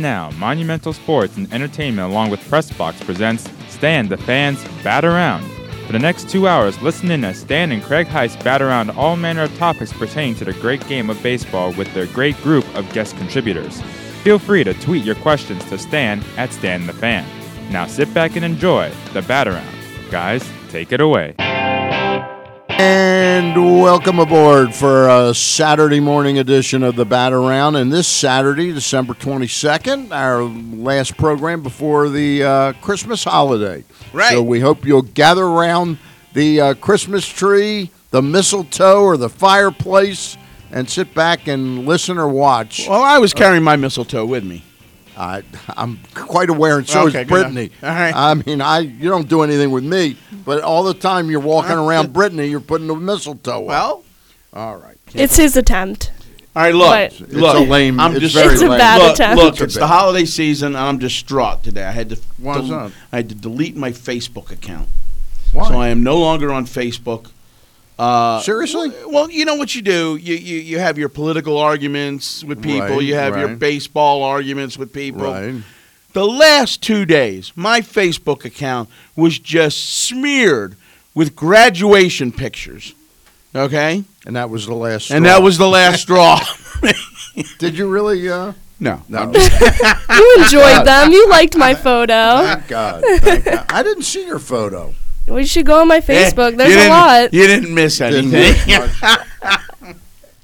Now, Monumental Sports and Entertainment along with Pressbox presents Stan the Fans Bat Around. For the next two hours, listen in as Stan and Craig Heist bat around all manner of topics pertaining to the great game of baseball with their great group of guest contributors. Feel free to tweet your questions to Stan at Stan the Fan. Now sit back and enjoy the bat around. Guys, take it away. And welcome aboard for a Saturday morning edition of the Bat Around. And this Saturday, December 22nd, our last program before the uh, Christmas holiday. Right. So we hope you'll gather around the uh, Christmas tree, the mistletoe, or the fireplace and sit back and listen or watch. Well, I was carrying my mistletoe with me. I, I'm quite aware, and so Okay, is Brittany. All right. I mean, I you don't do anything with me, but all the time you're walking around Brittany, you're putting the mistletoe. up. Well, all right. It's his attempt. all right. Look, But- It's look. a lame. I'm it's just very It's a lame. bad look, attempt. look. It's It's the holiday season, and I'm distraught today. I had to. Why is? I had to delete my Facebook account, Why? so I am no longer on Facebook. Uh, Seriously? Well, you know what you do. You you, you have your political arguments with people. Right, you have your baseball arguments with people. Right. The last two days, my Facebook account was just smeared with graduation pictures. Okay, And that was the last. Straw. And that was the last straw. Did you really? Uh, No, no. You enjoyed them. You liked my photo. Thank God. Thank God. I didn't see your photo. We should go on my Facebook. You There's a lot. You didn't miss Didn't anything. look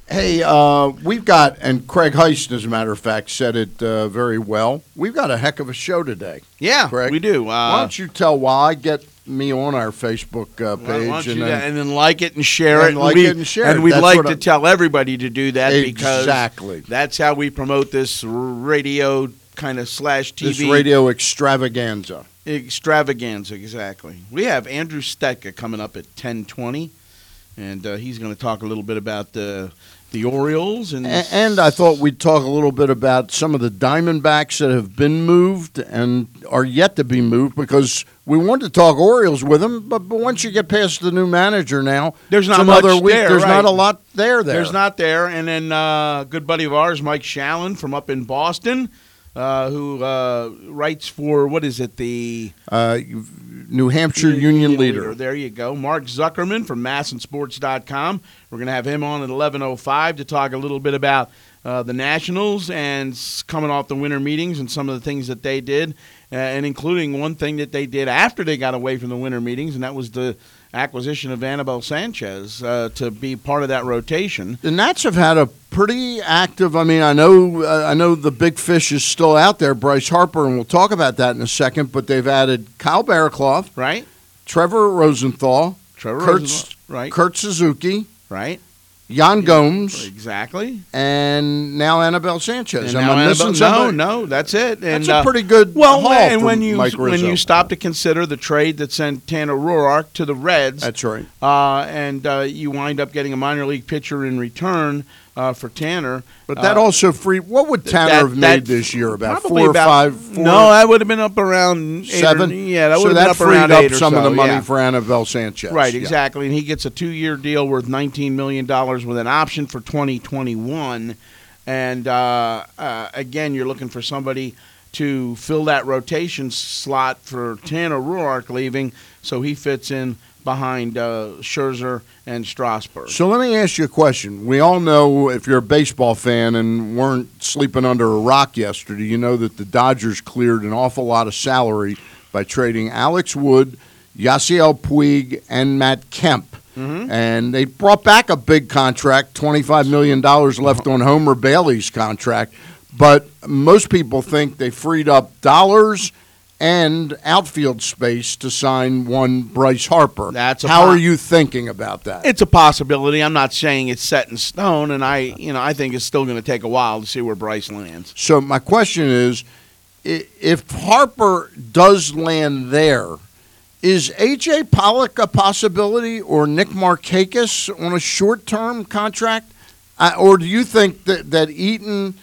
hey, uh, we've got, and Craig Heist, as a matter of fact, said it uh, very well. We've got a heck of a show today. yeah, Craig, we do. why Uh, don't you tell why? Get me on our Facebook uh, why page, don't you and do then that, and then like it and share And it. like we, it and share And it. we'd That's like what to I- tell everybody to do that because exactly that's how we promote this radio kind of slash TV this radio extravaganza. Extravaganza. Exactly. We have Andrew Stetka coming up at ten twenty, and uh, he's going to talk a little bit about the the Orioles and A- And I thought we'd talk a little bit about some of the Diamondbacks that have been moved and are yet to be moved because we wanted to talk Orioles with them, but, but once you get past the new manager now, There's not some much other week, there, there's not a lot there. There, There's not there. And then uh, good buddy of ours, Mike Shalin from up in Boston, uh, who uh, writes for, what is it, the uh, New Hampshire Union, Leader. There you go. Mark Zuckerman from masnsports.com. We're going to have him on at 11.05 to talk a little bit about uh, the Nationals and coming off the winter meetings and some of the things that they did, uh, and including one thing that they did after they got away from the winter meetings, and that was the acquisition of Anibal Sanchez uh, to be part of that rotation. The Nats have had a pretty active. I mean, I know, uh, I know the big fish is still out there, Bryce Harper, and we'll talk about that in a second. But they've added Kyle Barraclough, Right? Trevor Rosenthal, Trevor Kurt, Rosenthal, right? Kurt Suzuki, Right? Yan Gomes, Exactly. and now Anibal Sanchez. And Am I missing Anibal- somebody? No, no, that's it. And, That's a uh, pretty good Well, haul and when you when you stop to consider the trade that sent Tanner Roark to the Reds, That's right. uh, and uh, you wind up getting a minor league pitcher in return uh, for Tanner. But that uh, also free. What would Tanner that- have made this year? About four or about- five? Four, no, that would have been up around eight or- seven. yeah, that so would have been up freed around up eight or some of the money yeah. for Anibal Sanchez. Right, Yeah. exactly. And he gets a two year deal worth $19 million with an option for 2021. And uh, uh, again, you're looking for somebody to fill that rotation slot for Tanner Roark leaving, so he fits in behind uh, Scherzer and Strasburg. So let me ask you a question. We all know if you're a baseball fan and weren't sleeping under a rock yesterday, you know that the Dodgers cleared an awful lot of salary by trading Alex Wood, Yasiel Puig, and Matt Kemp. And they brought back a big contract, $25 million left on Homer Bailey's contract. But most people think they freed up dollars and outfield space to sign one Bryce Harper. That's How are you thinking about that? It's a possibility. I'm not saying it's set in stone, and I, you know, I think it's still going to take a while to see where Bryce lands. So my question is, if Harper does land there, is AJ Pollock a possibility, or Nick Markakis on a short-term contract, uh, or do you think that that Eaton,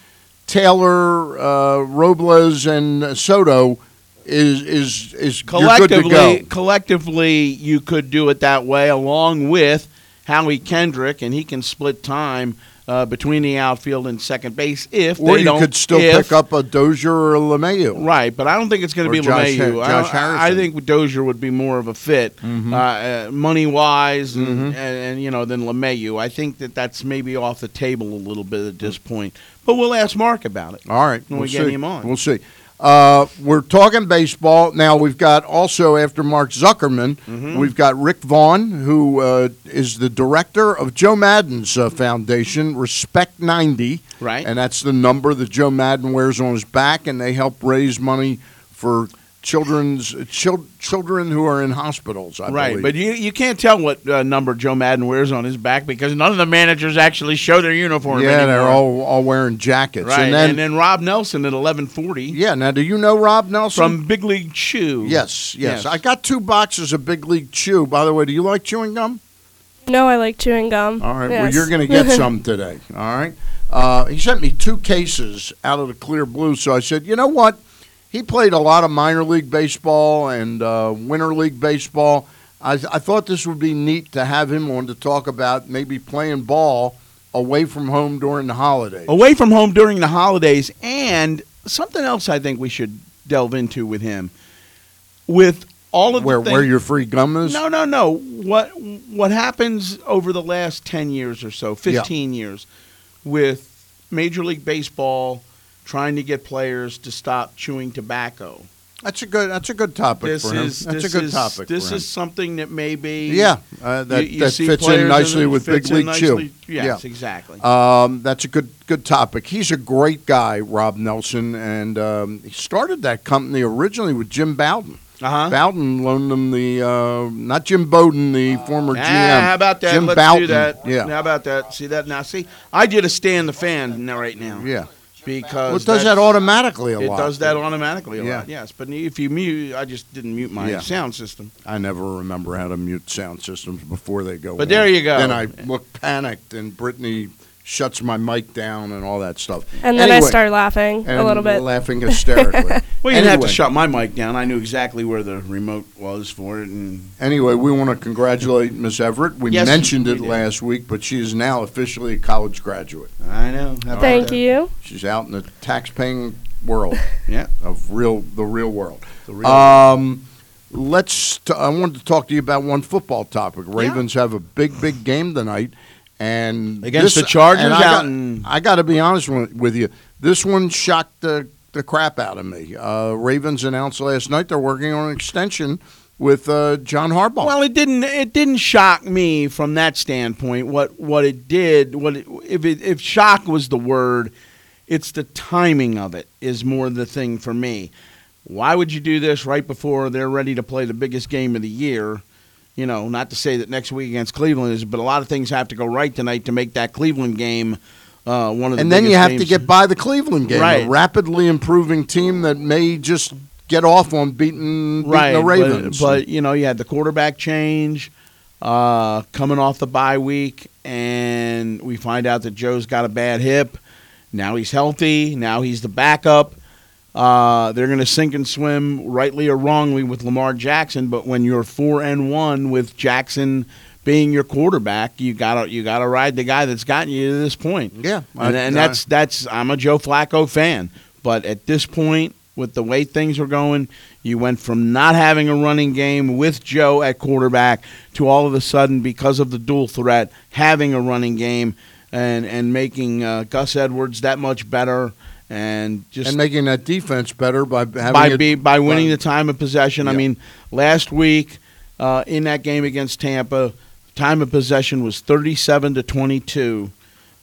Taylor, uh, Robles, and Soto is is is you're good to collectively, collectively, you could do it that way, along with Howie Kendrick, and he can split time uh, between the outfield and second base if Or they you could still if- pick up a Dozier or a LeMahieu. Right, but I don't think it's going to be Josh LeMahieu. Ha- I, Josh I- I think Dozier would be more of a fit, uh, uh, money wise, and, Mm-hmm. and, and you know than LeMahieu. I think that that's maybe off the table a little bit at this point. But we'll ask Mark about it. All right, When we'll we get see. him on. We'll see. Uh, we're talking baseball now. We've got also after Mark Zuckerman, Mm-hmm. we've got Rick Vaughn, who uh, is the director of Joe Maddon's uh, foundation, Respect 90, Right. and that's the number that Joe Maddon wears on his back, and they help raise money for children's chil- children who are in hospitals. I right, believe. but you you can't tell what uh, number Joe Maddon wears on his back because none of the managers actually show their uniform. yeah, anymore. they're all all wearing jackets, right. and then. Rob Nelson at eleven forty yeah, now do you know Rob Nelson? from Big League Chew. Yes, yes, Yes. I got two boxes of Big League Chew. By the way, do you like chewing gum? No, I like chewing gum. All right, well, you're going to get some today. All right. Uh, he sent me two cases out of the clear blue, so I said, you know what? He played a lot of minor league baseball and uh, winter league baseball. I, I thought this would be neat to have him on to talk about maybe playing ball away from home during the holidays. away from home during the holidays, and something else I think we should delve into with him. With all of where the where your free gum is? no, no, no. What what happens over the last ten years or so, fifteen years, with Major League Baseball trying to get players to stop chewing tobacco? That's a good. That's a good topic This for him. is that's a good is, topic. This is something that maybe yeah, uh, that, you- you that fits in nicely with Big League Chew. nicely. Yes, exactly. Um, that's a good good topic. He's a great guy, Rob Nelson, and um, he started that company originally with Jim Bowden. Uh huh. Bowden loaned him the uh, not Jim Bowden, the former GM. Ah, how about that? Jim Let's Bowden. do that. Yeah, How about that? See that now? See, I did a stand the fan right now. yeah. Because Well, it does that automatically a It lot. does that automatically a Yeah. lot. Yes, but if you mute, I just didn't mute my Yeah. sound system. I never remember how to mute sound systems before they go. But on. there you go. Then I look panicked, and Brittany shuts my mic down and all that stuff. And then Anyway, I start laughing a little bit. laughing hysterically. Well, you didn't have to shut my mic down. I knew exactly where the remote was for it, and Anyway, we want to congratulate Miss Everett. We Yes, mentioned we it did. last week, but she is now officially a college graduate. I know. How about Thank that? you. She's out in the tax-paying world Yeah, of real, the real world. the real. Um, let's. T- I wanted to talk to you about one football topic. Ravens have a big, big game tonight, and Against this- the Chargers and I out got, in- I got to be honest with, with you. This one shocked the the crap out of me. Uh, Ravens announced last night they're working on an extension with uh, John Harbaugh. Well, it didn't. It didn't shock me from that standpoint. What what it did, what it, if it, if shock was the word, it's the timing of it is more the thing for me. Why would you do this right before they're ready to play the biggest game of the year? You know, not to say that next week against Cleveland is, but a lot of things have to go right tonight to make that Cleveland game uh, one of the. and then you have to get by the Cleveland game, right. a rapidly improving team that may just get off on beating, beating right, the but- Ravens. But, you know, you had the quarterback change uh, coming off the bye week, and we find out that Joe's got a bad hip. Now he's healthy. Now he's the backup. Uh, they're going to sink and swim, rightly or wrongly, with Lamar Jackson. But when you're four and one with Jackson being your quarterback, you gotta you gotta ride the guy that's gotten you to this point. yeah, And, and that's that's I'm a Joe Flacco fan, but at this point, with the way things are going, you went from not having a running game with Joe at quarterback to all of a sudden, because of the dual threat, having a running game and and making uh, Gus Edwards that much better, and just and making that defense better by having by it, be, by winning the time of possession. I mean, last week uh, in that game against Tampa, time of possession was thirty-seven to twenty-two,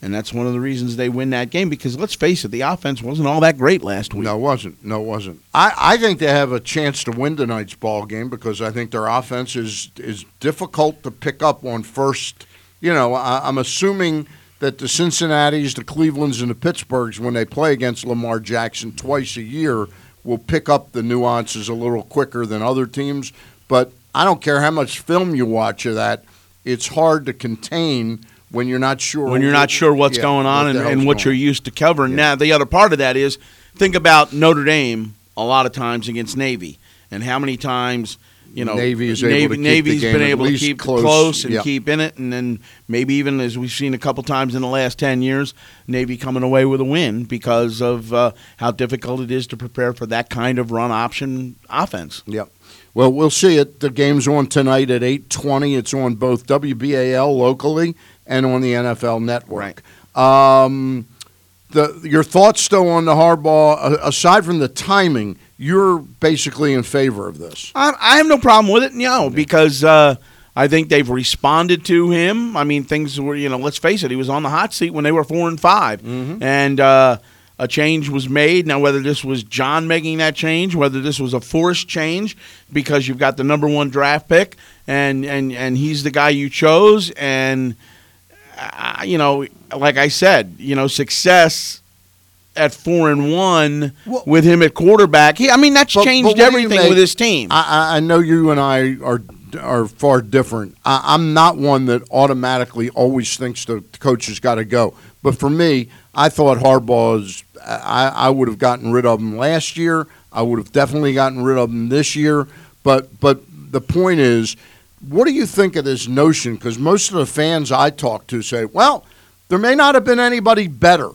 and that's one of the reasons they win that game. Because let's face it, the offense wasn't all that great last week. No, it wasn't. No, it wasn't. I, I think they have a chance to win tonight's ball game because I think their offense is is difficult to pick up on first. You know, I, I'm assuming that the Cincinnati's, the Clevelands, and the Pittsburghs, when they play against Lamar Jackson twice a year, will pick up the nuances a little quicker than other teams. But I don't care how much film you watch of that; it's hard to contain when you're not sure when you're not sure what's yeah, going on what and, and what you're used to covering. Yeah. Now, the other part of that is think about Notre Dame a lot of times against Navy and how many times you know, Navy is able Navy, to keep the game been able to keep close. close, and Yep. keep in it, and then maybe even as we've seen a couple times in the last ten years, Navy coming away with a win because of uh, how difficult it is to prepare for that kind of run option offense. Yep. Well, we'll see it. The game's on tonight at 8:20. It's on both WBAL locally and on the NFL Network. Um, the your thoughts though on the Harbaugh? a- Aside from the timing, you're basically in favor of this. I, I have no problem with it, you know, because uh, I think they've responded to him. I mean, things were, you know, let's face it, he was on the hot seat when they were four and 5 and uh, a change was made. Now, whether this was John making that change, whether this was a forced change because you've got the number one draft pick and and and he's the guy you chose, and uh, you know, like I said, you know, success. At four and one Well- with him at quarterback, he, I mean that's But- changed but what do you everything make- with his team. I, I- I know you and I are are far different. I, I'm not one that automatically always thinks the coach has got to go. But for me, I thought Harbaugh's. I, I would have gotten rid of him last year. I would have definitely gotten rid of him this year. But but the point is, what do you think of this notion? Because most of the fans I talk to say, well, there may not have been anybody better.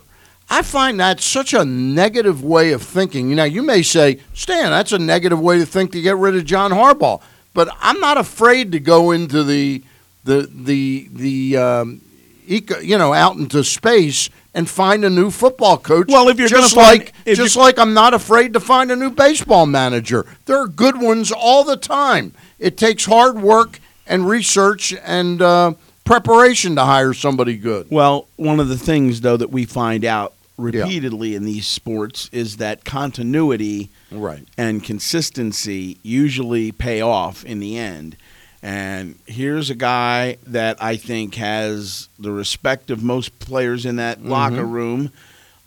I find that such a negative way of thinking. You know, you may say, Stan, that's a negative way to think to get rid of John Harbaugh. But I'm not afraid to go into the the the the um, eco, you know out into space and find a new football coach. Well, if you're just find- like just like I'm not afraid to find a new baseball manager. There are good ones all the time. It takes hard work and research and uh, preparation to hire somebody good. Well, one of the things though that we find out repeatedly in these sports is that continuity Right. and consistency usually pay off in the end. And here's a guy that I think has the respect of most players in that mm-hmm. locker room.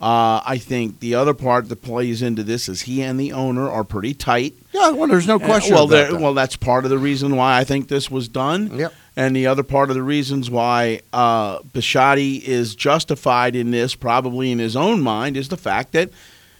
Uh, I think the other part that plays into this is he and the owner are pretty tight. Yeah, well, there's no question well, that. well, that's part of the reason why I think this was done. Yep. And the other part of the reasons why uh, Bisciotti is justified in this, probably in his own mind, is the fact that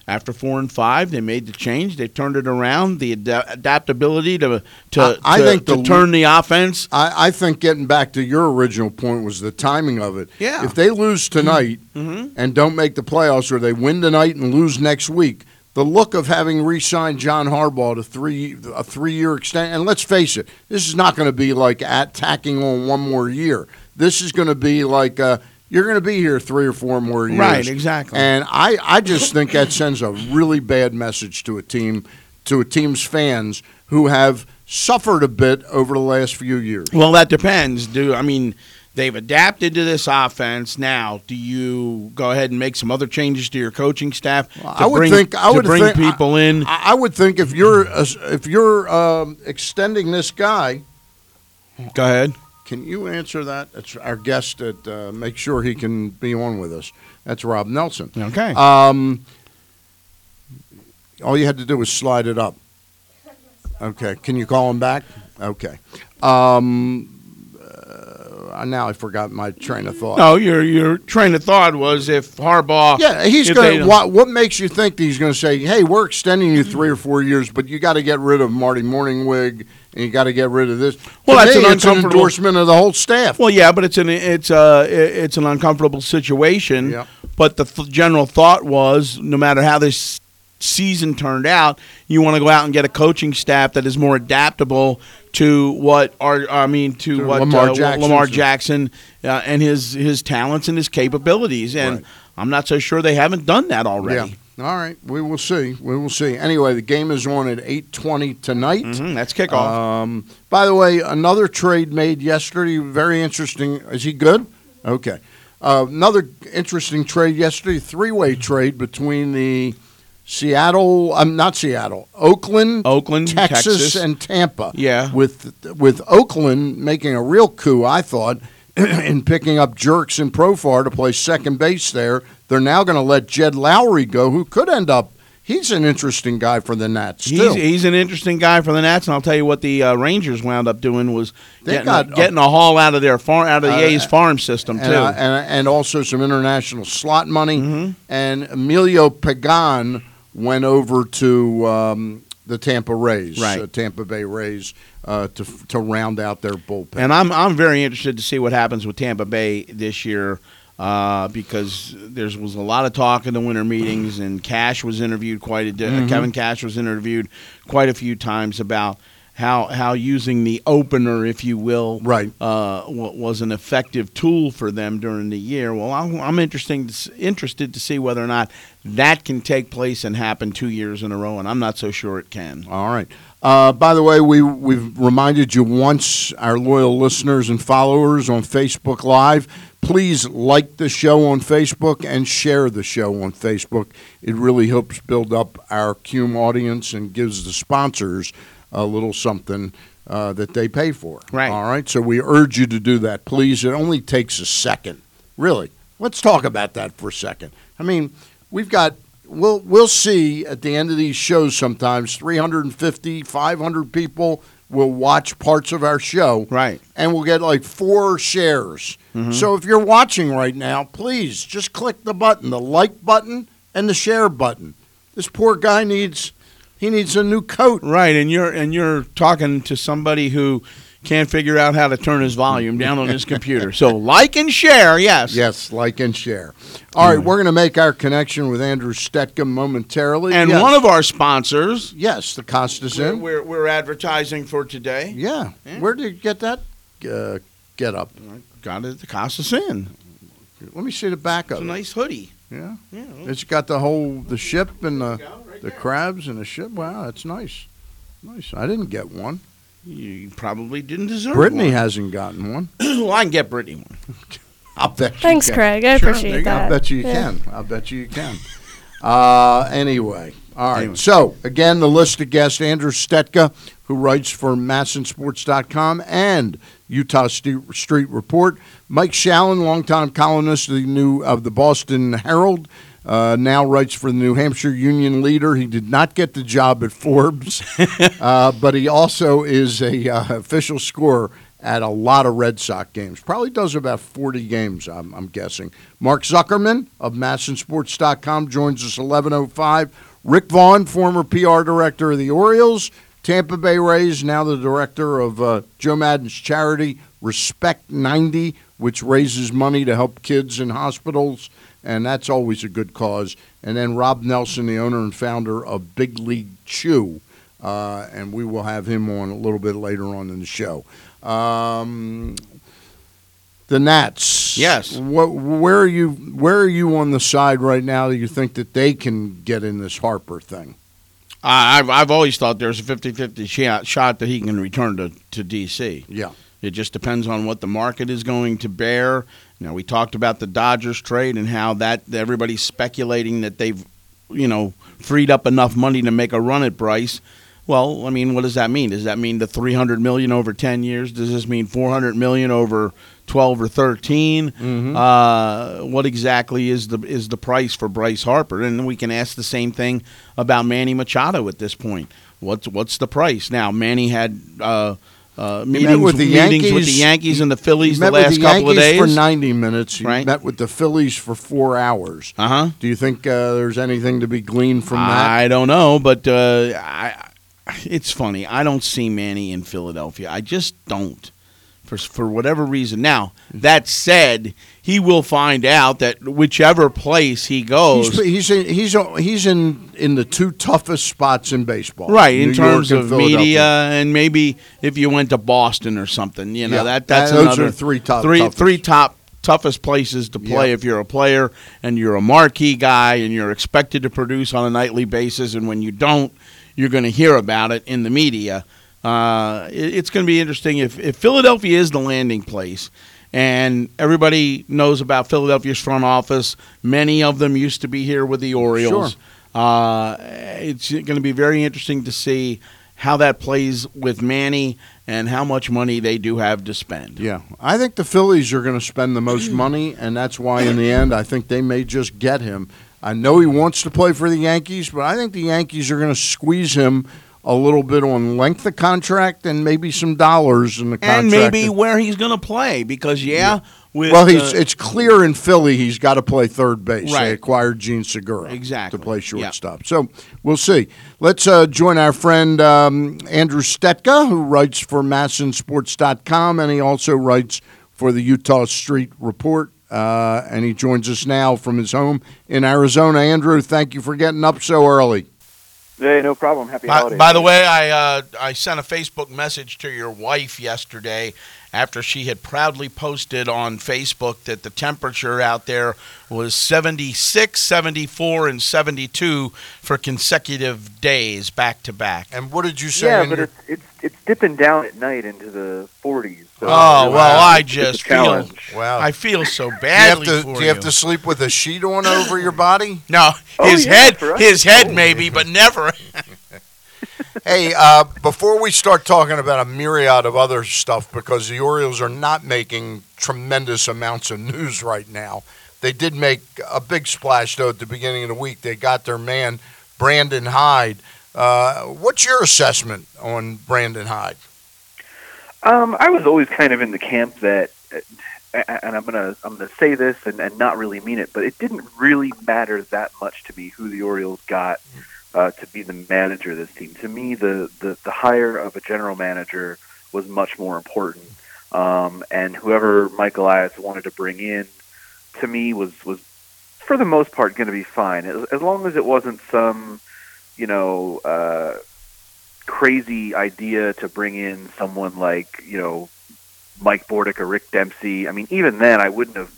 after four and five, they made the change. They turned it around. The ada- adaptability to to, I- I to- think to the- turn the offense. I, I think getting back to your original point was the timing of it. Yeah. If they lose tonight Mhm. and don't make the playoffs, or they win tonight and lose next week, the look of having re-signed John Harbaugh to three a three-year extension, and let's face it, this is not going to be like at tacking on one more year. This is going to be like uh, you're going to be here three or four more years. Right, exactly. And I, I just think that sends a really bad message to a team, to a team's fans who have suffered a bit over the last few years. Well, that depends. Do I mean they've adapted to this offense? Now, do you go ahead and make some other changes to your coaching staff? I would bring, think I would bring think, people in. I, I would think if you're if you're um, extending this guy, go ahead. Can you answer that? It's our guest that uh, make sure he can be on with us. That's Rob Nelson. Okay. Um, all you had to do was slide it up. Okay. Can you call him back? Okay. Um, uh, now I forgot my train of thought. No, your your train of thought was if Harbaugh. Yeah, he's going to. What, what makes you think that he's going to say, "Hey, we're extending you three or four years, but you got to get rid of Marty Mornhinweg and you got to get rid of this"? Well, To that's an it's an uncomfortable- endorsement of the whole staff. Well, yeah, but it's an it's a it's an uncomfortable situation. Yep. But the th- general thought was, no matter how this season turned out, you want to go out and get a coaching staff that is more adaptable to what are I mean to, To what Lamar uh, Jackson's- Lamar Jackson uh, and his his talents and his capabilities. And Right. I'm not so sure they haven't done that already. Yeah. All right, we will see. We will see. Anyway, the game is on at eight twenty tonight. Mhm, that's kickoff. Um, by the way, another trade made yesterday. Very interesting. Is he good? Okay. Uh, another interesting trade yesterday. Three-way trade between the Seattle. I'm um, not Seattle. Oakland, Oakland, Texas, Texas. and Tampa. Yeah. With with Oakland making a real coup, I thought, in picking up Jurickson Profar to play second base there. They're now going to let Jed Lowrie go, who could end up. He's an interesting guy for the Nats. He's, he's an interesting guy for the Nats, and I'll tell you what the uh, Rangers wound up doing was They getting, got a, getting a haul out of their farm, out of the Uh, A's farm system too. and, uh, and, and also some international slot money. Mm-hmm. And Emilio Pagan went over to um, the Tampa Rays, Right. uh, Tampa Bay Rays, uh, to to round out their bullpen. And I'm I'm very interested to see what happens with Tampa Bay this year. Uh, because there was a lot of talk in the winter meetings, and Cash was interviewed quite a di- Mm-hmm. Kevin Cash was interviewed quite a few times about how how using the opener, if you will, Right. uh, was an effective tool for them during the year. Well, I'm, I'm interesting to, interested to see whether or not that can take place and happen two years in a row, and I'm not so sure it can. All right. Uh, by the way, we we've reminded you once, our loyal listeners and followers on Facebook Live. Please like the show on Facebook and share the show on Facebook. It really helps build up our Cume audience and gives the sponsors a little something uh, that they pay for. Right. All right. So we urge you to do that, please. It only takes a second. Really. Let's talk about that for a second. I mean, we've got we'll we'll see at the end of these shows sometimes 350 500 people will watch parts of our show. Right. and we'll get like four shares. Mm-hmm. So if you're watching right now please just click the button the like button and the share button. This poor guy needs he needs a new coat. Right, and you're and you're talking to somebody who can't figure out how to turn his volume down on his computer. So like and share, yes. yes like and share all right we're going to make our connection with andrew stetka momentarily And yes. one of our sponsors, yes the costas we're, we're, we're advertising for today. yeah. Yeah. where did you get that uh, get up I Got it at the Costas Inn. let me see the back It's of a it nice hoodie. yeah Yeah. It's got the whole the ship and the Right the crabs and the ship. Wow, that's nice. Nice. I didn't get one. You probably didn't deserve Brittany one. hasn't gotten one. well, I can get Brittany one. I'll bet. you Thanks, can. Craig. I Sure, appreciate there you go. I that. bet you, you Yeah. can. I'll bet you you can. Uh, anyway, all right. Anyway. So again, the list of guests: Andrew Stetka, who writes for MASNsports.com and Eutaw St- Street Report. Mike Shalin, longtime columnist of the new of the Boston Herald. Uh, now writes for the New Hampshire Union Leader. He did not get the job at Forbes, uh, but he also is a uh, official scorer at a lot of Red Sox games. Probably does about 40 games, I'm, I'm guessing. Mark Zuckerman of MASNsports.com joins us 11:05. Rick Vaughn, former PR director of the Orioles, Tampa Bay Rays, now the director of uh, Joe Maddon's charity Respect 90, which raises money to help kids in hospitals, and that's always a good cause. And then Rob Nelson, the owner and founder of Big League Chew, uh, and we will have him on a little bit later on in the show. Um, the Nats. Yes. What, where are you? Where are you on the side right now that you think that they can get in this Harper thing? I- I've, I've always thought there's a 50 50 shot, shot that he can return to, to D.C. Yeah. It just depends on what the market is going to bear. Now we talked about the Dodgers trade and how that everybody's speculating that they've, you know, freed up enough money to make a run at Bryce. Well, I mean, what does that mean? Does that mean the 300 million over 10 years? Does this mean 400 million over 12 or 13? Uh, what exactly is the is the price for Bryce Harper? And we can ask the same thing about Manny Machado at this point. What's what's the price? Now Manny had uh, uh, meetings with the meetings with the Yankees. Yankees and the Phillies the last the couple of days. for 90 minutes. He Right. met with the Phillies for four hours. Uh huh. Do you think uh, there's anything to be gleaned from that? I don't know, but uh, I, it's funny. I don't see Manny in Philadelphia. I just don't, for for whatever reason. Now that said, he will find out that whichever place he goes, He's, he's in, he's he's in in the two toughest spots in baseball. right in terms York of media, and maybe if you went to Boston or something, you know Yeah, that that's another are three top- three toughest. three top toughest places to play Yeah. if you're a player and you're a marquee guy and you're expected to produce on a nightly basis, and when you don't, you're going to hear about it in the media. Uh, it- it's going to be interesting if, if Philadelphia is the landing place. And everybody knows about Philadelphia's front office. Many of them used to be here with the Orioles. Uh, it's going to be very interesting to see how that plays with Manny and how much money they do have to spend. Yeah, I think the Phillies are going to spend the most money, and that's why in the end I think they may just get him. I know he wants to play for the Yankees, but I think the Yankees are going to squeeze him a little bit on length of contract and maybe some dollars in the contract. and maybe where he's going to play because yeah, with Well, he's uh, it's clear in Philly he's got to play third base. Right. They acquired Jean Segura Exactly. to play Yeah. shortstop. So we'll see. Let's uh, join our friend um, Andrew Stetka, who writes for MASNsports.com, and he also writes for the Eutaw Street Report. Uh, and he joins us now from his home in Arizona. Andrew, thank you for getting up so early. Hey, no problem. Happy By, holidays. by the way, I uh, I sent a Facebook message to your wife yesterday after she had proudly posted on Facebook that the temperature out there was 76, 74, and 72 for consecutive days back to back. And what did you say? yeah, but your- it's it's it's dipping down at night into the 40s. So Oh, it's- well, I just feel wow. I feel so do you have badly to, for do you have to sleep with a sheet on over your body? No, Oh, his yeah, head, for his head Oh. maybe, but never. Hey, uh, before we start talking about a myriad of other stuff, because the Orioles are not making tremendous amounts of news right now, they did make a big splash, though, at the beginning of the week. They got their man, Brandon Hyde. Uh, what's your assessment on Brandon Hyde? Um, I was always kind of in the camp that, uh, and I'm gonna I'm gonna say this and, and not really mean it, but it didn't really matter that much to me who the Orioles got uh, to be the manager of this team. To me, the, the the hire of a general manager was much more important, um, and whoever Mike Elias wanted to bring in, to me was was for the most part going to be fine as, as long as it wasn't some, you know. Uh, crazy idea to bring in someone like you know Mike Bordick or Rick Dempsey. I mean, even then, I wouldn't have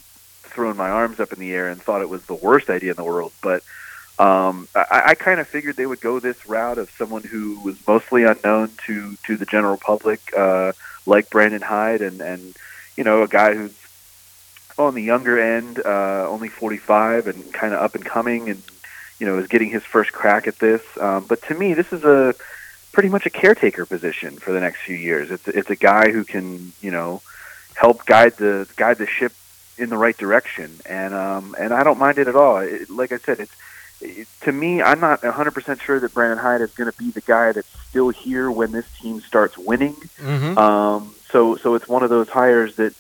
thrown my arms up in the air and thought it was the worst idea in the world. But um, I, I kind of figured they would go this route of someone who was mostly unknown to to the general public, uh, like Brandon Hyde, and and you know a guy who's on the younger end, uh, only 45, and kind of up and coming, and you know is getting his first crack at this. Um, but to me, this is a pretty much a caretaker position for the next few years. It's it's a guy who can you know help guide the guide the ship in the right direction, and um, and I don't mind it at all. It, like I said, it's it, to me, I'm not 100% sure that Brandon Hyde is going to be the guy that's still here when this team starts winning. Mm-hmm. Um, so so it's one of those hires that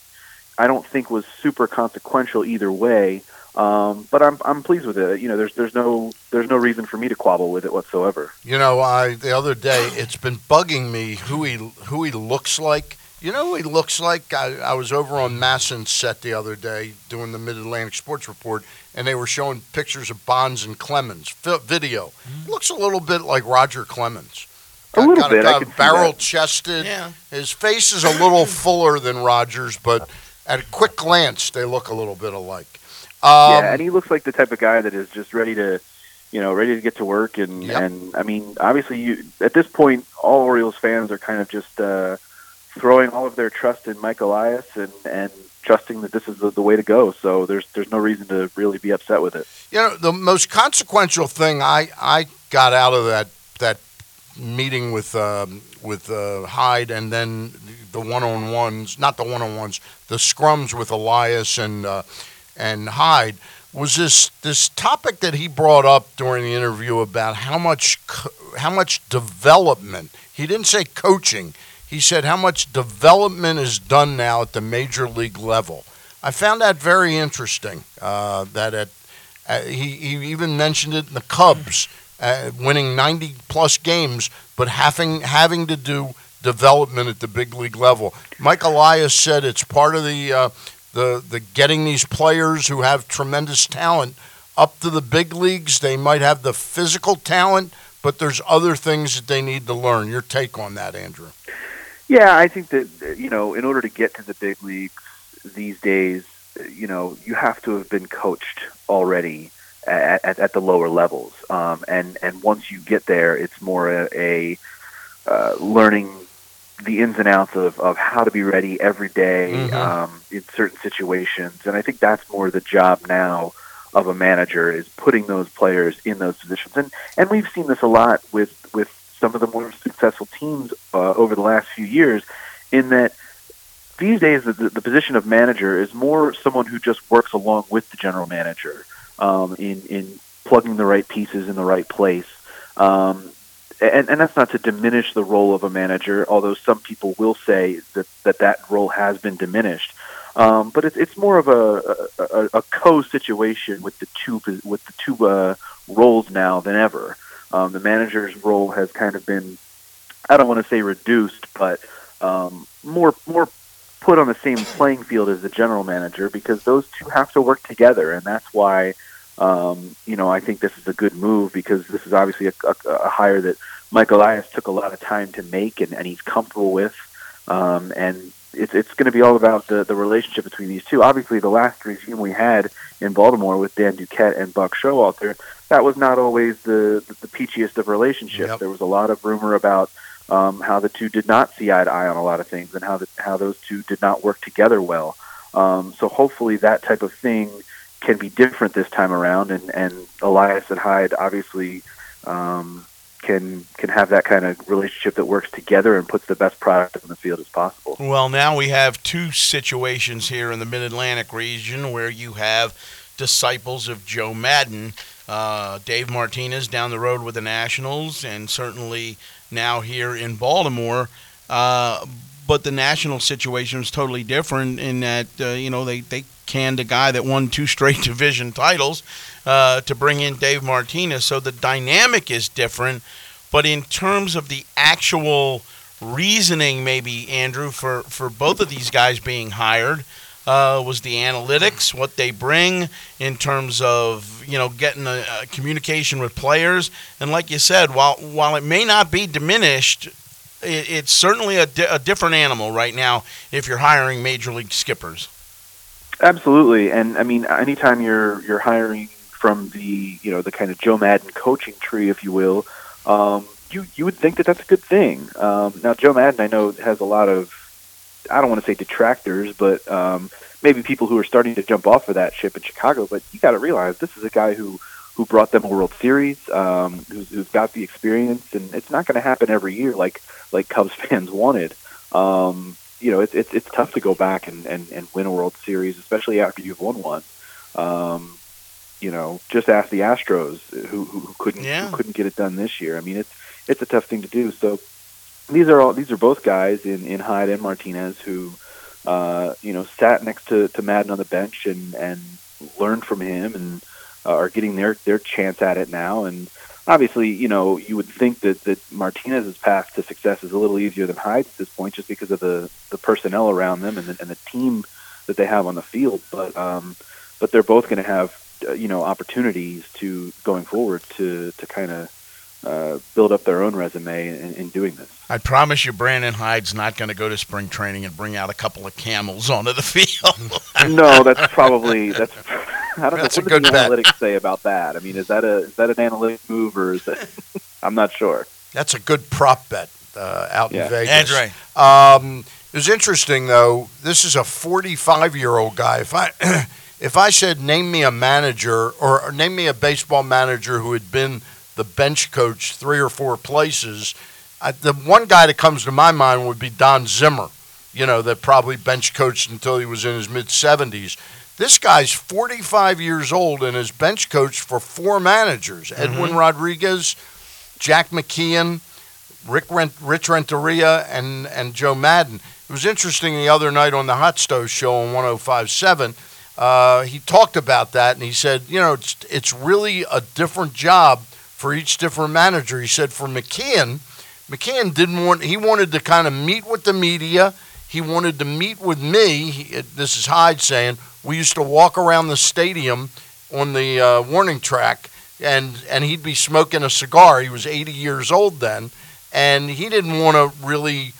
I don't think was super consequential either way. Um, but I'm I'm pleased with it. You know, there's there's no there's no reason for me to quabble with it whatsoever. You know, I the other day it's been bugging me who he who he looks like. You know who he looks like? I, I was over on MASN's set the other day doing the Mid Atlantic Sports Report, and they were showing pictures of Bonds and Clemens fi- video. He looks a little bit like Roger Clemens. A little got, bit, I got can see barrel that. chested. Yeah. His face is a little fuller than Rogers, but at a quick glance, they look a little bit alike. Um, yeah, and he looks like the type of guy that is just ready to, you know, ready to get to work. And Yep. and I mean, obviously, you at this point, all Orioles fans are kind of just uh, throwing all of their trust in Mike Elias and and trusting that this is the, the way to go. So there's there's no reason to really be upset with it. You know, the most consequential thing I, I got out of that that meeting with um, with uh, Hyde and then the one on ones, not the one on ones, the scrums with Elias and uh, and Hyde was this this topic that he brought up during the interview about how much how much development. He didn't say coaching. He said how much development is done now at the major league level. I found that very interesting. Uh, that at uh, he, he even mentioned it in the Cubs, uh, winning 90 plus games, but having having to do development at the big league level. Mike Elias said it's part of the uh, the the getting these players who have tremendous talent up to the big leagues. They might have the physical talent, but there's other things that they need to learn. Your take on that, Andrew? Yeah, I think that you know, in order to get to the big leagues these days, you know, you have to have been coached already at, at, at the lower levels, um, and and once you get there, it's more a, a uh, learning the ins and outs of, of how to be ready every day, Mhm. um, in certain situations, and I think that's more the job now of a manager is putting those players in those positions, and and we've seen this a lot with with some of the more successful teams uh, over the last few years, in that these days the, the position of manager is more someone who just works along with the general manager um, in in plugging the right pieces in the right place. Um, and, and that's not to diminish the role of a manager, although some people will say that that, that role has been diminished. Um, but it's it's more of a a, a, a co situation with the two with the two uh, roles now than ever. Um, the manager's role has kind of been, I don't want to say reduced, but um, more more put on the same playing field as the general manager because those two have to work together, and that's why um, you know I think this is a good move because this is obviously a, a, a hire that Mike Elias took a lot of time to make and, and he's comfortable with, um, and it's it's going to be all about the the relationship between these two. Obviously, the last regime we had in Baltimore with Dan Duquette and Buck Showalter, that was not always the the, the peachiest of relationships. Yep. There was a lot of rumor about um, how the two did not see eye to eye on a lot of things, and how the, how those two did not work together well. Um, so hopefully, that type of thing can be different this time around, and and Elias and Hyde obviously. Um, can can have that kind of relationship that works together and puts the best product on the field as possible. Well, now we have two situations here in the Mid Atlantic region where you have disciples of Joe Maddon. Uh, Dave Martinez down the road with the Nationals, and certainly now here in Baltimore. Uh, but the national situation is totally different in that uh, you know they they canned a guy that won two straight division titles uh, to bring in Dave Martinez, so the dynamic is different. But in terms of the actual reasoning, maybe Andrew, for for both of these guys being hired. Uh, was the analytics, what they bring in terms of you know getting a, a communication with players, and like you said, while while it may not be diminished, it, it's certainly a, di- a different animal right now if you're hiring major league skippers. Absolutely, and I mean, anytime you're you're hiring from the you know the kind of Joe Maddon coaching tree, if you will, um, you you would think that that's a good thing. Um, now, Joe Maddon, I know has a lot of I don't want to say detractors, but um, maybe people who are starting to jump off of that ship in Chicago. But you got to realize this is a guy who who brought them a World Series, um, who's, who's got the experience, and it's not going to happen every year like like Cubs fans wanted. Um, you know, it's it's it's tough to go back and, and, and win a World Series, especially after you've won one. Um, you know, just ask the Astros who who, who couldn't Yeah. who couldn't get it done this year. I mean, it's it's a tough thing to do. So these are all these are both guys in in Hyde and Martinez who uh, you know sat next to to Maddon on the bench and and learned from him and uh, are getting their their chance at it now. And obviously, you know, you would think that that Martinez's path to success is a little easier than Hyde's at this point, just because of the the personnel around them and the, and the team that they have on the field. But um, but they're both going to have you know opportunities to going forward to to kind of uh, build up their own resume in, in doing this. I promise you, Brandon Hyde's not going to go to spring training and bring out a couple of camels onto the field. no, that's probably that's. I don't That's know a what good does the bet. analytics say about that. I mean, is that a is that an analytic move or is that? I'm not sure. That's a good prop bet uh, out Yeah. in Vegas. Andre. Um, it was interesting though. This is a 45 year old guy. If I if I said name me a manager or, name me a baseball manager who had been the bench coach three or four places, I, the one guy that comes to my mind would be Don Zimmer. You know that probably bench coached until he was in his mid 70s. This guy's 45 years old and has bench coached for four managers: mm-hmm. Edwin Rodriguez, Jack McKeon. Rick Rent, Rich Renteria and, and Joe Maddon. It was interesting the other night on the Hot Stove show on 1057. Uh, he talked about that and he said, you know, it's, it's really a different job for each different manager. He said for McKeon, McKeon didn't want, he wanted to kind of meet with the media. He wanted to meet with me. He, this is Hyde saying, we used to walk around the stadium on the uh, warning track and, and he'd be smoking a cigar. He was 80 years old then and he didn't want to really,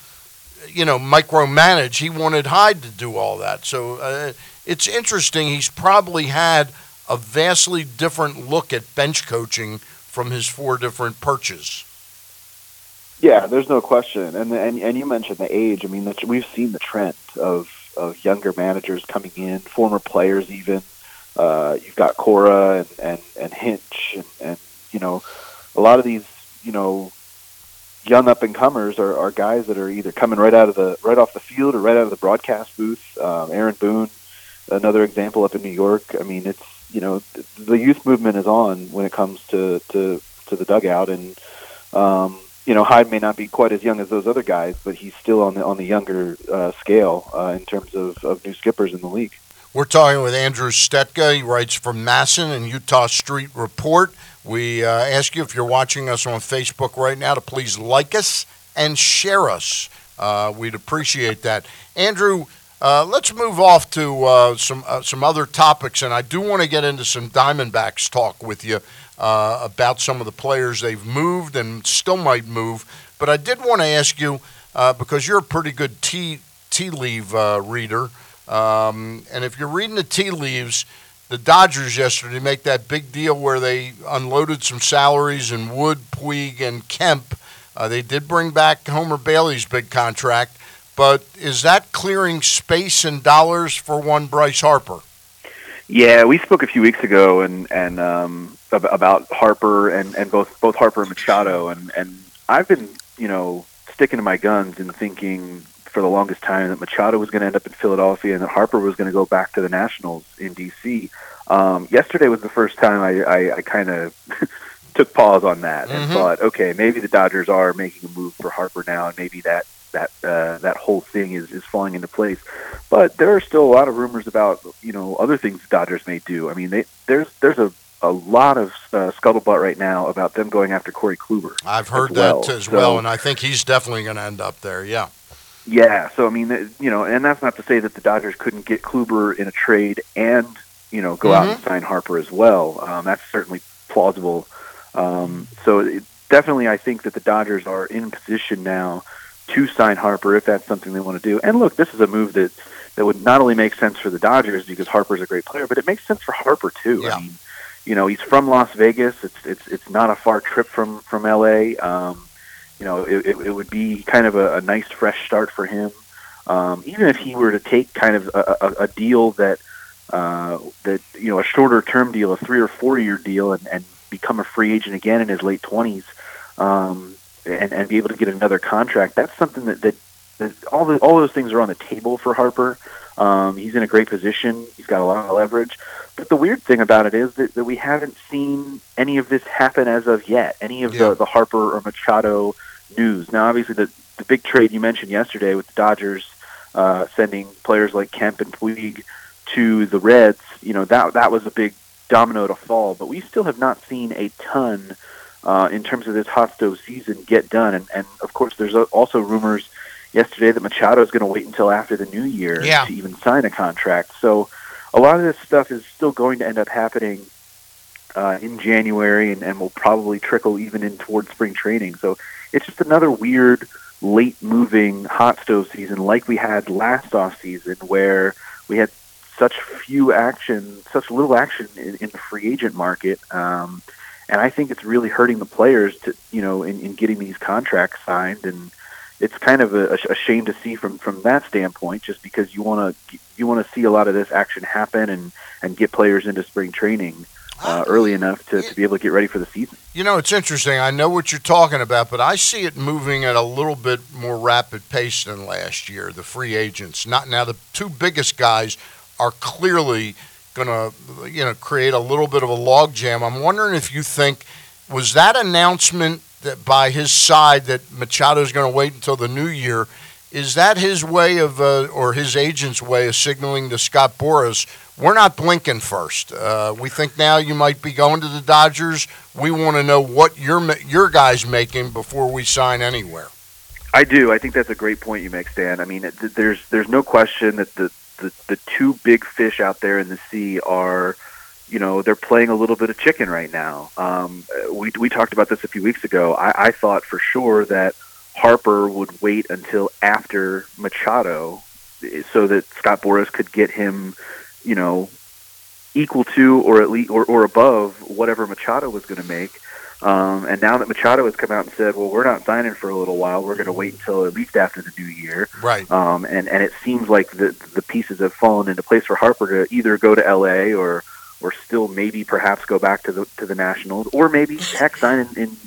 you know, micromanage. He wanted Hyde to do all that. So uh, it's interesting. He's probably had a vastly different look at bench coaching from his four different perches. Yeah, there's no question, and and and you mentioned the age. I mean, that's, we've seen the trend of of younger managers coming in, former players even. Uh, you've got Cora and and, and Hinch, and, and you know, a lot of these you know young up and comers are, are guys that are either coming right out of the right off the field or right out of the broadcast booth. Um, Aaron Boone, another example up in New York. I mean, it's you know the youth movement is on when it comes to to, to the dugout, and um, you know, Hyde may not be quite as young as those other guys, but he's still on the on the younger uh, scale uh, in terms of, of new skippers in the league. We're talking with Andrew Stetka. He writes for MASN and Eutaw Street Report. We uh, ask you if you're watching us on Facebook right now to please like us and share us. Uh, we'd appreciate that. Andrew, uh, let's move off to uh, some uh, some other topics, and I do want to get into some Diamondbacks talk with you uh, about some of the players they've moved and still might move. But I did want to ask you because you're a pretty good tea tea leaf reader. Um, and if you're reading the tea leaves, the Dodgers yesterday make that big deal where they unloaded some salaries in Wood, Puig, and Kemp. Uh, they did bring back Homer Bailey's big contract, but is that clearing space and dollars for one Bryce Harper? Yeah, we spoke a few weeks ago and and um, about Harper and, and both both Harper and Machado, and and I've been you know sticking to my guns and thinking for the longest time that Machado was going to end up in Philadelphia and that Harper was going to go back to the Nationals in D.C. Um, yesterday was the first time I, I, I kind of took pause on that and Mhm. thought, okay, maybe the Dodgers are making a move for Harper now, and maybe that that uh, that whole thing is is falling into place. But there are still a lot of rumors about you know other things the Dodgers may do. I mean, they, there's there's a a lot of uh, scuttlebutt right now about them going after Corey Kluber. I've heard as well. that as So- well, and I think he's definitely going to end up there. Yeah. Yeah, so I mean, you know, and that's not to say that the Dodgers couldn't get Kluber in a trade and you know go out and sign Harper as well. Um, that's certainly plausible. Um, so it, definitely, I think that the Dodgers are in position now to sign Harper if that's something they want to do. And look, this is a move that that would not only make sense for the Dodgers because Harper's a great player, but it makes sense for Harper too. Yeah. I mean, you know, he's from Las Vegas. It's it's it's not a far trip from from LA. Um, you know, it, it, it would be kind of a, a nice fresh start for him. Um, even if he were to take kind of a, a, a deal that uh, that you know a shorter term deal, a three or four year deal, and, and become a free agent again in his late twenties, um, and, and be able to get another contract. That's something that, that, that all the all those things are on the table for Harper. Um, he's in a great position. He's got a lot of leverage. But the weird thing about it is that, that we haven't seen any of this happen as of yet. Any of Yeah. the, the Harper or Machado news. Now, obviously, the the big trade you mentioned yesterday with the Dodgers uh, sending players like Kemp and Puig to the Reds, you know that that was a big domino to fall. But we still have not seen a ton uh, in terms of this hot stove season get done. And, and of course, there's also rumors yesterday that Machado is going to wait until after the new year Yeah. to even sign a contract. So a lot of this stuff is still going to end up happening uh, in January and, and will probably trickle even in towards spring training. So it's just another weird late moving hot stove season like we had last off season where we had such few action, such little action in, in the free agent market. Um, and I think it's really hurting the players to, you know, in, in getting these contracts signed. And it's kind of a, a shame to see from, from that standpoint, just because you want to, you want to see a lot of this action happen and, and get players into spring training uh, early enough to, to be able to get ready for the season. You know, it's interesting. I know what you're talking about, but I see it moving at a little bit more rapid pace than last year. The free agents, not now, the two biggest guys are clearly going to, you know, create a little bit of a logjam. I'm wondering if you think was that announcement that by his side that Machado's going to wait until the new year. Is that his way of, uh, or his agent's way of signaling to Scott Boras, we're not blinking first. Uh, we think now you might be going to the Dodgers. We want to know what your your guys making before we sign anywhere. I do. I think that's a great point you make, Stan. I mean, it, there's there's no question that the, the the two big fish out there in the sea are, you know, they're playing a little bit of chicken right now. Um, we we talked about this a few weeks ago. I, I thought for sure that Harper would wait until after Machado, so that Scott Boras could get him, you know, equal to or at least or, or above whatever Machado was going to make. Um, and now that Machado has come out and said, "Well, we're not signing for a little while. We're going to wait until at least after the new year," Right. um, and and it seems like the the pieces have fallen into place for Harper to either go to L.A. or or still maybe perhaps go back to the to the Nationals, or maybe heck sign in in,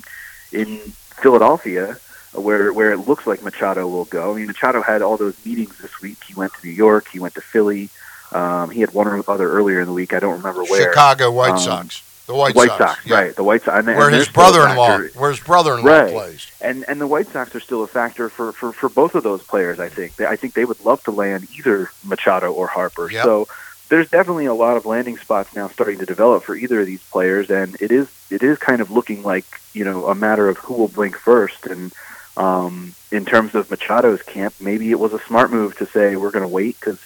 in Philadelphia, where where it looks like Machado will go. I mean, Machado had all those meetings this week. He went to New York. He went to Philly. Um, he had one or other earlier in the week. I don't remember where. Chicago White Um, Sox. The White, White Sox, Sox, yeah. right? The White Sox, and, and Where they're his brother-in-law, where his brother-in-law Right. plays. and and the White Sox are still a factor for for, for both of those players. I think They- I think they would love to land either Machado or Harper. Yep. So there's definitely a lot of landing spots now starting to develop for either of these players, and it is it is kind of looking like you know a matter of who will blink first. And um, in terms of Machado's camp, maybe it was a smart move to say we're going to wait because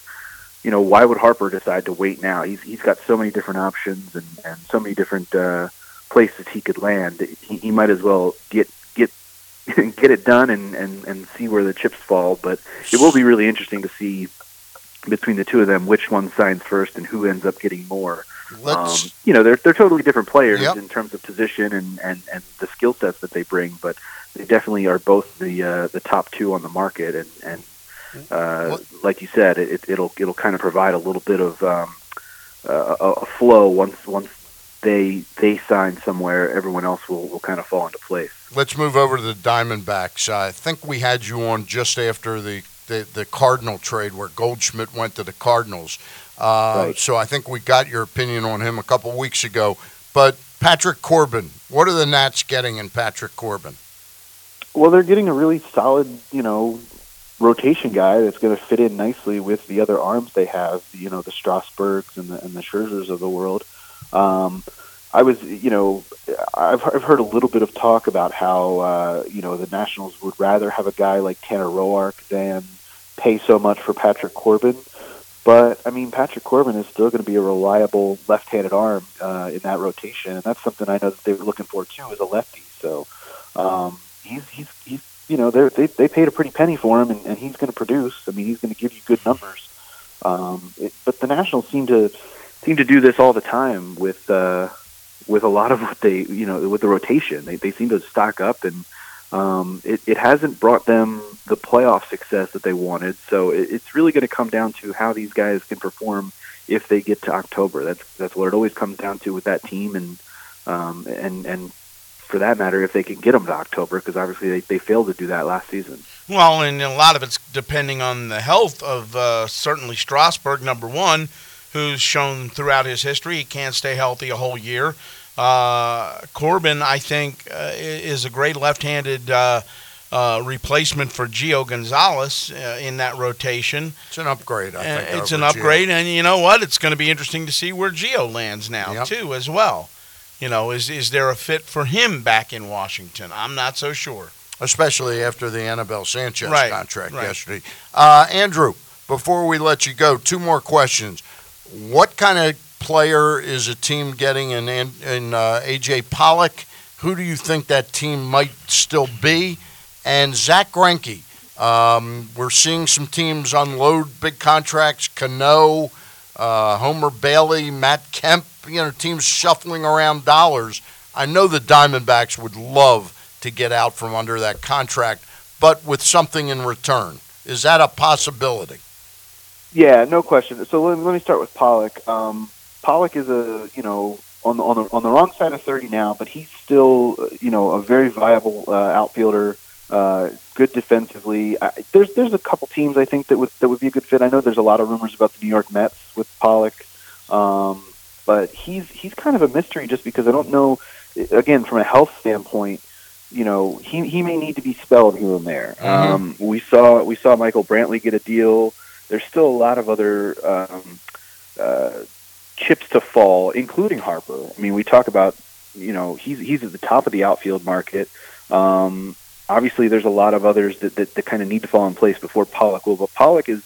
you know why would Harper decide to wait now? He's he's got so many different options and and so many different. Uh, places he could land, he, he might as well get get get it done and, and, and see where the chips fall. But it will be really interesting to see between the two of them which one signs first and who ends up getting more. Let's Um, you know, they're they're totally different players Yep. in terms of position and, and, and the skill sets that they bring, but they definitely are both the uh, the top two on the market. And and uh, like you said, it, it'll it'll kind of provide a little bit of um, uh, a, a flow once once they they sign somewhere. Everyone else will, will kind of fall into place. let's move over to the Diamondbacks. I think we had you on just after the, the, the Cardinal trade where Goldschmidt went to the Cardinals. Uh, Right. So I think we got your opinion on him a couple weeks ago. But Patrick Corbin, what are the Nats getting in Patrick Corbin? Well, they're getting a really solid, you know, rotation guy that's going to fit in nicely with the other arms they have. You know, the Strasburgs and the and the Scherzers of the world. Um, I was, you know, I've I've heard a little bit of talk about how uh, you know the Nationals would rather have a guy like Tanner Roark than pay so much for Patrick Corbin. But I mean, Patrick Corbin is still going to be a reliable left-handed arm uh, in that rotation, and that's something I know that they were looking for too as a lefty. So um, he's he's he's you know they they paid a pretty penny for him, and, and he's going to produce. I mean, he's going to give you good numbers. Um, it, but the Nationals seem to seem to do this all the time with uh, with a lot of what they you know with the rotation. They they seem to stock up, and um, it it hasn't brought them the playoff success that they wanted. So it, it's really going to come down to how these guys can perform if they get to October. That's that's what it always comes down to with that team, and um, and and for that matter, if they can get them to October, because obviously they, they failed to do that last season. Well, and a lot of it's depending on the health of uh, certainly Strasburg, number one, who's shown throughout his history he can't stay healthy a whole year. Uh, Corbin, I think, uh, is a great left-handed uh, uh, replacement for Gio Gonzalez uh, in that rotation. It's an upgrade, I And think. it's over an Gio. upgrade, and you know what? It's going to be interesting to see where Gio lands now Yep. too, as well. You know, is is there a fit for him back in Washington? I'm not so sure. especially after the Anibal Sanchez Right, contract right. yesterday. Uh, Andrew, before we let you go, two more questions. What kind of player is a team getting in, in, in uh, AJ Pollock? Who do you think that team might still be? And Zach Greinke. Um, we're seeing some teams unload big contracts. Cano, uh, Homer Bailey, Matt Kemp. You know, teams shuffling around dollars. I know the Diamondbacks would love to get out from under that contract, but with something in return. Is that a possibility? Yeah, no question. So let, let me start with Pollock. Um, Pollock is a you know on the on the on the wrong side of thirty now, but he's still you know a very viable uh, outfielder. Uh, good defensively. I, there's there's a couple teams I think that would that would be a good fit. I know there's a lot of rumors about the New York Mets with Pollock, um, but he's he's kind of a mystery just because I don't know. Again, from a health standpoint, you know he he may need to be spelled here and there. Um, we saw we saw Michael Brantley get a deal there's still a lot of other um, uh, chips to fall, including Harper. I mean, we talk about you know he's he's at the top of the outfield market. Um, obviously, there's a lot of others that, that, that kind of need to fall in place before Pollock will. But Pollock is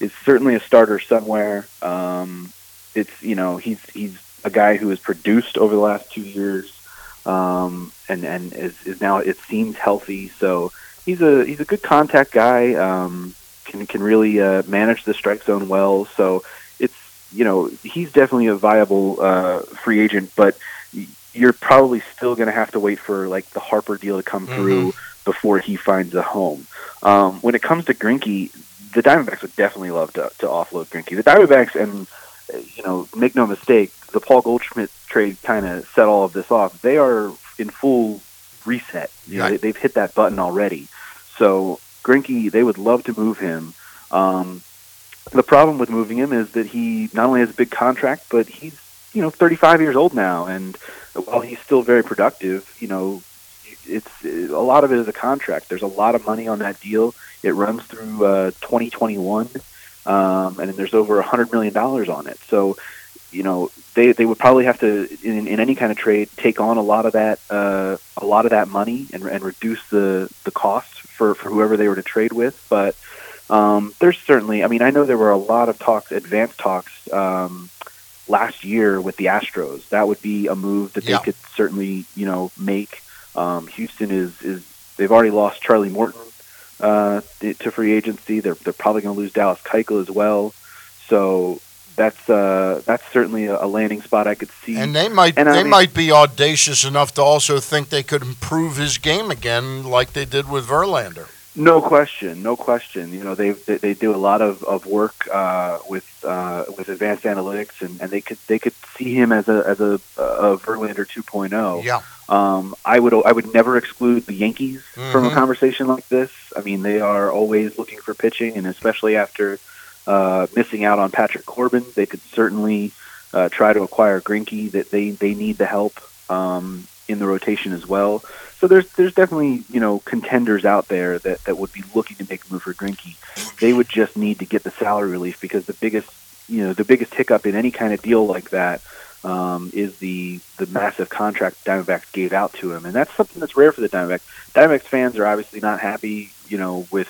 is certainly a starter somewhere. Um, it's you know he's he's a guy who has produced over the last two years, um, and and is, is now it seems healthy. So he's a he's a good contact guy. Um, can can really uh, manage the strike zone well. So it's you know he's definitely a viable uh, free agent, but you're probably still going to have to wait for like the Harper deal to come through before he finds a home. Um, when it comes to Greinke, the Diamondbacks would definitely love to, to offload Greinke. The Diamondbacks, and you know, make no mistake, the Paul Goldschmidt trade kind of set all of this off. They are in full reset. You know, Right. they, they've hit that button already. So Greinke, they would love to move him. Um, the problem with moving him is that he not only has a big contract, but he's you know 35 years old now, and while he's still very productive, you know, it's a lot of it is a contract. There's a lot of money on that deal. It runs through uh, 2021, um, and there's over a hundred million dollars on it. So, you know, they they would probably have to in, in any kind of trade take on a lot of that uh, a lot of that money and, and reduce the the cost for for whoever they were to trade with. But um, there's certainly, I mean, I know there were a lot of talks, advanced talks. Um, last year with the Astros. That would be a move that they Yeah. could certainly, you know, make. Um, Houston is is they've already lost Charlie Morton uh, to free agency. They're they're probably going to lose Dallas Keuchel as well. So that's uh, that's certainly a, landing spot I could see. And they might And they mean- might be audacious enough to also think they could improve his game again, like they did with Verlander. No question, no question. You know, they they, they do a lot of, of work uh, with uh, with advanced analytics, and, and they could they could see him as a as a, a Verlander 2.0. Yeah, Um, I would I would never exclude the Yankees from a Mhm. conversation like this. I mean, they are always looking for pitching, and especially after uh, missing out on Patrick Corbin, they could certainly uh, try to acquire Greinke. That they they need the help um, in the rotation as well. So there's there's definitely you know contenders out there that, that would be looking to make a move for Greinke. They would just need to get the salary relief because the biggest you know the biggest hiccup in any kind of deal like that um, is the the massive contract Diamondbacks gave out to him, and that's something that's rare for the Diamondbacks. Diamondbacks fans are obviously not happy, you know, with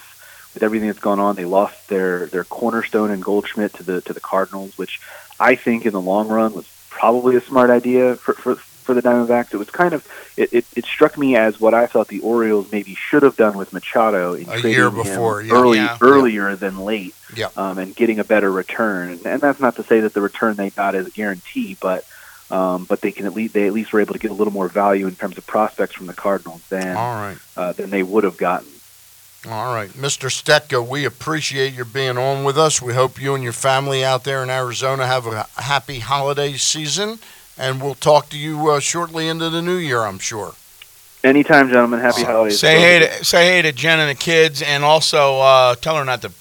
with everything that's gone on. They lost their their cornerstone and Goldschmidt to the to the Cardinals, which I think in the long run was probably a smart idea for for, for the Diamondbacks. It was kind of it, it, it struck me as what I thought the Orioles maybe should have done with Machado in A year before, yeah. early Yeah. earlier than late Yeah. um, and getting a better return. And, and that's not to say that the return they got is a guarantee, but um, but they can at least they at least were able to get a little more value in terms of prospects from the Cardinals than all right. uh, than they would have gotten. All right, Mr. Stetka, we appreciate your being on with us. We hope you and your family out there in Arizona have a happy holiday season, and we'll talk to you uh, shortly into the new year, I'm sure. Anytime, gentlemen. Happy holidays. Say hey to say hey to Jen and the kids, and also uh, tell her not to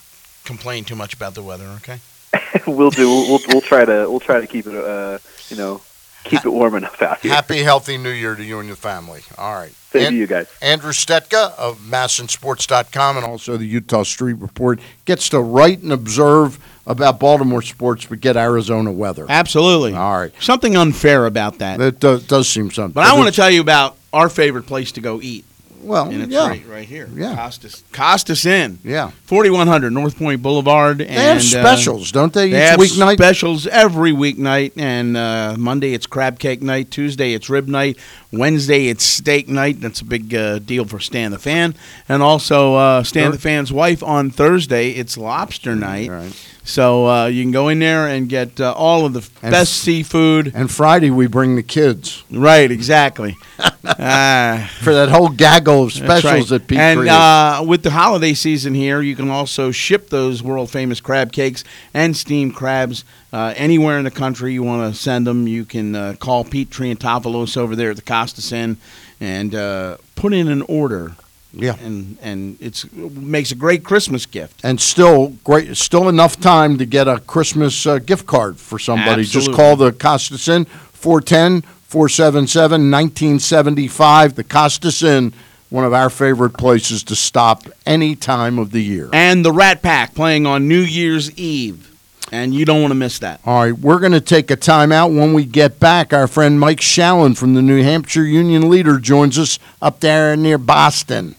complain too much about the weather. Okay. we'll do. We'll, we'll we'll try to we'll try to keep it uh you know keep it warm enough out here. Happy, healthy new year to you and your family. All right. Same An- to you guys. Andrew Stetka of MASNsports.com and also the Eutaw Street Report gets to write and observe about Baltimore sports, but get Arizona weather. Absolutely. All right. Something unfair about that. That does, does seem something. But I want to tell you about our favorite place to go eat. Well, And it's yeah. right, right here. Yeah. Costas, Costas Inn. Yeah. 4100 North Point Boulevard. They and, have uh, specials, don't they, each They have weeknight? specials every weeknight, and uh, Monday it's crab cake night, Tuesday it's rib night, Wednesday it's steak night. That's a big uh, deal for Stan the Fan, and also uh, Stan the Fan's wife on Thursday it's lobster night. Right. So uh, you can go in there and get uh, all of the And best seafood. And Friday we bring the kids Right, exactly. uh, for that whole gaggle of specials right. that Pete and uh, with the holiday season here, you can also ship those world famous crab cakes and steamed crabs uh, anywhere in the country you want to send them. You can uh, call Pete Triantopoulos over there at the Costas Inn and uh, put in an order. Yeah. and and it's it makes a great Christmas gift. and still great, still enough time to get a Christmas uh, gift card for somebody. Just call the Costas Inn 410 477 1975. The Costas Inn, one of our favorite places to stop any time of the year. And the Rat Pack playing on New Year's Eve, and you don't want to miss that. All right, we're going to take a timeout. When we get back, our friend Mike Shalin from the New Hampshire Union Leader joins us up there near Boston.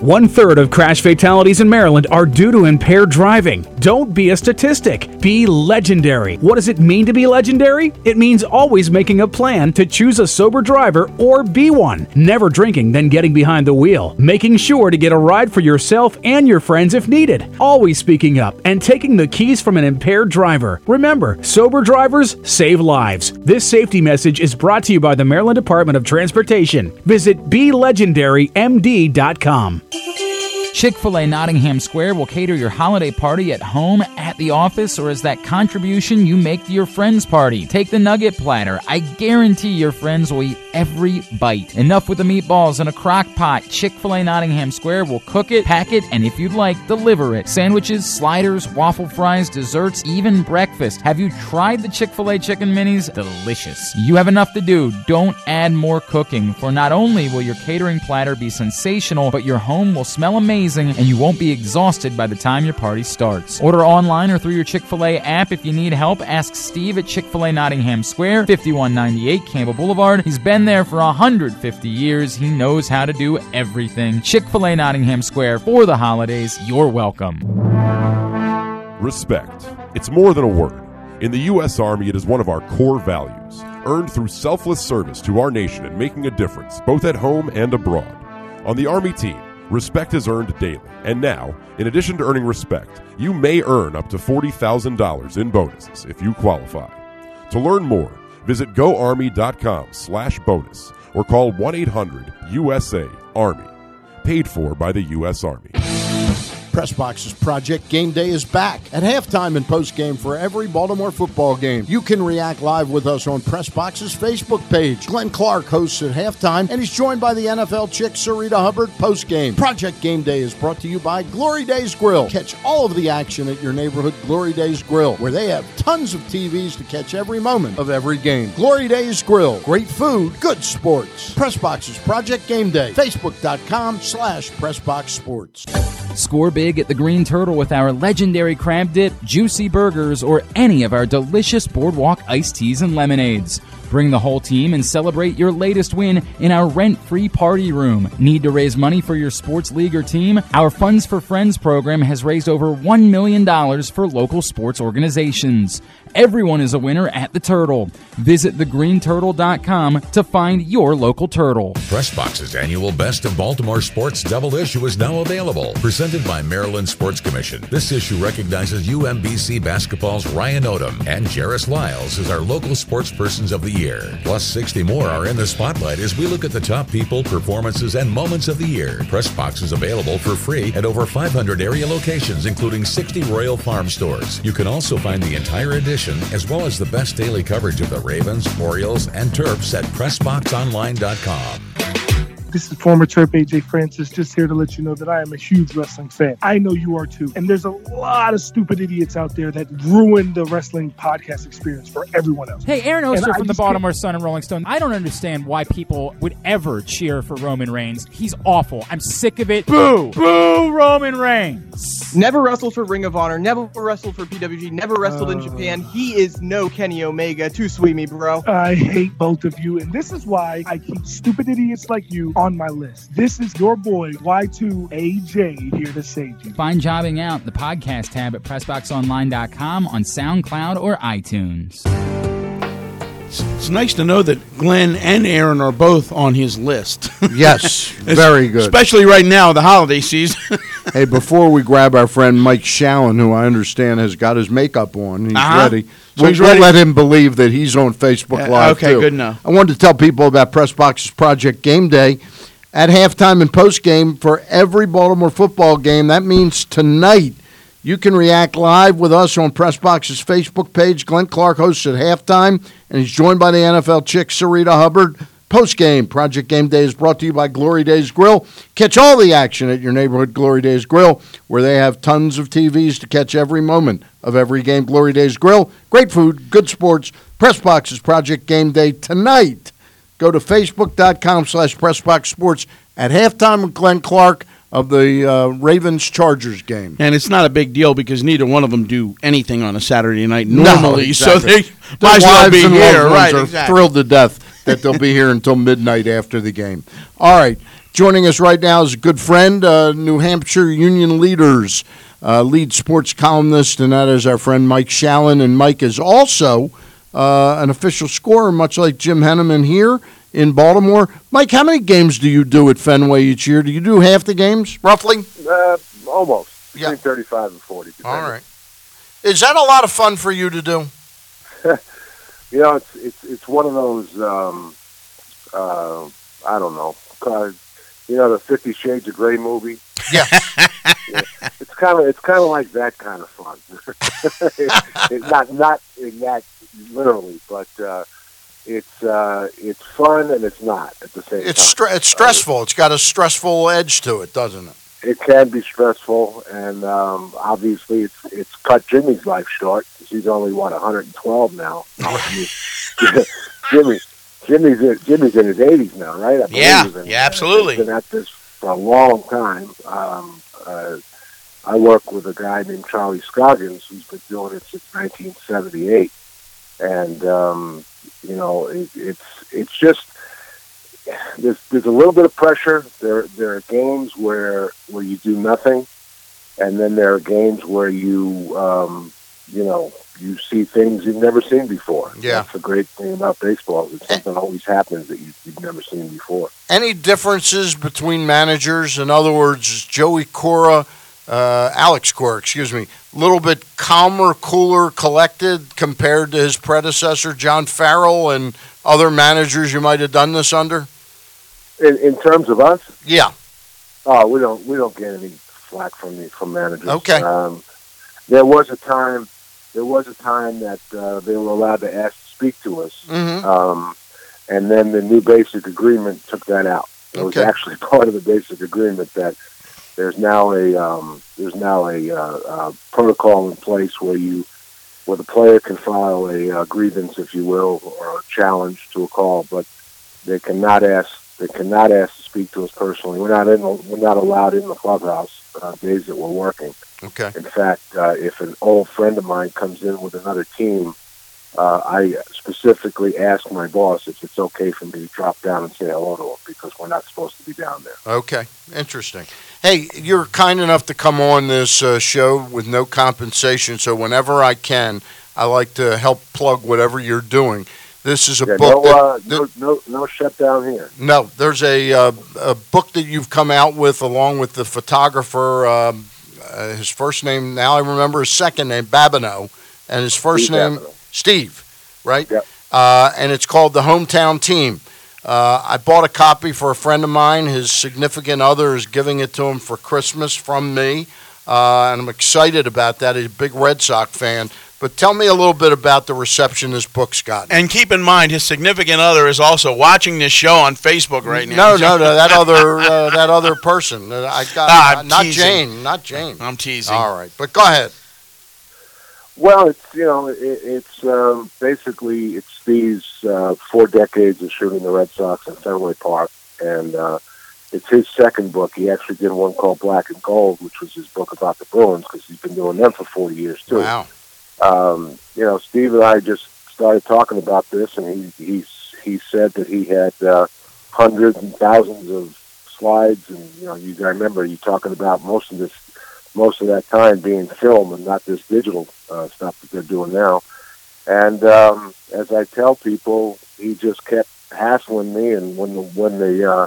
One third of crash fatalities in Maryland are due to impaired driving. Don't be a statistic. Be legendary. What does it mean to be legendary? It means always making a plan to choose a sober driver or be one. Never drinking, then getting behind the wheel. Making sure to get a ride for yourself and your friends if needed. Always speaking up and taking the keys from an impaired driver. Remember, sober drivers save lives. This safety message is brought to you by the Maryland Department of Transportation. Visit BeLegendaryMD.com. FM. Chick fil A Nottingham Square will cater your holiday party at home, at the office, or as that contribution you make to your friend's party. Take the nugget platter. I guarantee your friends will eat every bite. Enough with the meatballs in a crock pot. Chick fil A Nottingham Square will cook it, pack it, and if you'd like, deliver it. Sandwiches, sliders, waffle fries, desserts, even breakfast. Have you tried the Chick fil A chicken minis? Delicious. You have enough to do. Don't add more cooking, for not only will your catering platter be sensational, but your home will smell amazing and you won't be exhausted by the time your party starts. Order online or through your Chick fil A app. If you need help, ask Steve at Chick fil A Nottingham Square, 5198 Campbell Boulevard. He's been there for 150 years. He knows how to do everything. Chick fil A Nottingham Square for the holidays. You're welcome. Respect. It's more than a word. In the U.S. Army, it is one of our core values, earned through selfless service to our nation and making a difference, both at home and abroad. On the Army team, respect is earned daily. And now, in addition to earning respect, you may earn up to $40,000 in bonuses if you qualify. To learn more, visit goarmy.com slash bonus or call 1-800-USA-ARMY. Paid for by the U.S. Army. Pressbox's Project Game Day is back at halftime and postgame for every Baltimore football game. You can react live with us on Press Pressbox's Facebook page. Glenn Clark hosts at halftime, and he's joined by the NFL chick Sarita Hubbard postgame. Project Game Day is brought to you by Glory Days Grill. Catch all of the action at your neighborhood Glory Days Grill, where they have tons of TVs to catch every moment of every game. Glory Days Grill. Great food, good sports. Press Pressbox's Project Game Day. Facebook.com slash Pressbox Sports. Score big at the Green Turtle with our legendary crab dip, juicy burgers, or any of our delicious boardwalk iced teas and lemonades. Bring the whole team and celebrate your latest win in our rent free party room. Need to raise money for your sports league or team? Our Funds for Friends program has raised over $1 million for local sports organizations. Everyone is a winner at the Turtle. Visit thegreenturtle.com to find your local turtle. Pressbox's annual Best of Baltimore Sports double issue is now available. Presented by Maryland Sports Commission. This issue recognizes UMBC basketball's Ryan Odom and Jairus Lyles as our local sportspersons of the year. Plus, 60 more are in the spotlight as we look at the top people, performances, and moments of the year. Pressbox is available for free at over 500 area locations, including 60 Royal Farm stores. You can also find the entire edition, as well as the best daily coverage of the Ravens, Orioles, and Terps at PressBoxOnline.com. This is former Terp AJ Francis, just here to let you know that I am a huge wrestling fan. I know you are too. And there's a lot of stupid idiots out there that ruin the wrestling podcast experience for everyone else. Hey, Aaron And Oster I from the just Baltimore Sun and Rolling Stone. I don't understand why people would ever cheer for Roman Reigns. He's awful. I'm sick of it. Boo! Boo! Roman Reigns. Never wrestled for Ring of Honor, never wrestled for PWG, never wrestled in Uh. Japan. He is no Kenny Omega. Too sweet me, bro. I hate both of you, and this is why I keep stupid idiots like you on my list. This is your boy Y2AJ here to save you. Find Jobbing Out, the podcast tab at PressBoxOnline.com on SoundCloud or iTunes. It's nice to know that Glenn and Aaron are both on his list. Yes, very good. Especially right now, the holiday season. hey, before we grab our friend Mike Shalin, who I understand has got his makeup on, he's Uh-huh. ready. So we'll, he's we'll ready? let him believe that he's on Facebook Yeah, Live okay, too. good enough. I wanted to tell people about Pressbox's Project Game Day at halftime and postgame for every Baltimore football game. That means tonight. You can react live with us on Pressbox's Facebook page. Glenn Clark hosts at halftime, and he's joined by the NFL chick, Sarita Hubbard. Postgame, Project Game Day is brought to you by Glory Days Grill. Catch all the action at your neighborhood Glory Days Grill, where they have tons of TVs to catch every moment of every game. Glory Days Grill, great food, good sports. Pressbox's Project Game Day tonight. Go to facebook.com slash Pressbox Sports at halftime with Glenn Clark of the uh, Ravens Chargers game. and it's not a big deal because neither one of them do anything on a Saturday night No, normally, so they The might as well be here. Right, are exactly. thrilled to death that they'll be here until midnight after the game. All right, joining us right now is a good friend, uh, New Hampshire Union Leaders uh, lead sports columnist, and that is our friend Mike Shalin. And Mike is also uh, an official scorer, much like Jim Henneman here in Baltimore. Mike, how many games do you do at Fenway each year? Do you do half the games, roughly? Uh, almost. Yeah. Between 35 and 40. All right. Is that a lot of fun for you to do? You know, it's it's it's one of those. Um, uh, I don't know. Uh, you know, the Fifty Shades of Grey movie. Yeah. it's kind of it's kind of like that kind of fun. it's not not in that literally, but uh, it's uh, it's fun and it's not at the same It's time. stre- it's stressful. It's got a stressful edge to it, doesn't it? it can be stressful, and um, obviously it's it's cut Jimmy's life short. He's only what 112 now. No, I mean, Jimmy, Jimmy's in, Jimmy's in his 80s now, right? Yeah, yeah, absolutely. He's been at this for a long time. Um, uh, I work with a guy named Charlie Scoggins who's been doing it since 1978, and um, you know it, it's it's just there's there's a little bit of pressure. There there are games where where you do nothing, and then there are games where you um, you know you see things you've never seen before. Yeah. that's the great thing about baseball. That something always happens that you, you've never seen before. Any differences between managers? In other words, Joey Cora, uh, Alex Cora, excuse me, a little bit calmer, cooler, collected compared to his predecessor, John Farrell, and other managers you might have done this under? In, in terms of us, Yeah. Oh, we don't we don't get any flack from the from managers. Okay. Um, there was a time there was a time that uh, they were allowed to ask to speak to us, Mhm. um, and then the new basic agreement took that out. It was actually part of the basic agreement that there's now a um, there's now a, uh, uh protocol in place where you where the player can file a uh, grievance, if you will, or a challenge to a call, but they cannot ask they cannot ask to speak to us personally. We're not in we're not allowed in the clubhouse uh, days that we're working. Okay. In fact, uh, if an old friend of mine comes in with another team, uh, I specifically ask my boss if it's okay for me to drop down and say hello to him because we're not supposed to be down there. Okay, interesting. Hey, you're kind enough to come on this uh, show with no compensation, so whenever I can, I like to help plug whatever you're doing. This is a Yeah, book. no, that- uh, no, no, no shutdown here. No, there's a, uh, a book that you've come out with along with the photographer. Um, uh, his first name now I remember his second name Babineau, and his first Steve name Babineau. Steve, right? Uh, and it's called the Hometown Team. Uh, I bought a copy for a friend of mine. His significant other is giving it to him for Christmas from me, uh, and I'm excited about that. He's a big Red Sox fan. But tell me a little bit about the reception this book's gotten. And keep in mind, his significant other is also watching this show on Facebook right now. No, no, no. That other, uh, that other person. Uh, I got Ah, I'm not teasing. Jane, not Jane. I'm teasing. All right, but go ahead. Well, it's you know it, it's um, basically it's these uh, four decades of shooting the Red Sox at Fenway Park, and uh, it's his second book. He actually did one called Black and Gold, which was his book about the Bruins because he's been doing them for forty years too. Wow. Um, you know, Steve and I just started talking about this, and he he he said that he had uh, hundreds and thousands of slides, and you know, you I remember you talking about most of this most of that time being film and not this digital uh, stuff that they're doing now. And um, as I tell people, he just kept hassling me. And when the when the uh,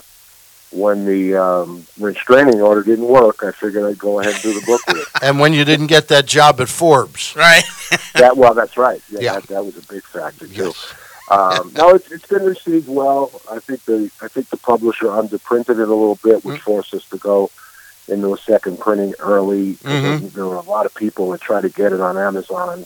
when the um, restraining order didn't work, I figured I'd go ahead and do the book with it. And when you didn't get that job at Forbes, right? that well, that's right. Yeah, Yeah. That, that was a big factor too. Um, no, it's, it's been received well. I think the I think the publisher underprinted it a little bit, which forced us to go into a second printing early. Mhm. There were a lot of people that tried to get it on Amazon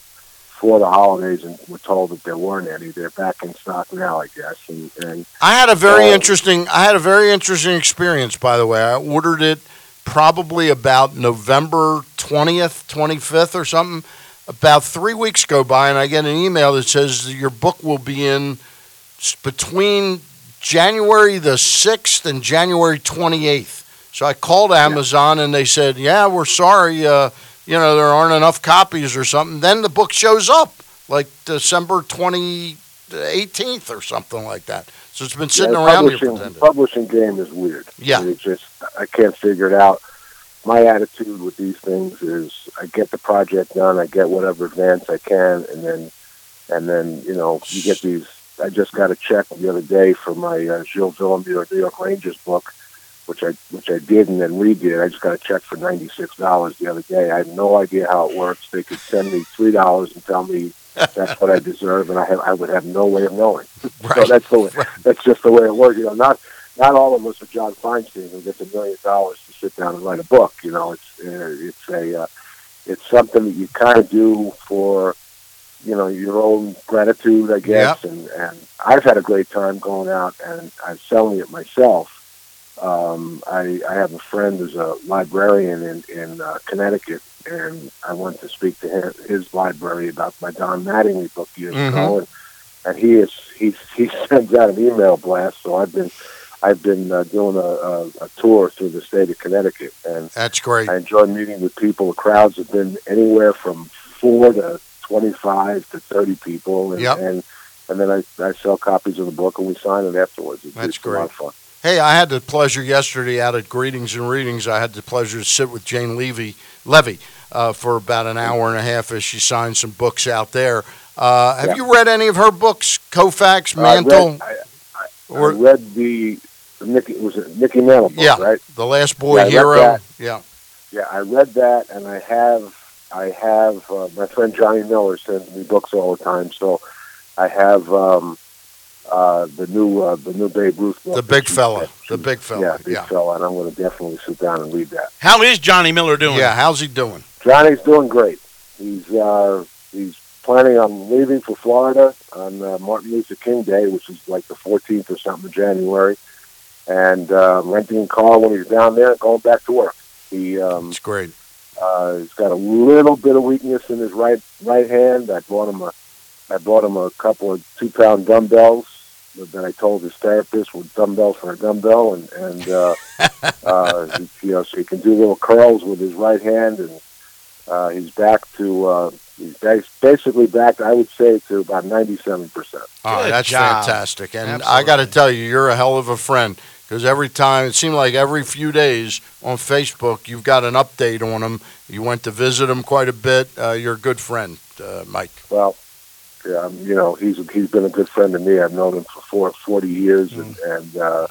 for the holidays, and we were told that there weren't any. They're back in stock now, I guess. And, and I had a very Uh, interesting. I had a very interesting experience. By the way, I ordered it probably about November twentieth, twenty fifth, or something. About three weeks go by, and I get an email that says your book will be in between January the sixth and January twenty eighth. So I called Amazon, and they said, "Yeah, we're sorry. Uh, you know, there aren't enough copies or something." Then the book shows up like December twenty eighteenth or something like that. So it's been sitting Yeah, around here publishing, for 10 days. publishing game is weird. Yeah. It just I can't figure it out. My attitude with these things is I get the project done, I get whatever advance I can, and then and then you know you get these. I just got a check the other day for my uh, Gilles Villemure New York Rangers book, which I which I did and then redid. I just got a check for ninety six dollars the other day. I have no idea how it works. They could send me three dollars and tell me that's what I deserve, and I have I would have no way of knowing. so that's the way, that's just the way it works. You know, not not all of us are John Feinstein who gets a million dollars to sit down and write a book. You know, it's uh, it's a uh, it's something that you kind of do for you know your own gratitude, I guess. And and I've had a great time going out and I'm selling it myself. Um, I, I have a friend who's a librarian in in uh, Connecticut, and I went to speak to him, his library about my Don Mattingly book years ago, and, and he is he he sends out an email blast. So I've been I've been uh, doing a, a, a tour through the state of Connecticut, and That's great. I enjoy meeting with people. The crowds have been anywhere from four to twenty-five to thirty people, and Yep. and, and then I, I sell copies of the book and we sign it afterwards. It's, That's it's a lot of fun. Hey, I had the pleasure yesterday out at Greetings and Readings. I had the pleasure to sit with Jane Leavy, Leavy uh, for about an hour and a half as she signed some books out there. Uh, have Yeah. you read any of her books? Koufax, I read- Mantle? I, I, or- I read the, the Nicky was it Mickey Mantle book, Yeah, right? The Last Boy Yeah, Hero. Yeah. Yeah, I read that, and I have I have uh, my friend Johnny Miller sends me books all the time, so I have um, uh, the new uh, the new Babe Ruth book. The big she fella. sent. The big fella. Yeah, big Yeah. fella, and I'm going to definitely sit down and read that. How is Johnny Miller doing? Yeah, how's he doing? Johnny's doing great. He's uh, he's planning on leaving for Florida on uh, Martin Luther King Day, which is like the 14th or something of January, and uh, renting a car when he's down there and going back to work. He um, It's great. uh, he's got a little bit of weakness in his right right hand. I bought him a I bought him a couple of two pound dumbbells that I told his therapist were dumbbells for a dumbbell, and and uh, uh, he, you know so he can do little curls with his right hand, and uh, he's back to uh, he's basically back. I would say to about ninety seven percent. Oh, Good that's job. fantastic. And I got to tell you, you're a hell of a friend because every time, it seemed like every few days on Facebook, you've got an update on him. You went to visit him quite a bit. Uh, you're a good friend, uh, Mike. Well, yeah, um, you know, he's he's been a good friend to me. I've known him for four, 40 years, and, and uh,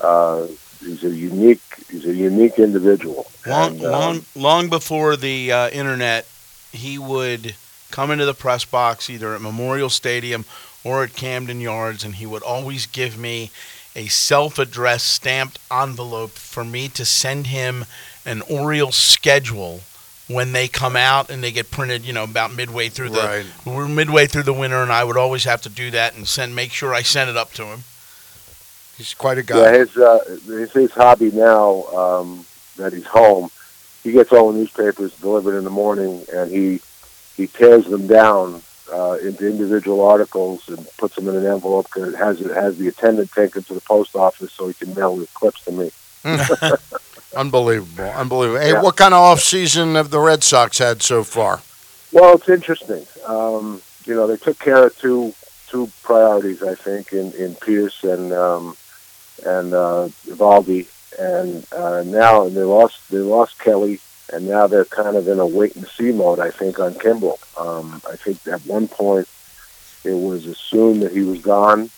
uh, he's a unique he's a unique individual. Long, And, um, long, long before the uh, internet, he would come into the press box either at Memorial Stadium or at Camden Yards, and he would always give me a self-addressed stamped envelope for me to send him an Oriole schedule when they come out and they get printed. You know, about midway through the Right. we're midway through the winter, and I would always have to do that and send make sure I send it up to him. He's quite a guy. Yeah, his uh, his, his hobby now um, that he's home, he gets all the newspapers delivered in the morning, and he he tears them down uh, into individual articles and puts them in an envelope. because it has it has the attendant take them to the post office so he can mail the clips to me. Unbelievable. Unbelievable. Hey, Yeah. what kind of off season have the Red Sox had so far? Well, it's interesting. Um, you know, they took care of two two priorities, I think, in, in Pearce and um, and uh, and uh, now they lost they lost Kelly, and now they're kind of in a wait and see mode. I think on Kimbrel. Um, I think at one point it was assumed that he was gone,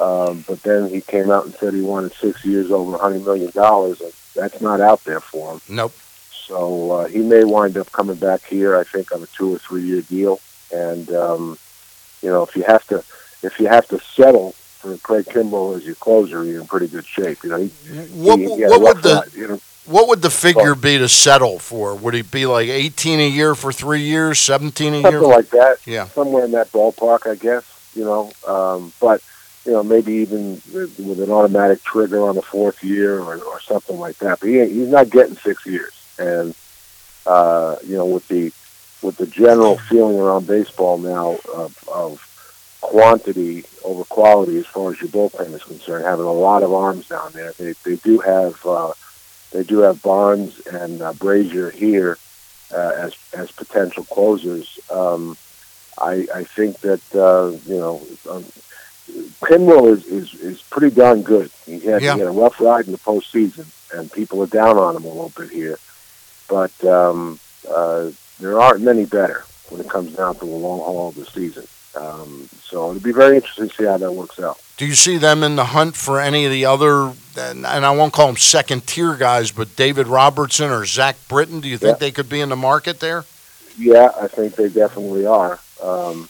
um, but then he came out and said he wanted six years over a hundred million dollars. That's not out there for him. Nope. So uh, he may wind up coming back here. I think on a two or three year deal. And um, you know, if you have to, if you have to settle for Craig Kimbrel as your closer, you're in pretty good shape. You know, he, What, he, he what would the ride, you know. what would the figure be to settle for? Would it be like 18 a year for three years, 17 a year? something like that. Yeah. somewhere in that ballpark, I guess. You know, um, but you know, maybe even with, an automatic trigger on the fourth year or, or something like that. But he he's not getting six years, and uh, you know, with the with the general feeling around baseball now of, of quantity over quality as far as your bullpen is concerned, having a lot of arms down there. They they do have uh, they do have Barnes and uh, Brasier here uh, as as potential closers. Um, I I think that uh, you know. Um, Pinwell is, is, is pretty darn good. He had, Yeah. he had a rough ride in the postseason, and people are down on him a little bit here. But um, uh, there aren't many better when it comes down to the long haul of the season. Um, so it'll be very interesting to see how that works out. Do you see them in the hunt for any of the other, and, and I won't call them second tier guys, but David Robertson or Zach Britton? Do you think Yeah. they could be in the market there? Yeah, I think they definitely are. Um,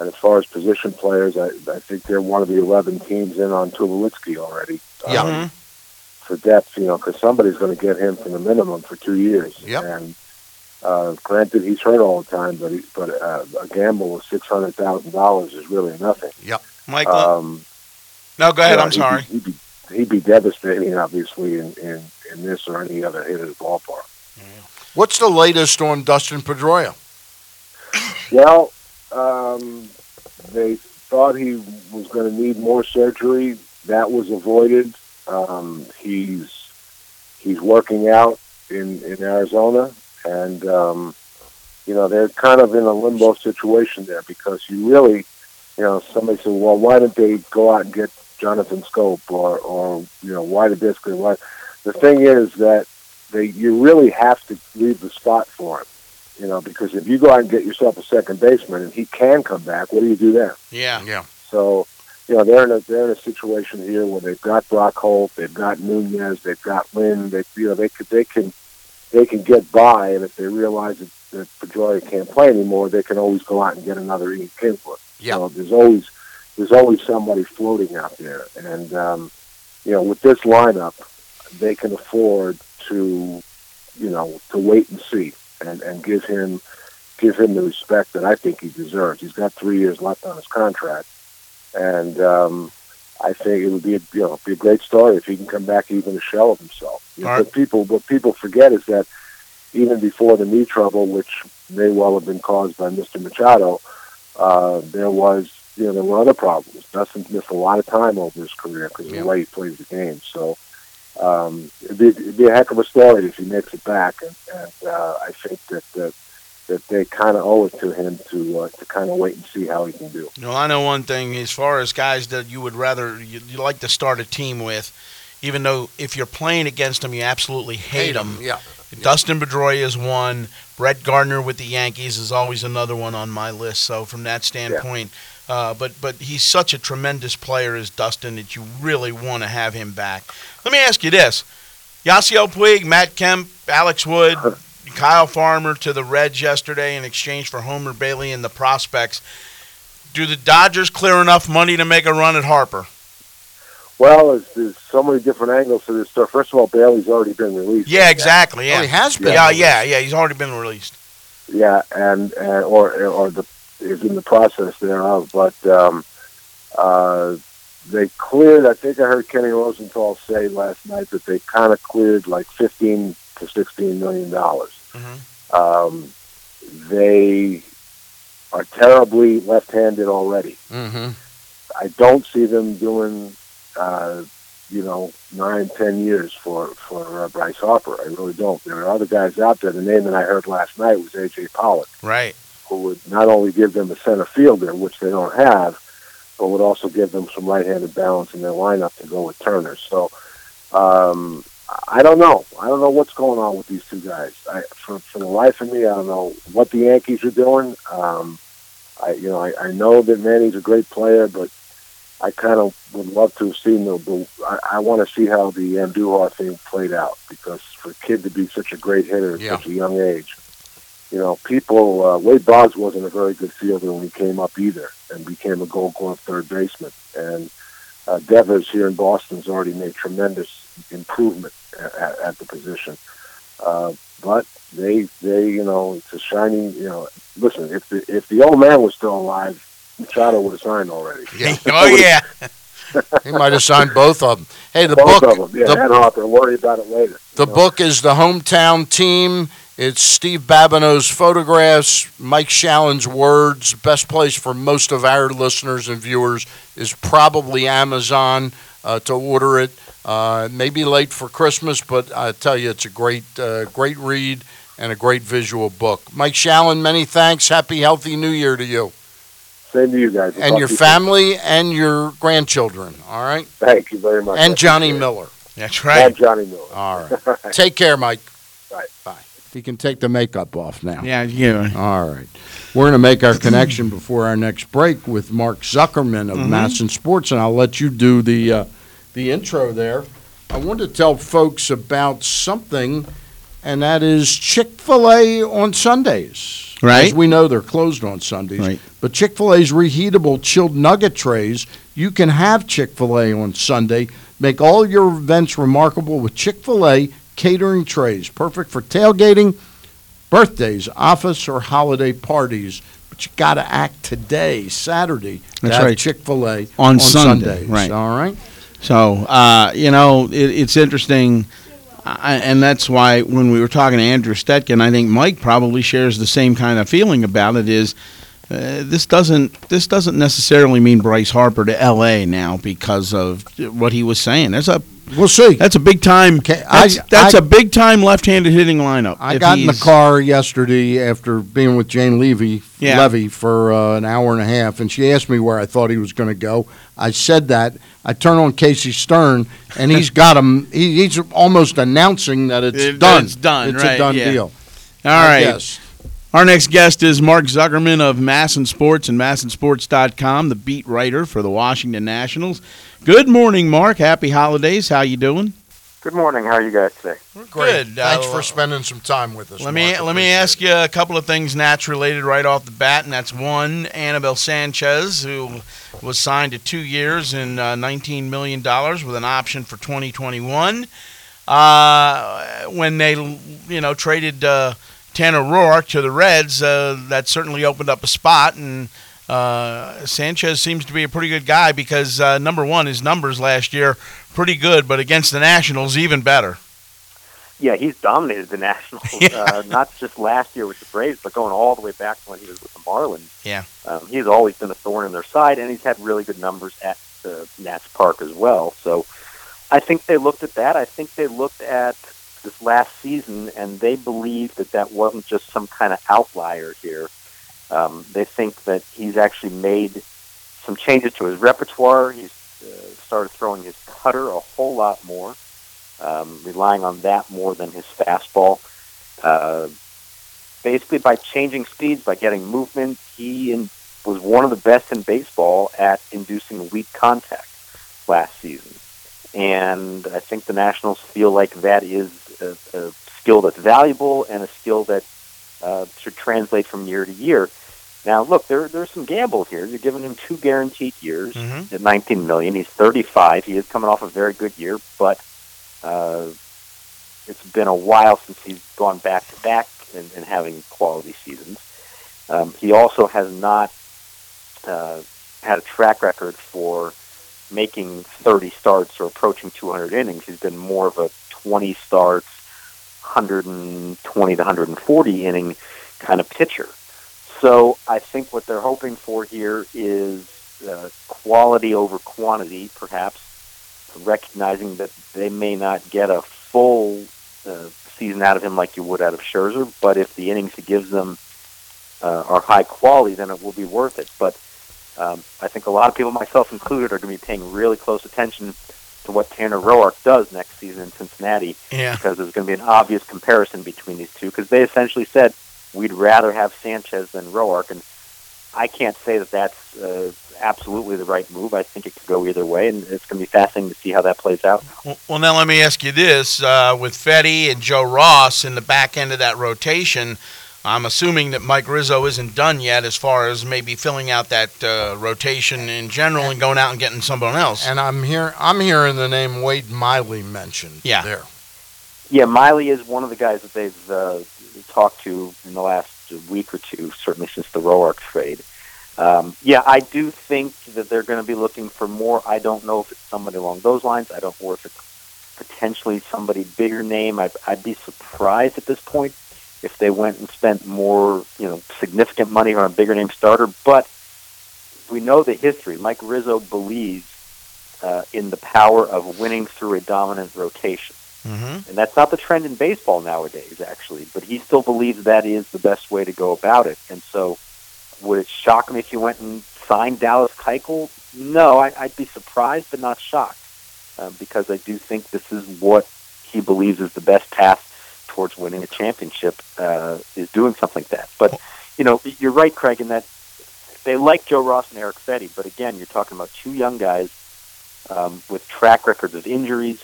And as far as position players, I, I think they're one of the 11 teams in on Tulowitzki already. Yeah. Um, for depth, you know, because somebody's going to get him for the minimum for two years. Yep. And uh, granted, he's hurt all the time, but he, but uh, a gamble of six hundred thousand dollars is really nothing. Yep. Michael. Um, no, go ahead. yeah, I'm he'd be- sorry. He'd be, he'd be devastating, obviously, in, in, in this or any other hitter's ballpark. What's the latest on Dustin Pedroia? Well, um, they thought he was going to need more surgery. That was avoided. Um, he's he's working out in in Arizona, and um, you know they're kind of in a limbo situation there because you really, you know, somebody said, well, why didn't they go out and get Jonathan Schoop or or you know why did this? Why? The thing is that they you really have to leave the spot for him. You know, because if you go out and get yourself a second baseman and he can come back, what do you do then? Yeah. Yeah. So, you know, they're in a they're in a situation here where they've got Brock Holt, they've got Nunez, they've got Lin. They you know they could they can they can get by, and if they realize that, that Pedroia can't play anymore, they can always go out and get another Ian Kinsler. Yeah. So there's always there's always somebody floating out there, and um, you know, with this lineup, they can afford to you know to wait and see and and give him give him the respect that I think he deserves. He's got three years left on his contract, and um, I think it would be a, you know be a great story if he can come back even a shell of himself. You know, right. What people what people forget is that even before the knee trouble, which may well have been caused by Mr. Machado, uh, there was you know there were other problems. Dustin missed a lot of time over his career because of the way he plays the game. So. Um, it'd, be, it'd be a heck of a story if he makes it back, and, and uh, I think that that, that they kind of owe it to him to uh, to kind of wait and see how he can do. Well, I know one thing as far as guys that you would rather you, you like to start a team with, even though if you're playing against them, you absolutely hate, them. Yeah. Dustin Pedroia is one. Brett Gardner with the Yankees is always another one on my list. So from that standpoint, uh, but but he's such a tremendous player as Dustin that you really want to have him back. Let me ask you this: Yasiel Puig, Matt Kemp, Alex Wood, Kyle Farmer to the Reds yesterday in exchange for Homer Bailey and the prospects. Do the Dodgers clear enough money to make a run at Harper? Well, there's, there's so many different angles to this stuff. First of all, Bailey's already been released. Yeah, exactly. Yeah, Oh, he has been Yeah, released. yeah, yeah. He's already been released. Yeah, and, and or or the is in the process thereof. But um, uh, they cleared. I think I heard Kenny Rosenthal say last night that they kind of cleared like fifteen to sixteen million dollars. Mm-hmm. Um, they are terribly left-handed already. Mm-hmm. I don't see them doing, uh, you know, nine, ten years for for uh, Bryce Harper. I really don't. There are other guys out there. The name that I heard last night was AJ Pollock, Right. Who would not only give them a center fielder, which they don't have, but would also give them some right-handed balance in their lineup to go with Turner. So. Um, I don't know. I don't know what's going on with these two guys. I, for, for the life of me, I don't know what the Yankees are doing. Um, I, you know, I, I know that Manny's a great player, but I kind of would love to have seen the. the I, I want to see how the Andujar thing played out because for a kid to be such a great hitter at Yeah. such a young age, you know, people. Uh, Wade Boggs wasn't a very good fielder when he came up either, and became a Gold Glove third baseman. And uh, Devers here in Boston's already made tremendous improvement at, at, at the position. Uh, but they, they, you know, it's a shiny. You know, listen, if the if the old man was still alive, Machado would have signed already. Yeah. Oh yeah. He might have signed both of them. Hey, the Both book. of them. Yeah, the, and Harper. Worry about it later. The book is the hometown team. It's Steve Babineau's photographs, Mike Shalin's words. Best place for most of our listeners and viewers is probably Amazon uh, to order it. Uh, it may be late for Christmas, but I tell you, it's a great, uh, great read and a great visual book. Mike Shallon, many thanks. Happy, healthy New Year to you Same to you guys. We'll and your to you soon. family and your grandchildren. All right, Thank you very much. And Johnny. Miller. That's And right. Johnny Miller. All right. Take care, Mike. Bye. Bye. You can take the makeup off now. Yeah, yeah. All right. We're going to make our connection before our next break with Mark Zuckerman of Mhm. MASN Sports, and I'll let you do the uh, the intro there. I want to tell folks about something, and that is Chick Fil A on Sundays. Right. As we know, they're closed on Sundays. Right. But Chick fil A's reheatable chilled nugget trays, you can have Chick fil A on Sunday. Make all your events remarkable with Chick fil A catering trays. Perfect for tailgating, birthdays, office, or holiday parties. But you got to act today, Saturday. That's right. Chick-fil-A On on Sunday, Sundays. right. All right. So, uh, you know, it, it's interesting, I, and that's why when we were talking to Andrew Stetka, I think Mike probably shares the same kind of feeling about it. Is uh, this doesn't this doesn't necessarily mean Bryce Harper to L.A. now because of what he was saying. There's a we'll see. That's a big time. That's, I- that's I- a big time left-handed hitting lineup. I got in the car yesterday after being with Jane Leavy, Yeah. Leavy for uh, an hour and a half, and she asked me where I thought he was going to go. I said that. I turn on Casey Stern, and he's got him. He, he's almost announcing that it's It- done. It's done. It's right, a done yeah. deal. All right. guess. Our next guest is Mark Zuckerman of MASN Sports and MASNsports.com, the beat writer for the Washington Nationals. Good morning, Mark. Happy holidays. How you doing? Good morning. How are you guys today? Great. Good. Thanks Uh, for spending some time with us. Let me Mark. let me ask you a couple of things Nats related right off the bat, and that's one Anibal Sanchez, who was signed to two years and uh, 19 million dollars with an option for 2021. Uh, when they you know traded uh, Tanner Roark to the Reds, uh, that certainly opened up a spot, and uh, Sanchez seems to be a pretty good guy because uh, number one, his numbers last year pretty good, but against the Nationals even better. Yeah, he's dominated the Nationals, uh, not just last year with the Braves, but going all the way back to when he was with the Marlins. Yeah. Um, he's always been a thorn in their side, and he's had really good numbers at uh, Nats Park as well. So I think they looked at that. I think they looked at this last season, and they believe that that wasn't just some kind of outlier here. Um, they think that he's actually made some changes to his repertoire. He's uh, started throwing his cutter a whole lot more, um, relying on that more than his fastball. Uh, basically, by changing speeds, by getting movement, he in, was one of the best in baseball at inducing weak contact last season. And I think the Nationals feel like that is a, a skill that's valuable and a skill that uh, should translate from year to year. Now, look, there there's some gamble here. You're giving him two guaranteed years Mm-hmm. at 19 million. He's 35. He is coming off a very good year, but uh, it's been a while since he's gone back to back and and having quality seasons. Um, he also has not uh, had a track record for making 30 starts or approaching 200 innings. He's been more of a 20 starts, 120 to 140 inning kind of pitcher. So I think what they're hoping for here is uh, quality over quantity, perhaps, recognizing that they may not get a full uh, season out of him like you would out of Scherzer, but if the innings he gives them uh, are high quality, then it will be worth it. But um, I think a lot of people, myself included, are going to be paying really close attention to what Tanner Roark does next season in Cincinnati, Yeah. because there's going to be an obvious comparison between these two. Because they essentially said we'd rather have Sanchez than Roark, and I can't say that that's uh, absolutely the right move. I think it could go either way, and it's going to be fascinating to see how that plays out. Well, well, now let me ask you this: uh, with Fedde and Joe Ross in the back end of that rotation, I'm assuming that Mike Rizzo isn't done yet, as far as maybe filling out that uh, rotation in general and going out and getting someone else. And I'm here. I'm hearing the name Wade Miley mentioned. Yeah. There. Yeah, Miley is one of the guys that they've uh, talked to in the last week or two, certainly since the Roark trade. Um, yeah, I do think that they're going to be looking for more. I don't know if it's somebody along those lines. I don't know if it's potentially somebody bigger name. I'd, I'd be surprised at this point if they went and spent more, you know, significant money on a bigger name starter. But we know the history. Mike Rizzo believes uh, in the power of winning through a dominant rotation. Mm-hmm. And that's not the trend in baseball nowadays, actually. But he still believes that is the best way to go about it. And so, would it shock me if he went and signed Dallas Keuchel? No, I, I'd be surprised, but not shocked, uh, because I do think this is what he believes is the best path towards winning a championship. Uh, is doing something like that. But you know, you're right, Craig, in that they like Joe Ross and Erick Fedde, but again, you're talking about two young guys um, with track records of injuries,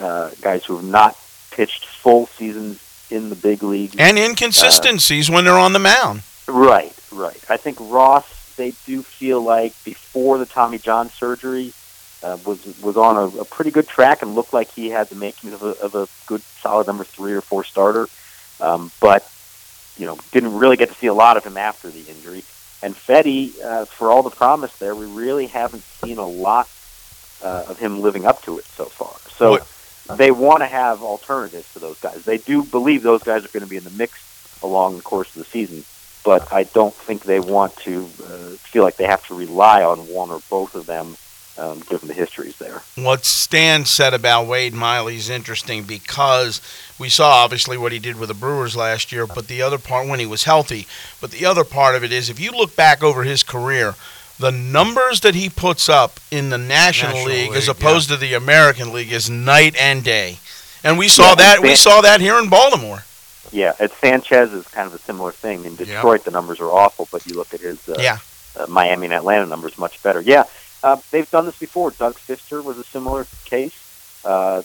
uh, guys who have not pitched full seasons in the big leagues. And inconsistencies when they're on the mound. Right, right. I think Ross they do feel like before the Tommy John surgery uh, was was on a, a pretty good track and looked like he had the makings of a, of a good solid number three or four starter. Um, but you know, didn't really get to see a lot of him after the injury. And Fedde, uh, for all the promise there, we really haven't seen a lot uh, of him living up to it so far. So they want to have alternatives for those guys. They do believe those guys are going to be in the mix along the course of the season, but I don't think they want to uh, feel like they have to rely on one or both of them um, given the histories there. What Stan said about Wade Miley is interesting because we saw obviously what he did with the Brewers last year, but the other part when he was healthy. But the other part of it is if you look back over his career, the numbers that he puts up in the National, National League, as League, opposed to the American League is night and day. And we saw Yeah, that and we saw that here in Baltimore. Yeah, at Sanchez is kind of a similar thing. In Detroit, the numbers are awful, but you look at his uh, Yeah. uh, Miami and Atlanta numbers much better. Yeah, uh, they've done this before. Doug Fister was a similar case. Uh,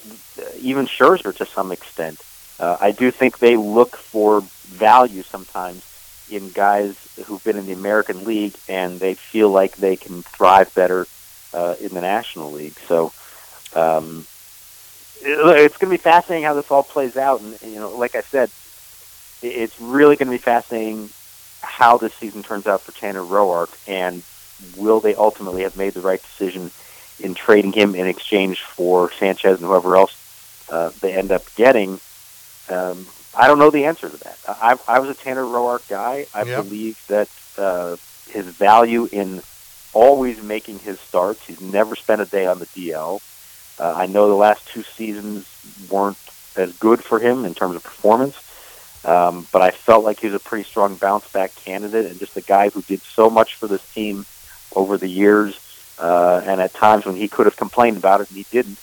even Scherzer to some extent. Uh, I do think they look for value sometimes in guys who've been in the American League and they feel like they can thrive better uh, in the National League. So um, it- it's going to be fascinating how this all plays out. And you know, like I said, it- it's really going to be fascinating how this season turns out for Tanner Roark, and will they ultimately have made the right decision in trading him in exchange for Sanchez and whoever else uh, they end up getting? Um, I don't know the answer to that. I, I was a Tanner Roark guy. I Yep. believe that uh, his value in always making his starts. He's never spent a day on the DL. Uh, I know the last two seasons weren't as good for him in terms of performance, um, but I felt like he was a pretty strong bounce back candidate and just a guy who did so much for this team over the years. Uh, and at times when he could have complained about it and he didn't,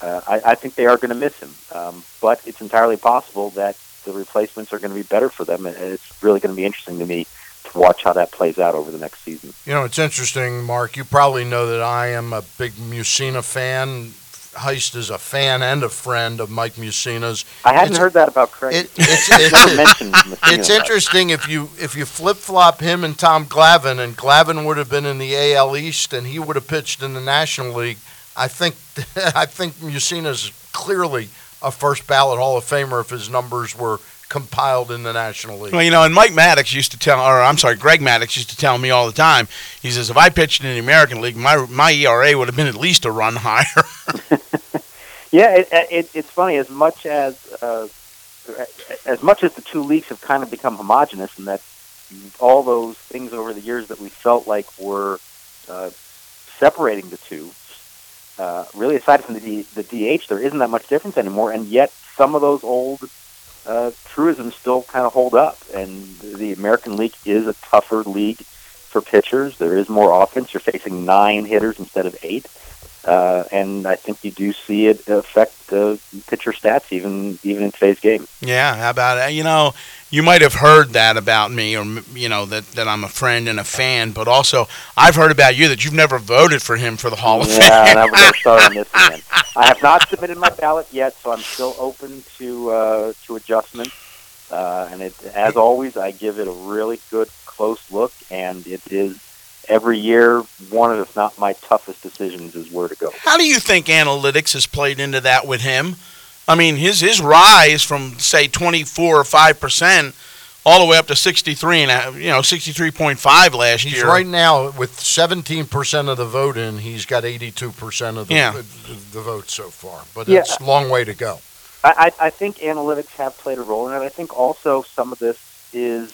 uh, I, I think they are going to miss him. Um, but it's entirely possible that the replacements are going to be better for them, and it's really going to be interesting to me to watch how that plays out over the next season. You know, it's interesting, Mark. You probably know that I am a big Mussina fan. Heist is a fan and a friend of Mike Mussina's. I hadn't It's- heard that about Craig. It, it's, it's, it's interesting if you if you flip flop him and Tom Glavine, and Glavine would have been in the AL East, and he would have pitched in the National League. I think I think Mussina's clearly a first ballot Hall of Famer if his numbers were compiled in the National League. Well, you know, and Mike Maddux used to tell, or I'm sorry, Greg Maddux used to tell me all the time. He says, if I pitched in the American League, my my ERA would have been at least a run higher. Yeah, it, it, it's funny. As much as uh, as much as the two leagues have kind of become homogenous, and that all those things over the years that we felt like were uh, separating the two, uh, really aside from the D, the DH, there isn't that much difference anymore. And yet, some of those old uh, truisms still kind of hold up. And the American League is a tougher league for pitchers. There is more offense. You're facing nine hitters instead of eight. Uh, and I think you do see it affect uh, pitcher stats even even in today's game. yeah, how about it? You know, you might have heard that about me, or you know that that I'm a friend and a fan. But also, I've heard about you that you've never voted for him for the Hall of Yeah, Fame. never going to start on this again. I have not submitted my ballot yet, so I'm still open to uh, to adjustment. Uh, and it, as always, I give it a really good close look, and it is every year one of, if not my toughest decisions, is where to go. How do you think analytics has played into that with him? I mean, his his rise from say 24 or 5 percent all the way up to 63 and a- you know 63.5 last He's year. right now with 17% of the vote in. He's got 82% of the, Yeah. the, the vote so far, but Yeah. it's a long way to go. I, I I think analytics have played a role in it. I think also some of this is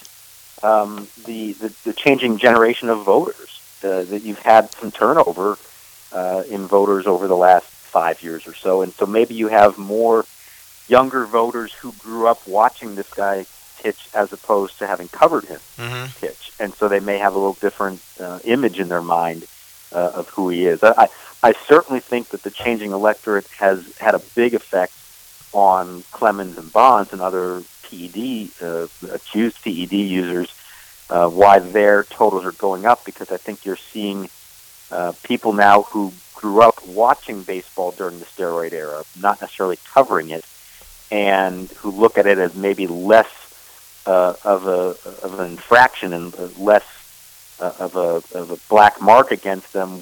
um, the, the the changing generation of voters. Uh, that you've had some turnover uh, in voters over the last five years or so, and so maybe you have more younger voters who grew up watching this guy pitch as opposed to having covered him Mhm. pitch, and so they may have a little different uh, image in their mind uh, of who he is. I I certainly think that the changing electorate has had a big effect on Clemens and Bonds and other PED uh, accused PED users. Uh, why their totals are going up because I think you're seeing uh, people now who grew up watching baseball during the steroid era, not necessarily covering it, and who look at it as maybe less uh, of a of an infraction and less uh, of a of a black mark against them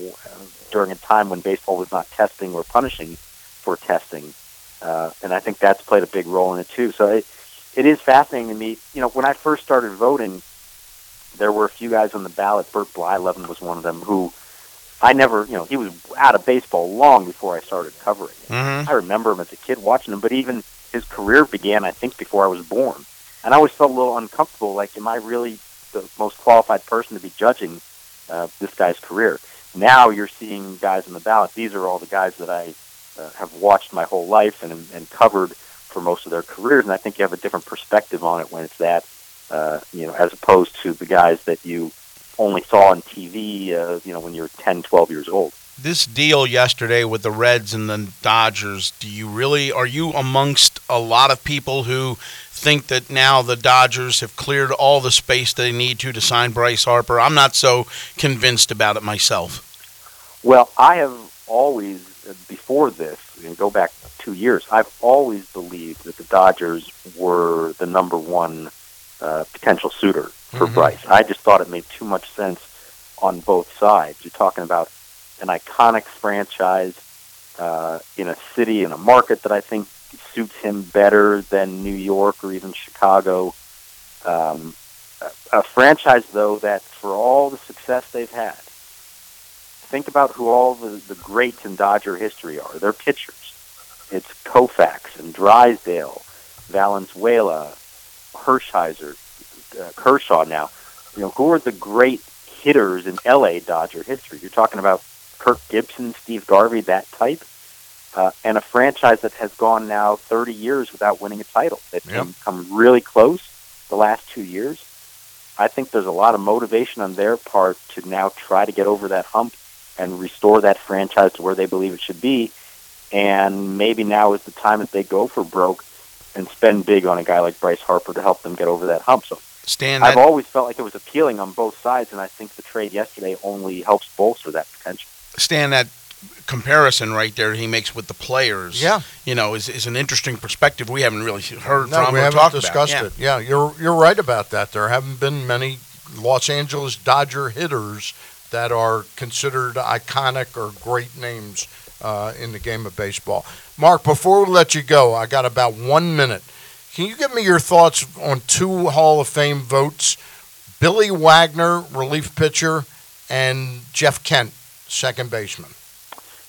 during a time when baseball was not testing or punishing for testing, uh, and I think that's played a big role in it too. So it it is fascinating to me. You know, when I first started voting, there were a few guys on the ballot. Bert Blyleven was one of them who I never, you know, he was out of baseball long before I started covering it. Mhm. I remember him as a kid watching him, but even his career began, I think, before I was born. And I always felt a little uncomfortable. Like, am I really the most qualified person to be judging uh, this guy's career? Now you're seeing guys on the ballot. These are all the guys that I uh, have watched my whole life and, and covered for most of their careers. And I think you have a different perspective on it when it's that, uh, you know, as opposed to the guys that you only saw on TV, uh, you know, when you're 10, 12 years old. This deal yesterday with the Reds and the Dodgers, do you really are you amongst a lot of people who think that now the Dodgers have cleared all the space they need to to sign Bryce Harper? I'm not so convinced about it myself. Well, I have always, uh, before this, and go back two years, I've always believed that the Dodgers were the number one uh, potential suitor for Mhm. Bryce. I just thought it made too much sense on both sides. You're talking about an iconic franchise uh, in a city, in a market that I think suits him better than New York or even Chicago. Um, a, a franchise, though, that for all the success they've had, think about who all the, the greats in Dodger history are. They're pitchers. It's Koufax and Drysdale, Valenzuela, Hershiser, uh, Kershaw now. You know, who are the great hitters in LA Dodger history? You're talking about Kirk Gibson, Steve Garvey, that type. Uh, and a franchise that has gone now 30 years without winning a title. They've Yep. come really close the last two years. I think there's a lot of motivation on their part to now try to get over that hump and restore that franchise to where they believe it should be. And maybe now is the time that they go for broke and spend big on a guy like Bryce Harper to help them get over that hump. So Stan, I've that, always felt like it was appealing on both sides, and I think the trade yesterday only helps bolster that potential. Stan, that comparison right there he makes with the players, Yeah. you know, is, is an interesting perspective we haven't really heard No, from we or haven't talked discussed about. it. Yeah, you're you're right about that. There haven't been many Los Angeles Dodger hitters that are considered iconic or great names uh, in the game of baseball. Mark, before we let you go, I got about one minute. Can you give me your thoughts on two Hall of Fame votes? Billy Wagner, relief pitcher, and Jeff Kent, second baseman.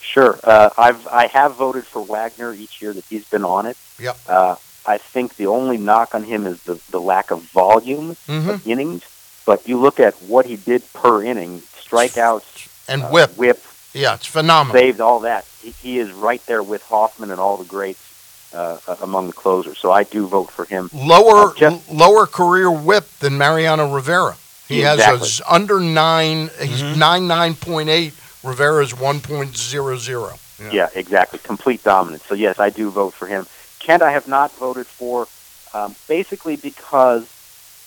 Sure. Uh, I've I have voted for Wagner each year that he's been on it. Yep. Uh, I think the only knock on him is the the lack of volume Mhm. of innings. But you look at what he did per inning, strikeouts And uh, whip. Whip, Yeah, it's phenomenal. saved all that. He, he is right there with Hoffman and all the greats uh, among the closers. So I do vote for him. lower Uh, Jeff- l- lower career whip than Mariano Rivera. He has a, under nine. He's Mm-hmm. nine nine point eight. Rivera's one point zero zero. Yeah. exactly. Complete dominance. So yes, I do vote for him. Kent, I have not voted for, um, basically because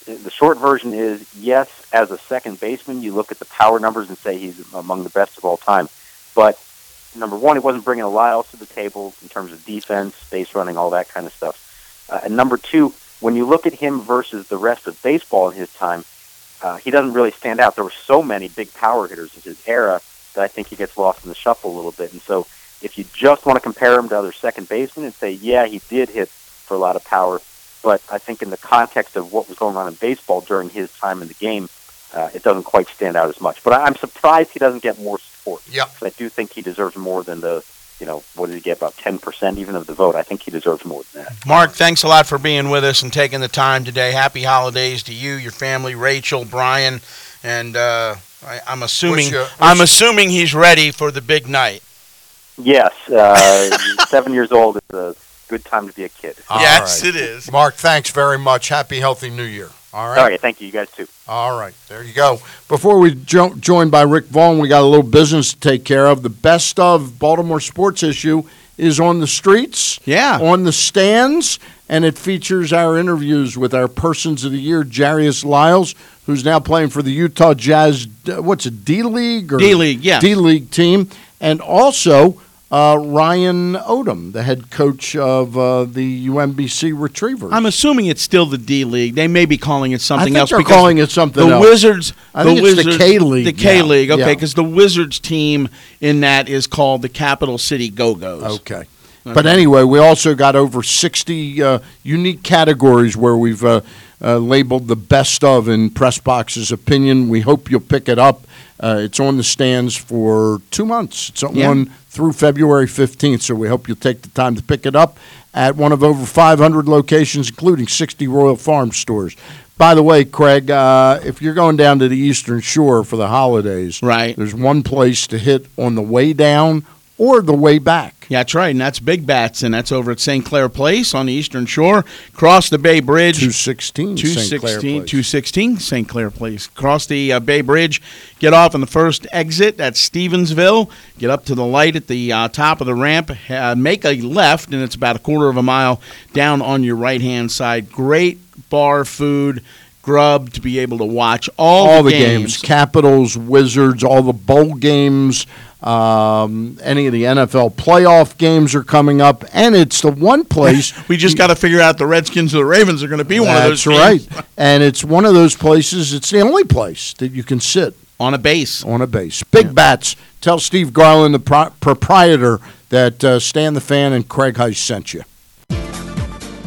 the short version is yes, as a second baseman, you look at the power numbers and say he's among the best of all time. But number one, he wasn't bringing a lot else to the table in terms of defense, base running, all that kind of stuff. Uh, and number two, when you look at him versus the rest of baseball in his time, uh, he doesn't really stand out. There were so many big power hitters in his era that I think he gets lost in the shuffle a little bit. And so, if you just want to compare him to other second basemen and say, yeah, he did hit for a lot of power, but I think in the context of what was going on in baseball during his time in the game, uh, it doesn't quite stand out as much. But I- I'm surprised he doesn't get more support. Yeah, I do think he deserves more than the, you know, what did he get? About 10% even of the vote. I think he deserves more than that. Mark, thanks a lot for being with us and taking the time today. Happy holidays to you, your family, Rachel, Brian, and uh, I, I'm assuming Wish you- I'm assuming he's ready for the big night. Yes, uh, seven years old is a good time to be a kid. Yes, right. it is. Mark, thanks very much. Happy healthy New Year. All right. All right, thank you. You guys too. All right. There you go. Before we jo- joined by Rick Vaughn, we got a little business to take care of. The best of Baltimore sports issue is on the streets, Yeah. on the stands, and it features our interviews with our persons of the year, Jairus Lyles, who's now playing for the Utah Jazz. uh, What's it, D League or D-League, yeah. D League team, and also uh, Ryan Odom, the head coach of uh, the UMBC Retrievers. I'm assuming it's still the D League. They may be calling it something think else. they're calling it something The else. Wizards. I the think it's the K League The K League. Okay, Yeah. because the Wizards team in that is called the Capital City Go Go's. Okay. But anyway, we also got over 60 uh, unique categories where we've uh, uh, labeled the best of in Press Pressbox's opinion. We hope you'll pick it up. Uh, it's on the stands for two months. It's Yeah. on through February 15th, so we hope you'll take the time to pick it up at one of over 500 locations, including 60 Royal Farm stores. By the way, Craig, uh, if you're going down to the Eastern Shore for the holidays, right? there's one place to hit on the way down or the way back. Yeah, that's right, and that's Big Bats, and that's over at St. Clair Place on the Eastern Shore. Cross the Bay Bridge. 216 St. Clair 216, Place. 216 St. Clair Place. Cross the uh, Bay Bridge, get off on the first exit at Stevensville, get up to the light at the uh, top of the ramp, uh, make a left, and it's about a quarter of a mile down on your right hand side. Great bar food. Grub to be able to watch all, all the games. Capitals, Wizards, all the bowl games, um, any of the NFL playoff games are coming up, and it's the one place we just got to figure out the Redskins or the Ravens are going to be one of those. That's right, and it's one of those places. It's the only place that you can sit on a base. On a base, big bats. Tell Steve Garland, the pro- proprietor, that uh, Stan the Fan and Craig Heist sent you.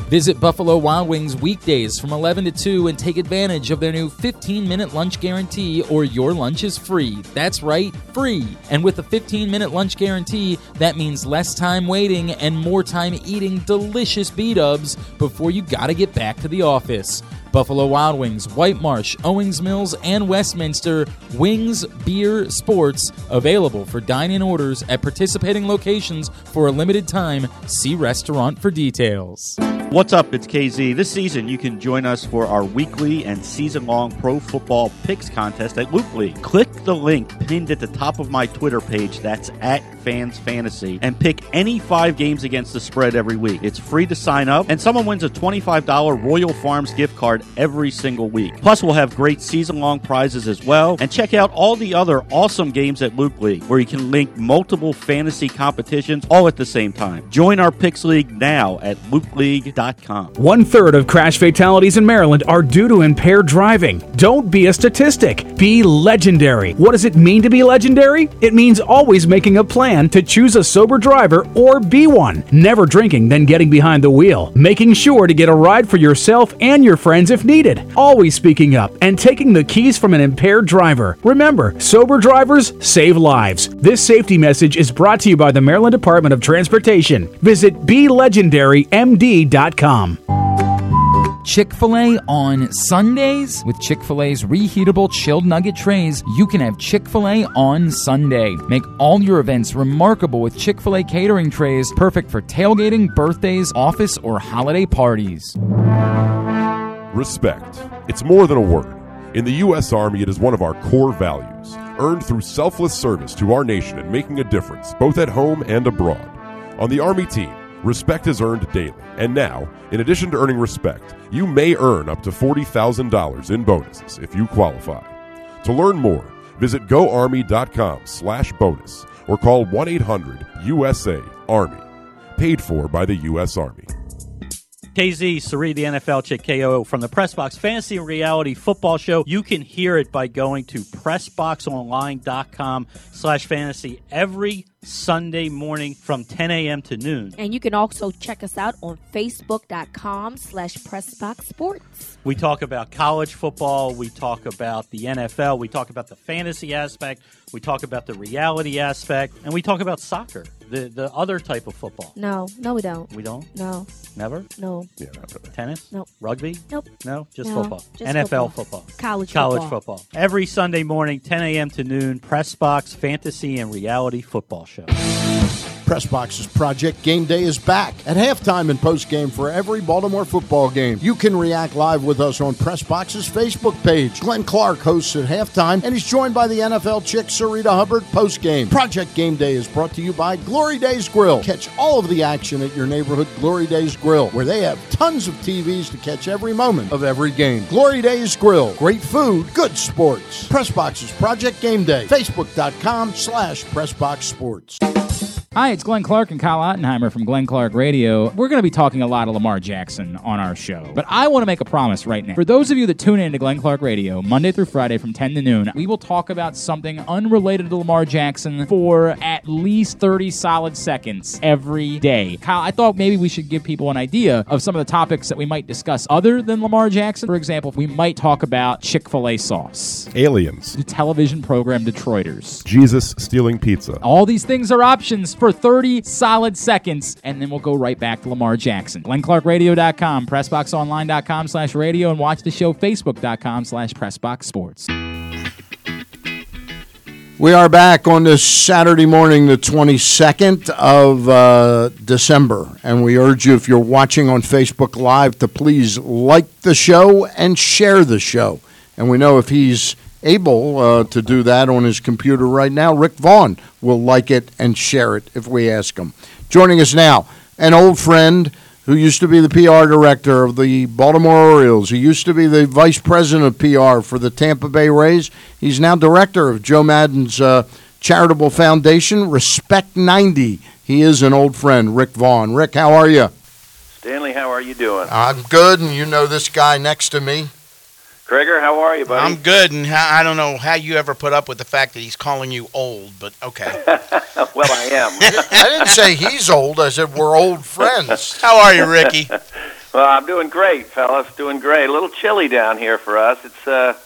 Visit Buffalo Wild Wings weekdays from 11 to 2 and take advantage of their new 15 minute lunch guarantee or your lunch is free. That's right, free. And with a 15 minute lunch guarantee, that means less time waiting and more time eating delicious B dubs before you gotta get back to the office. Buffalo Wild Wings, White Marsh, Owings Mills, and Westminster Wings Beer Sports available for dine in orders at participating locations for a limited time. See restaurant for details. What's up? It's KZ. This season, you can join us for our weekly and season long pro football picks contest at Loop League. Click the link pinned at the top of my Twitter page, that's at Fans Fantasy, and pick any five games against the spread every week. It's free to sign up, and someone wins a $25 Royal Farms gift card every single week. Plus, we'll have great season long prizes as well. And check out all the other awesome games at Loop League, where you can link multiple fantasy competitions all at the same time. Join our Picks League now at loopleague.com. One third of crash fatalities in Maryland are due to impaired driving. Don't be a statistic. Be legendary. What does it mean to be legendary? It means always making a plan to choose a sober driver or be one. Never drinking, then getting behind the wheel. Making sure to get a ride for yourself and your friends if needed. Always speaking up and taking the keys from an impaired driver. Remember, sober drivers save lives. This safety message is brought to you by the Maryland Department of Transportation. Visit BeLegendaryMD.com. Chick fil A on Sundays? With Chick fil A's reheatable chilled nugget trays, you can have Chick fil A on Sunday. Make all your events remarkable with Chick fil A catering trays, perfect for tailgating, birthdays, office, or holiday parties. Respect. It's more than a word. In the U.S. Army, it is one of our core values, earned through selfless service to our nation and making a difference, both at home and abroad. On the Army team, respect is earned daily. And now, in addition to earning respect, you may earn up to $40,000 in bonuses if you qualify. To learn more, visit goarmy.com slash bonus or call 1-800-USA-ARMY. Paid for by the U.S. Army. KZ, Sari, the NFL chick KO from the Pressbox Fantasy and Reality Football Show. You can hear it by going to pressboxonline.com slash fantasy every Sunday morning from 10 a.m. to noon. And you can also check us out on facebook.com slash Pressbox Sports. We talk about college football. We talk about the NFL. We talk about the fantasy aspect. We talk about the reality aspect. And we talk about soccer, the, the other type of football. No, no, we don't. We don't? No. Never? No. Yeah, not really. Tennis? Nope. Rugby? Nope. No, just No, football. just NFL football. football. College College football. football. Every Sunday morning, 10 a.m. to noon, Press box Fantasy and Reality Football Show. Pressbox's Project Game Day is back at halftime and postgame for every Baltimore football game. You can react live with us on Press Pressbox's Facebook page. Glenn Clark hosts at halftime, and he's joined by the NFL chick Sarita Hubbard postgame. Project Game Day is brought to you by Glory Days Grill. Catch all of the action at your neighborhood Glory Days Grill, where they have tons of TVs to catch every moment of every game. Glory Days Grill. Great food, good sports. Pressbox's Project Game Day. Facebook.com slash Pressbox Sports. Hi, it's Glenn Clark and Kyle Ottenheimer from Glenn Clark Radio. We're going to be talking a lot of Lamar Jackson on our show, but I want to make a promise right now. For those of you that tune in to Glenn Clark Radio Monday through Friday from 10 to noon, we will talk about something unrelated to Lamar Jackson for at least 30 solid seconds every day. Kyle, I thought maybe we should give people an idea of some of the topics that we might discuss other than Lamar Jackson. For example, we might talk about Chick fil A sauce, Aliens. the television program Detroiters. Jesus stealing pizza. All these things are options for 30 solid seconds, and then we'll go right back to Lamar Jackson. GlennClarkRadio.com, PressBoxOnline.com slash radio, and watch the show Facebook.com slash PressBoxSports. We are back on this Saturday morning, the 22nd of uh, December. And we urge you, if you're watching on Facebook Live, to please like the show and share the show. And we know if he's able uh, to do that on his computer right now, Rick Vaughn will like it and share it if we ask him. Joining us now, an old friend who used to be the PR director of the Baltimore Orioles. He used to be the vice president of PR for the Tampa Bay Rays. He's now director of Joe Maddon's uh, charitable foundation, Respect 90. He is an old friend, Rick Vaughn. Rick, how are you? Stanley, how are you doing? I'm good, and you know this guy next to me. Gregor, how are you, buddy? I'm good, and how, I don't know how you ever put up with the fact that he's calling you old, but okay. well, I am. I didn't say he's old. I said we're old friends. How are you, Ricky? well, I'm doing great, fellas. Doing great. A little chilly down here for us. It's uh,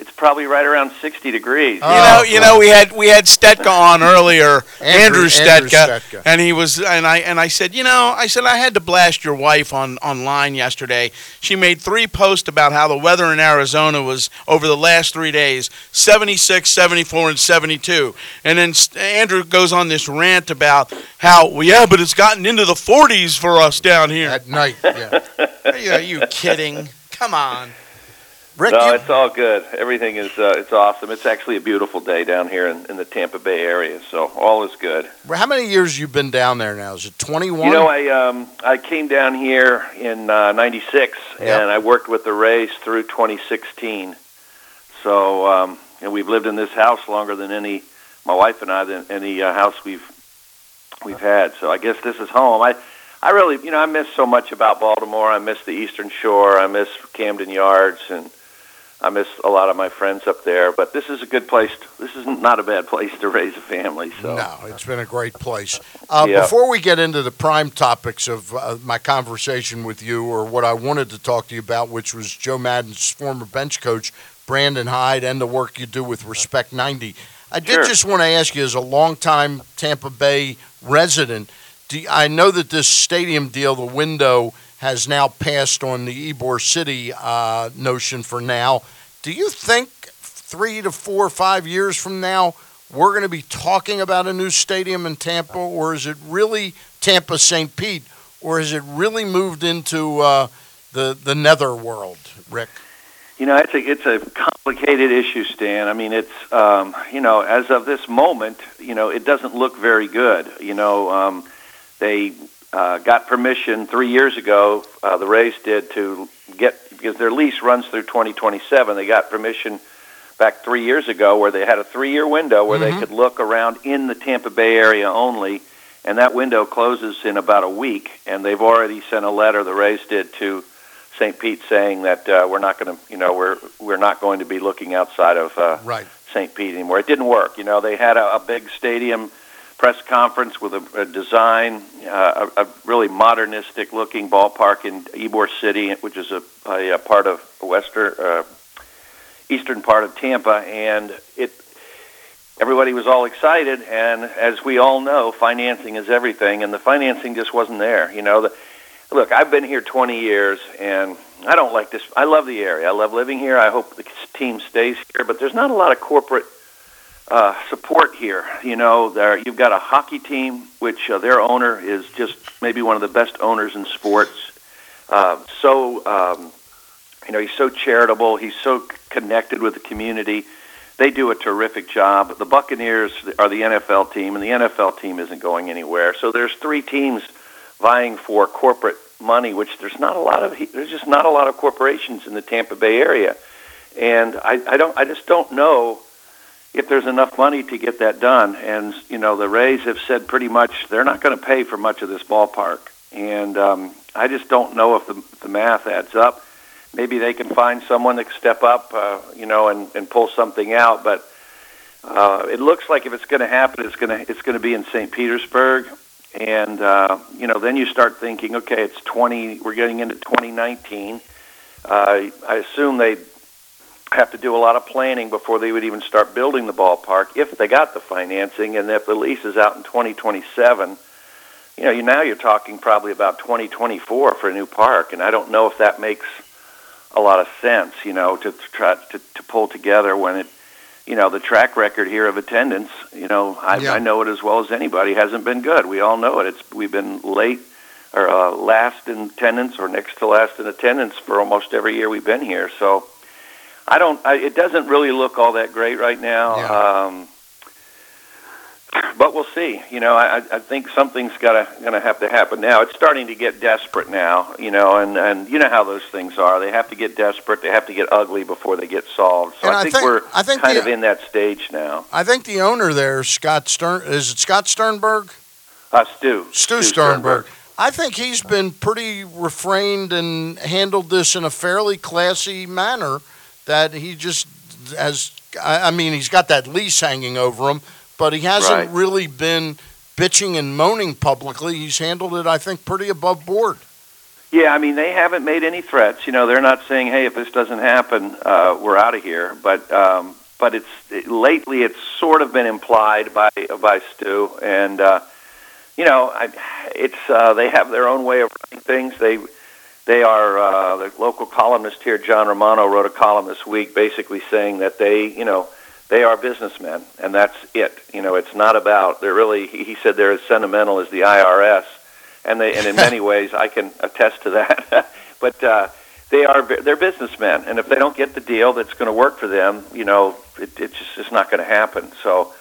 it's probably right around 60 degrees. You know, you know, we had we had Stetka on earlier, Andrew- Andrew, Stetka, Andrew Stetka. and he was, and I and I said, you know, I said I had to blast your wife on online yesterday. She made three posts about how the weather in Arizona was over the last three days 76, 74, and 72, and then Andrew goes on this rant about how, well, yeah, but it's gotten into the 40s for us down here at night. Yeah, are you kidding? Come on. Rick, no, you- it's all good. Everything is uh, it's awesome. It's actually a beautiful day down here in, in the Tampa Bay area, so all is good. How many years you been down there now? Is it 21? You know, I um, I came down here in uh, '96, Yep. and I worked with the Rays through 2016. So, um, and we've lived in this house longer than any my wife and I than any uh, house we've we've had. So I guess this is home. I I really, you know, I miss so much about Baltimore. I miss the Eastern Shore. I miss Camden Yards, and I miss a lot of my friends up there. But this is a good place. To, this is not a bad place to raise a family. So No, it's been a great place. Uh, Yeah. Before we get into the prime topics of uh, my conversation with you, or what I wanted to talk to you about, which was Joe Maddon's former bench coach, Brandon Hyde, and the work you do with Respect 90, I did Sure. just want to ask you, as a longtime Tampa Bay resident, do you- I know that this stadium deal, the window, has now passed on the Ybor City uh, notion for now. Do you think three to four or five years from now, we're going to be talking about a new stadium in Tampa, or is it really Tampa St. Pete, or has it really moved into uh, the the nether world, Rick? You know, it's a it's a complicated issue, Stan. I mean, it's um, you know, as of this moment, you know, it doesn't look very good. You know, um, they uh, got permission three years ago. Uh, the Rays did to get because their lease runs through 2027. They got permission back three years ago where they had a three-year window where they Mhm. could look around in the Tampa Bay area only, and that window closes in about a week. And they've already sent a letter. The Rays did to St. Pete saying that uh, we're not going to, you know, we're we're not going to be looking outside of uh, Right. St. Pete anymore. It didn't work. You know, they had a, a big stadium press conference with a, a design, uh, a, a really modernistic looking ballpark in Ybor City, which is a, a, a part of western, uh, eastern part of Tampa, and it. Everybody was all excited, and as we all know, financing is everything, and the financing just wasn't there. You know, the, look, I've been here 20 years, and I don't like this. I love the area. I love living here. I hope the team stays here, but there's not a lot of corporate uh, support here. You know, there you've got a hockey team, which uh, their owner is just maybe one of the best owners in sports. Uh, so, um, you know, he's so charitable. He's so connected with the community. They do a terrific job. The Buccaneers are the NFL team, and the NFL team isn't going anywhere. So there's three teams vying for corporate money, which there's not a lot of. There's just not a lot of corporations in the Tampa Bay area, and I, I don't. I just don't know if there's enough money to get that done. And you know, the Rays have said pretty much they're not going to pay for much of this ballpark, and um, I just don't know if the, the math adds up. Maybe they can find someone that step up, uh, you know, and, and pull something out. But uh, it looks like if it's going to happen, it's going to it's going to be in St. Petersburg, and uh, you know, then you start thinking, okay, it's 20. We're getting into 2019. Uh, I assume they have to do a lot of planning before they would even start building the ballpark if they got the financing and if the lease is out in 2027 you know you now you're talking probably about 2024 for a new park and I don't know if that makes a lot of sense you know to, to try to, to pull together when it you know the track record here of attendance you know I, Yeah. I know it as well as anybody hasn't been good. We all know it. It's we've been late or uh, last in attendance or next to last in attendance for almost every year we've been here. So I don't. I, it doesn't really look all that great right now. Um, but we'll see. You know, I, I think something's gotta gonna have to happen now. It's starting to get desperate now. You know, and and you know how those things are. They have to get desperate. They have to get ugly before they get solved. So And I think, think- we're I think kind the- of in that stage now. I think the owner there, Scott Stern, is it Scott Sternberg? Uh, Stu. Stu Sternberg. I think he's been pretty refrained and handled this in a fairly classy manner. That he just has. I mean, he's got that lease hanging over him, but he hasn't Right. really been bitching and moaning publicly. He's handled it, I think, pretty above board. Yeah, I mean they haven't made any threats. You know, they're not saying, "Hey, if this doesn't happen, uh, we're out of here." But um, but it's it, lately it's sort of been implied by by Stu, and uh, you know, I, it's uh, they have their own way of running things. They they are uh, the local columnist here, John Romano, wrote a column this week, basically saying that they, you know, they are businessmen, and that's it. You know, it's not about. They're really. He said they're as sentimental as the IRS, and they and in many ways I can attest to that. but uh, they are they're businessmen, and if they don't get the deal that's going to work for them, you know, it, it's just it's not going to happen. So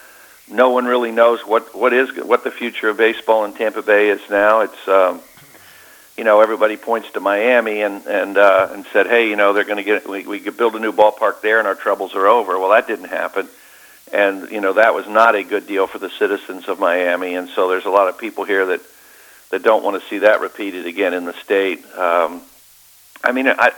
no one really knows what what is what the future of baseball in Tampa Bay is now. It's um, you know everybody points to Miami and and uh, and said, hey, you know they're going to get we, we could build a new ballpark there and our troubles are over. Well, that didn't happen, and you know that was not a good deal for the citizens of Miami. And so there's a lot of people here that that don't want to see that repeated again in the state. Um, I mean, I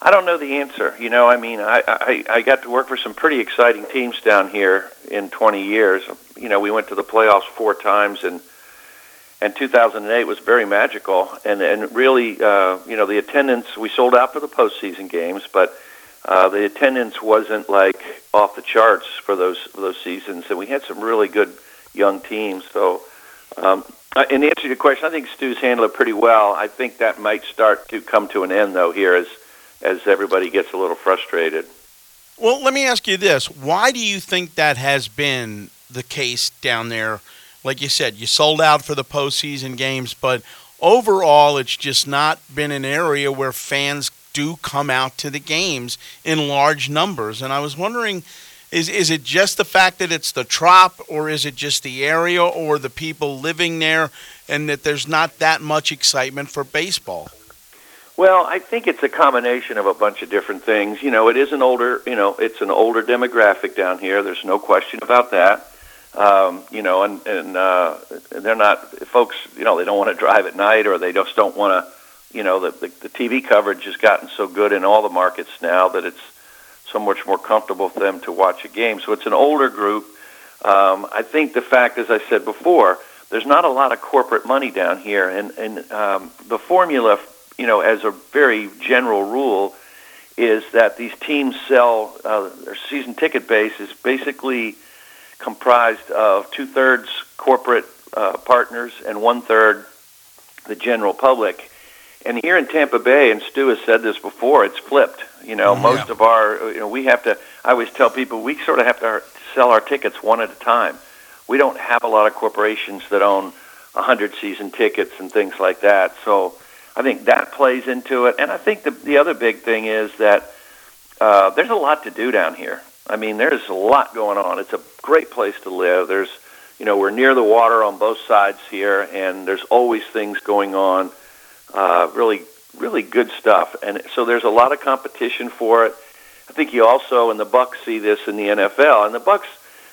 I don't know the answer. You know, I mean, I, I I got to work for some pretty exciting teams down here in 20 years. You know, we went to the playoffs four times, and and 2008 was very magical. And and really, uh, you know, the attendance we sold out for the postseason games, but uh, the attendance wasn't like off the charts for those for those seasons. And we had some really good young teams. So. Um, uh, in answer to your question, I think Stu's handled it pretty well. I think that might start to come to an end, though, here as as everybody gets a little frustrated. Well, let me ask you this: Why do you think that has been the case down there? Like you said, you sold out for the postseason games, but overall, it's just not been an area where fans do come out to the games in large numbers. And I was wondering. Is is it just the fact that it's the trop, or is it just the area, or the people living there, and that there's not that much excitement for baseball? Well, I think it's a combination of a bunch of different things. You know, it is an older, you know, it's an older demographic down here. There's no question about that. Um, you know, and and uh, they're not folks. You know, they don't want to drive at night, or they just don't want to. You know, the, the the TV coverage has gotten so good in all the markets now that it's so much more comfortable for them to watch a game. So it's an older group. Um, I think the fact, as I said before, there's not a lot of corporate money down here, and and um, the formula, you know, as a very general rule, is that these teams sell uh, their season ticket base is basically comprised of two thirds corporate uh, partners and one third the general public. And here in Tampa Bay, and Stu has said this before, it's flipped. You know, Mm-hmm. most of our, you know, we have to. I always tell people we sort of have to sell our tickets one at a time. We don't have a lot of corporations that own a hundred season tickets and things like that. So I think that plays into it. And I think the the other big thing is that uh, there's a lot to do down here. I mean, there's a lot going on. It's a great place to live. There's, you know, we're near the water on both sides here, and there's always things going on. Uh, really, really good stuff. And so there's a lot of competition for it. I think you also, and the Bucks see this in the NFL, and the Bucks,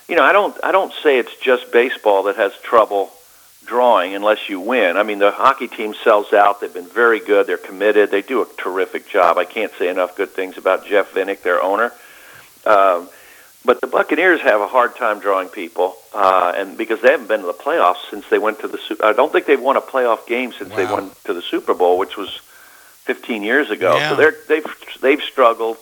you know, I don't I don't say it's just baseball that has trouble drawing unless you win. I mean, the hockey team sells out. They've been very good. They're committed. They do a terrific job. I can't say enough good things about Jeff Vinik, their owner. Um, but the Buccaneers have a hard time drawing people, uh, and because they haven't been to the playoffs since they went to the. Su- I don't think they've won a playoff game since they went to the Super Bowl, which was 15 years ago. Yeah. So they're they've they've struggled,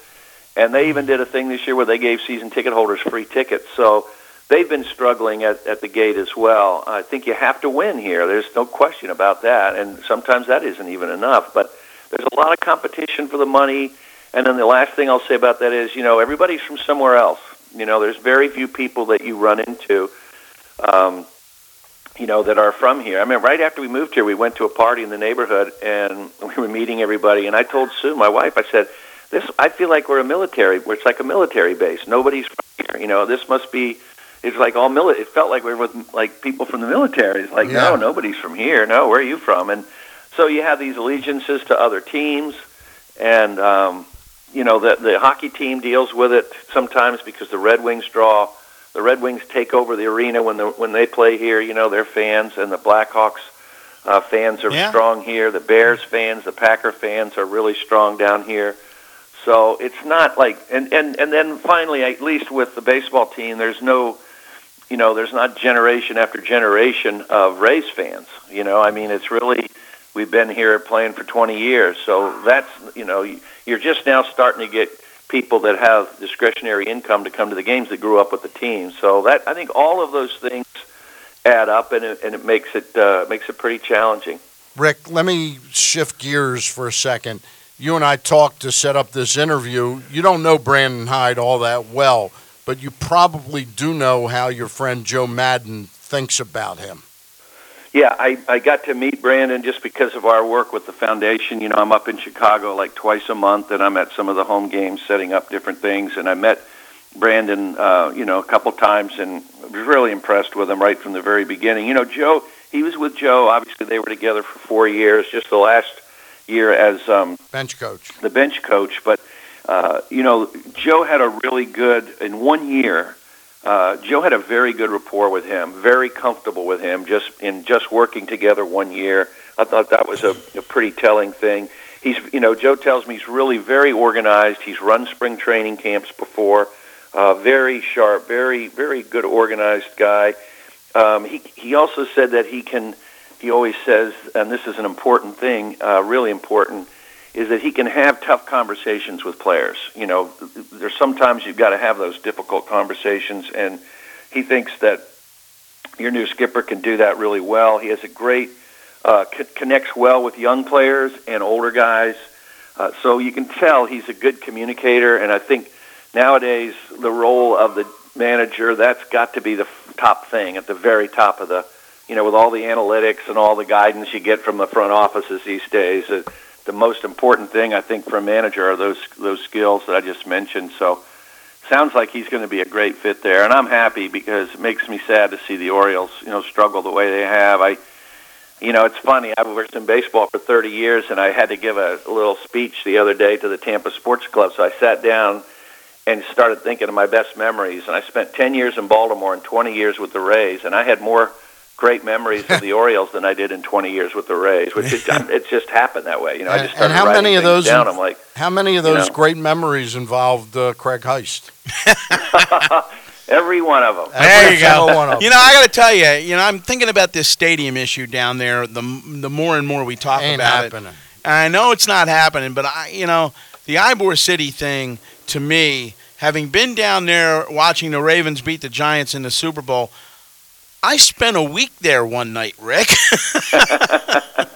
and they even did a thing this year where they gave season ticket holders free tickets. So they've been struggling at, at the gate as well. I think you have to win here. There's no question about that, and sometimes that isn't even enough. But there's a lot of competition for the money. And then the last thing I'll say about that is, you know, everybody's from somewhere else. You know, there's very few people that you run into, um, you know, that are from here. I mean, right after we moved here, we went to a party in the neighborhood, and we were meeting everybody. And I told Sue, my wife, I said, "This, I feel like we're a military. It's like a military base. Nobody's from here. You know, this must be." It's like all mili- It felt like we were with like people from the military. It's like, Yeah. no, nobody's from here. No, where are you from? And so you have these allegiances to other teams, and um, you know the the hockey team deals with it sometimes because the Red Wings draw. The Red Wings take over the arena when the when they play here. You know their fans and the Blackhawks uh, fans are Yeah. strong here. The Bears fans, the Packer fans are really strong down here. So it's not like and and and then finally, at least with the baseball team, there's no you know, there's not generation after generation of Rays fans. You know, I mean, it's really we've been here playing for 20 years, so that's you know, you're just now starting to get people that have discretionary income to come to the games that grew up with the team. So that I think all of those things add up, and it, and it makes it uh, makes it pretty challenging. Rick, let me shift gears for a second. You and I talked to set up this interview. You don't know Brandon Hyde all that well, but you probably do know how your friend Joe Maddon thinks about him. Yeah, I, I got to meet Brandon just because of our work with the foundation. You know, I'm up in Chicago like twice a month, and I'm at some of the home games setting up different things. And I met Brandon, uh, you know, a couple times, and was really impressed with him right from the very beginning. You know, Joe, he was with Joe. Obviously, they were together for four years. Just the last year as um, bench coach, the bench coach. But uh, you know, Joe had a really good in one year. Uh, Joe had a very good rapport with him, very comfortable with him, just in just working together one year. I thought that was a, a pretty telling thing. He's, you know, Joe tells me he's really very organized. He's run spring training camps before. Uh, very sharp, very, very good organized guy. Um, he he also said that he can. He always says, and this is an important thing, uh, really important, is that he can have tough conversations with players. You know, there's sometimes you've got to have those difficult conversations, and he thinks that your new skipper can do that really well. He has a great uh, c- connects well with young players and older guys, uh, so you can tell he's a good communicator. And I think nowadays the role of the manager that's got to be the f- top thing at the very top of the, you know, with all the analytics and all the guidance you get from the front offices these days. Uh, the most important thing I think for a manager are those those skills that I just mentioned. So sounds like he's going to be a great fit there, and I'm happy because it makes me sad to see the Orioles, you know, struggle the way they have. I, you know, it's funny. I've worked in baseball for 30 years, and I had to give a, little speech the other day to the Tampa Sports Club. So I sat down and started thinking of my best memories. And I spent 10 years in Baltimore and 20 years with the Rays, and I had more great memories of the Orioles than I did in 20 years with the Rays, which is, it just happened that way. You know, I just and started how writing many of those down. I'm like, how many of you those know. great memories involved uh, Craig Heist? every one of them. There you go. one of You know, I got to tell you, you know, I'm thinking about this stadium issue down there. The the more and more we talk Ain't about happening. it, I know it's not happening, but I, you know, the Ybor City thing to me, having been down there watching the Ravens beat the Giants in the Super Bowl, I spent a week there one night, Rick.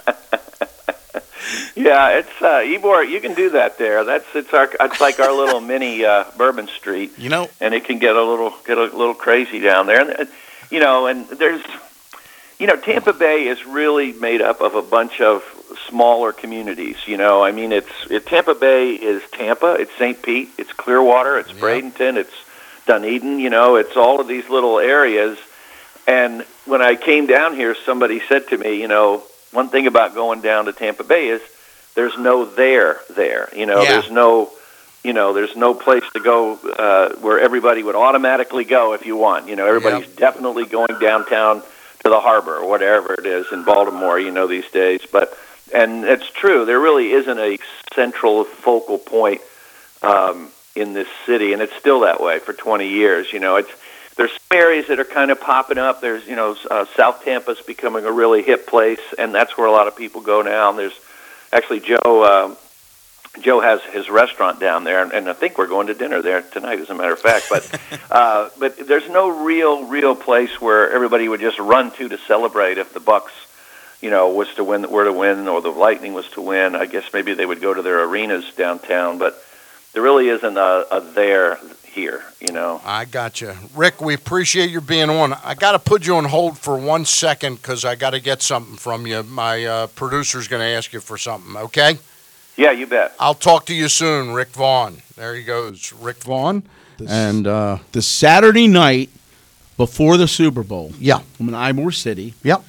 Yeah, it's uh, Ybor. You can do that there. That's it's our it's like our little mini uh, Bourbon Street. You know, and it can get a little get a little crazy down there. And uh, you know, and there's you know, Tampa Bay is really made up of a bunch of smaller communities. You know, I mean, it's it, Tampa Bay is Tampa, it's St. Pete, it's Clearwater, it's Bradenton, it's Dunedin. You know, it's all of these little areas. And when I came down here, somebody said to me, you know, one thing about going down to Tampa Bay is there's no there there. You know, Yeah. there's no, you know, there's no place to go uh, where everybody would automatically go if you want. You know, everybody's definitely going downtown to the harbor or whatever it is in Baltimore. You know, these days, but and it's true. There really isn't a central focal point um, in this city, and it's still that way for 20 years. You know, it's there's some areas that are kind of popping up. There's you know uh, South Tampa's becoming a really hip place, and that's where a lot of people go now. And there's actually Joe. Uh, Joe has his restaurant down there, and, and I think we're going to dinner there tonight, as a matter of fact. But uh, but there's no real real place where everybody would just run to to celebrate if the Bucks, you know, was to win, were to win, or the Lightning was to win. I guess maybe they would go to their arenas downtown, but there really isn't a, a there here. You know. I got you, Rick. We appreciate you being on. I got to put you on hold for one second because I got to get something from you. My uh, producer's going to ask you for something. Okay. Yeah, you bet. I'll talk to you soon, Rick Vaughn. There he goes, Rick Vaughn. And uh, the Saturday night before the Super Bowl. Yeah. I'm in Ybor City. Yep.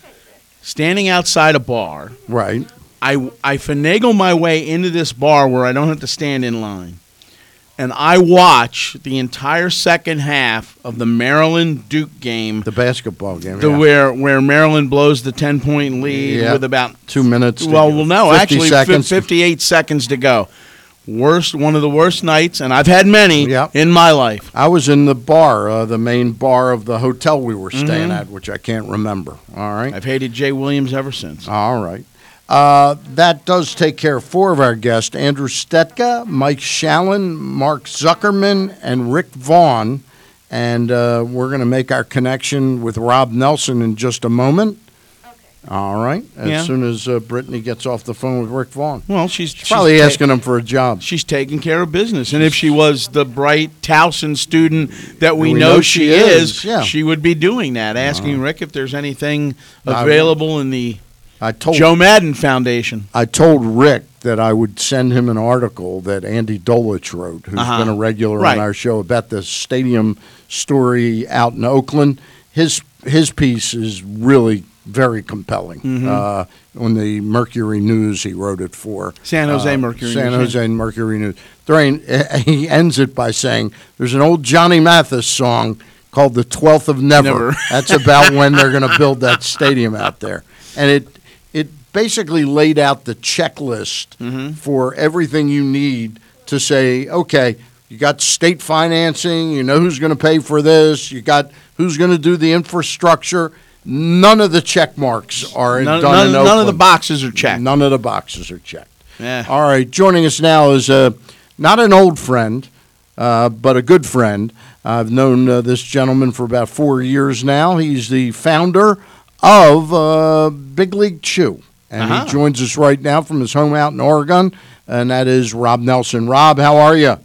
Standing outside a bar. Right. I, I finagle my way into this bar where I don't have to stand in line. And I watch the entire second half of the Maryland Duke game. The basketball game. The yeah. where where Maryland blows the ten point lead Yeah. with about two minutes. well, well, no, 50 actually, seconds. fifty eight seconds to go. Worst, one of the worst nights, and I've had many in my life. I was in the bar, uh, the main bar of the hotel we were staying Mhm. at, which I can't remember. All right. I've hated Jay Williams ever since. All right. Uh, that does take care of four of our guests Andrew Stetka, Mike Shalin, Mark Zuckerman, and Rick Vaughn. And uh, we're going to make our connection with Rob Nelson in just a moment. All right. As Yeah. soon as uh, Brittany gets off the phone with Rick Vaughn. Well, she's, She's probably ta- asking him for a job. She's taking care of business, and if she was the bright Towson student that we, We know, know she she is, is, yeah. she would be doing that, asking Rick if there's anything I- available in the I told Joe Maddon Foundation. I told Rick that I would send him an article that Andy Dolich wrote, who's Uh-huh. been a regular Right. on our show about the stadium story out in Oakland. His his piece is really very compelling. Mhm. Uh, on the Mercury News, he wrote it for San Jose uh, Mercury San News, Jose Mercury News. He ends it by saying, "There's an old Johnny Mathis song called "The Twelfth of Never." Never. That's about when they're going to build that stadium out there, and it basically laid out the checklist Mm-hmm. for everything you need to say, okay, you got state financing, you know who's going to pay for this, you got who's going to do the infrastructure. None of the check marks are None, done none- in none of the boxes are checked. None of the boxes are checked. Yeah. All right, joining us now is uh, not an old friend, uh, but a good friend. I've known uh, this gentleman for about four years now. He's the founder of uh, Big League Chew, and Uh-huh. he joins us right now from his home out in Oregon, and that is Rob Nelson. Rob, how are you?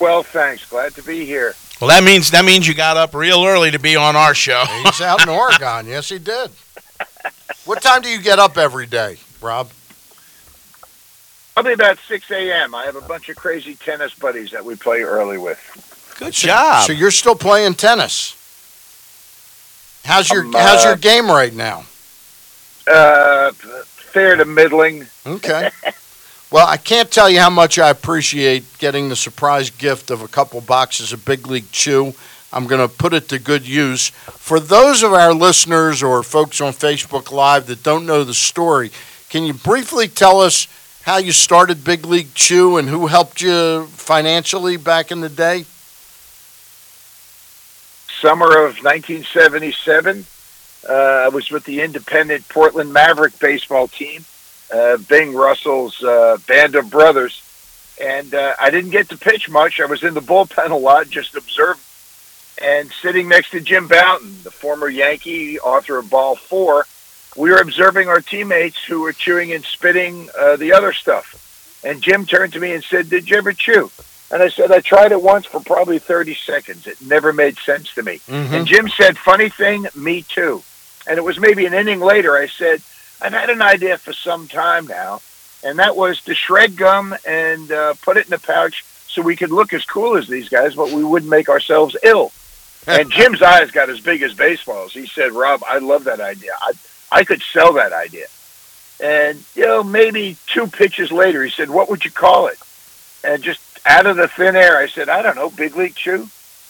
Well, thanks. Glad to be here. Well, that means that means you got up real early to be on our show. He's out in Oregon. Yes, he did. What time do you get up every day, Rob? Probably about 6 a.m. I have a bunch of crazy tennis buddies that we play early with. Good So- So you're still playing tennis? How's your Um, How's uh, your game right now? Uh, fair to middling. Okay. Well, I can't tell you how much I appreciate getting the surprise gift of a couple boxes of Big League Chew. I'm going to put it to good use. For those of our listeners or folks on Facebook Live that don't know the story, can you briefly tell us how you started Big League Chew and who helped you financially back in the day? Summer of 1977. Uh, I was with the independent Portland Maverick baseball team, uh, Bing Russell's uh, band of brothers. And uh, I didn't get to pitch much. I was in the bullpen a lot, just observing. And sitting next to Jim Bouton, the former Yankee, author of Ball Four, we were observing our teammates who were chewing and spitting uh, the other stuff. And Jim turned to me and said, Did you ever chew? And I said, I tried it once for probably 30 seconds. It never made sense to me. Mm-hmm. And Jim said, Funny thing, me too. And it was maybe an inning later, I said, I've had an idea for some time now. And that was to shred gum and uh, put it in a pouch so we could look as cool as these guys, but we wouldn't make ourselves ill. And Jim's eyes got as big as baseballs. He said, Rob, I love that idea. I, I could sell that idea. And, you know, maybe two pitches later, he said, What would you call it? and just out of the thin air, I said, I don't know, Big League Chew.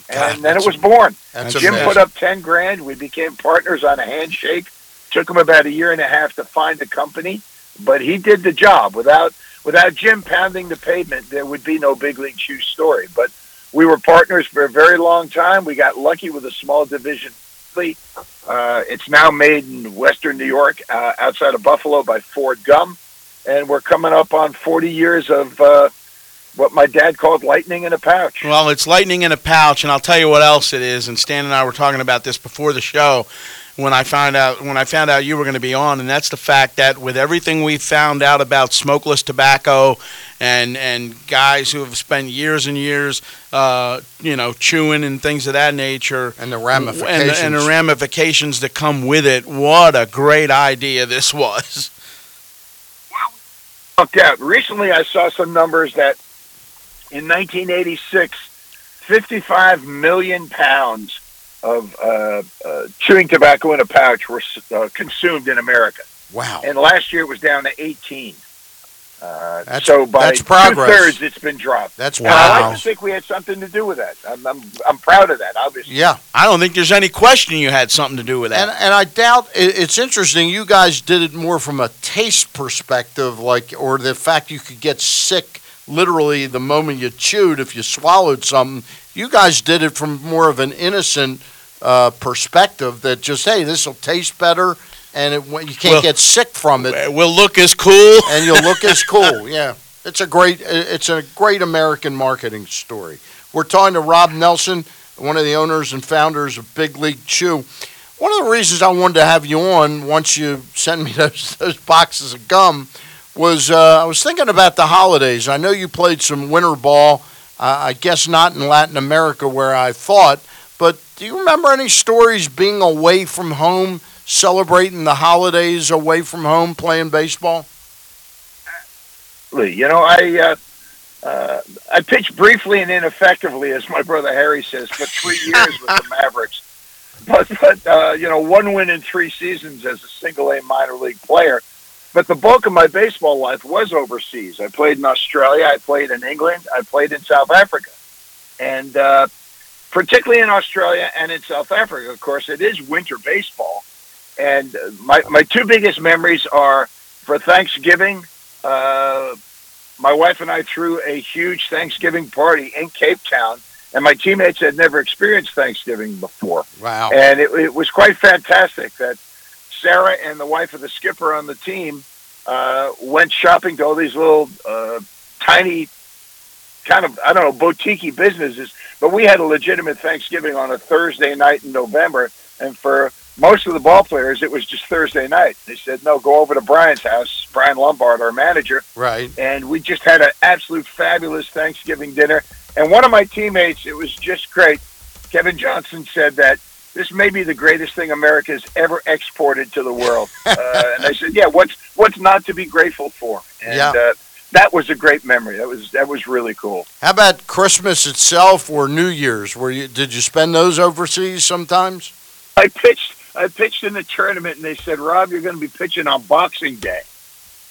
And God, then it was born. Jim amazing. put up 10 grand. We became partners on a handshake. Took him about a year and a half to find the company, but he did the job. Without without Jim pounding the pavement, there would be no Big League Chew story. But we were partners for a very long time. We got lucky with a small division. Uh, it's now made in Western New York, uh, outside of Buffalo, by Ford Gum, and we're coming up on 40 years of uh, what my dad called lightning in a pouch. Well, it's lightning in a pouch, and I'll tell you what else it is. And Stan and I were talking about this before the show when I found out when I found out you were going to be on, and that's the fact that with everything we found out about smokeless tobacco and and guys who have spent years and years, uh, you know, chewing and things of that nature, and the and, ramifications. the- and the ramifications that come with it. What a great idea this was. Looked out. Recently, I saw some numbers that in 1986, 55 million pounds of uh, uh, chewing tobacco in a pouch were uh, consumed in America. Wow. And last year it was down to 18. Uh, That's- so by that's progress. two thirds, it's been dropped. That's And I like to think we had something to do with that. I'm, I'm, I'm proud of that. Obviously. Yeah. I don't think there's any question you had something to do with that. And, and I doubt it, it's interesting. You guys did it more from a taste perspective, like, or the fact you could get sick literally the moment you chewed if you swallowed something. You guys did it from more of an innocent uh, perspective that just, hey, this will taste better, and it, you can't Well, get sick from it. We'll look as cool, and you'll look as cool. Yeah, it's a great, it's a great American marketing story. We're talking to Rob Nelson, one of the owners and founders of Big League Chew. One of the reasons I wanted to have you on once you sent me those those boxes of gum was uh, I was thinking about the holidays. I know you played some winter ball. Uh, I guess not in Latin America where I thought, but do you remember any stories being away from home, celebrating the holidays away from home, playing baseball? You know, I uh, uh, I pitched briefly and ineffectively, as my brother Harry says, for three years with the Mavericks. But but uh, you know, one win in three seasons as a single A minor league player. But the bulk of my baseball life was overseas. I played in Australia. I played in England. I played in South Africa, and uh, particularly in Australia and in South Africa, of course, it is winter baseball. And my my two biggest memories are for Thanksgiving. Uh, my wife and I threw a huge Thanksgiving party in Cape Town, and my teammates had never experienced Thanksgiving before. Wow. And it, it was quite fantastic that Sarah and the wife of the skipper on the team uh, went shopping to all these little uh, tiny, kind of, I don't know, boutique businesses. But we had a legitimate Thanksgiving on a Thursday night in November. And for most of the ball players, it was just Thursday night. They said, no, go over to Brian's house, Brian Lombard, our manager. Right. And we just had an absolute fabulous Thanksgiving dinner. And one of my teammates, it was just great. Kevin Johnson said that this may be the greatest thing America's ever exported to the world. uh, and I said, yeah, what's what's not to be grateful for? And Yeah. uh, that was a great memory. That was that was really cool. How about Christmas itself or New Year's? Were you did you spend those overseas sometimes? I pitched I pitched in the tournament and they said, Rob, you're going to be pitching on Boxing Day.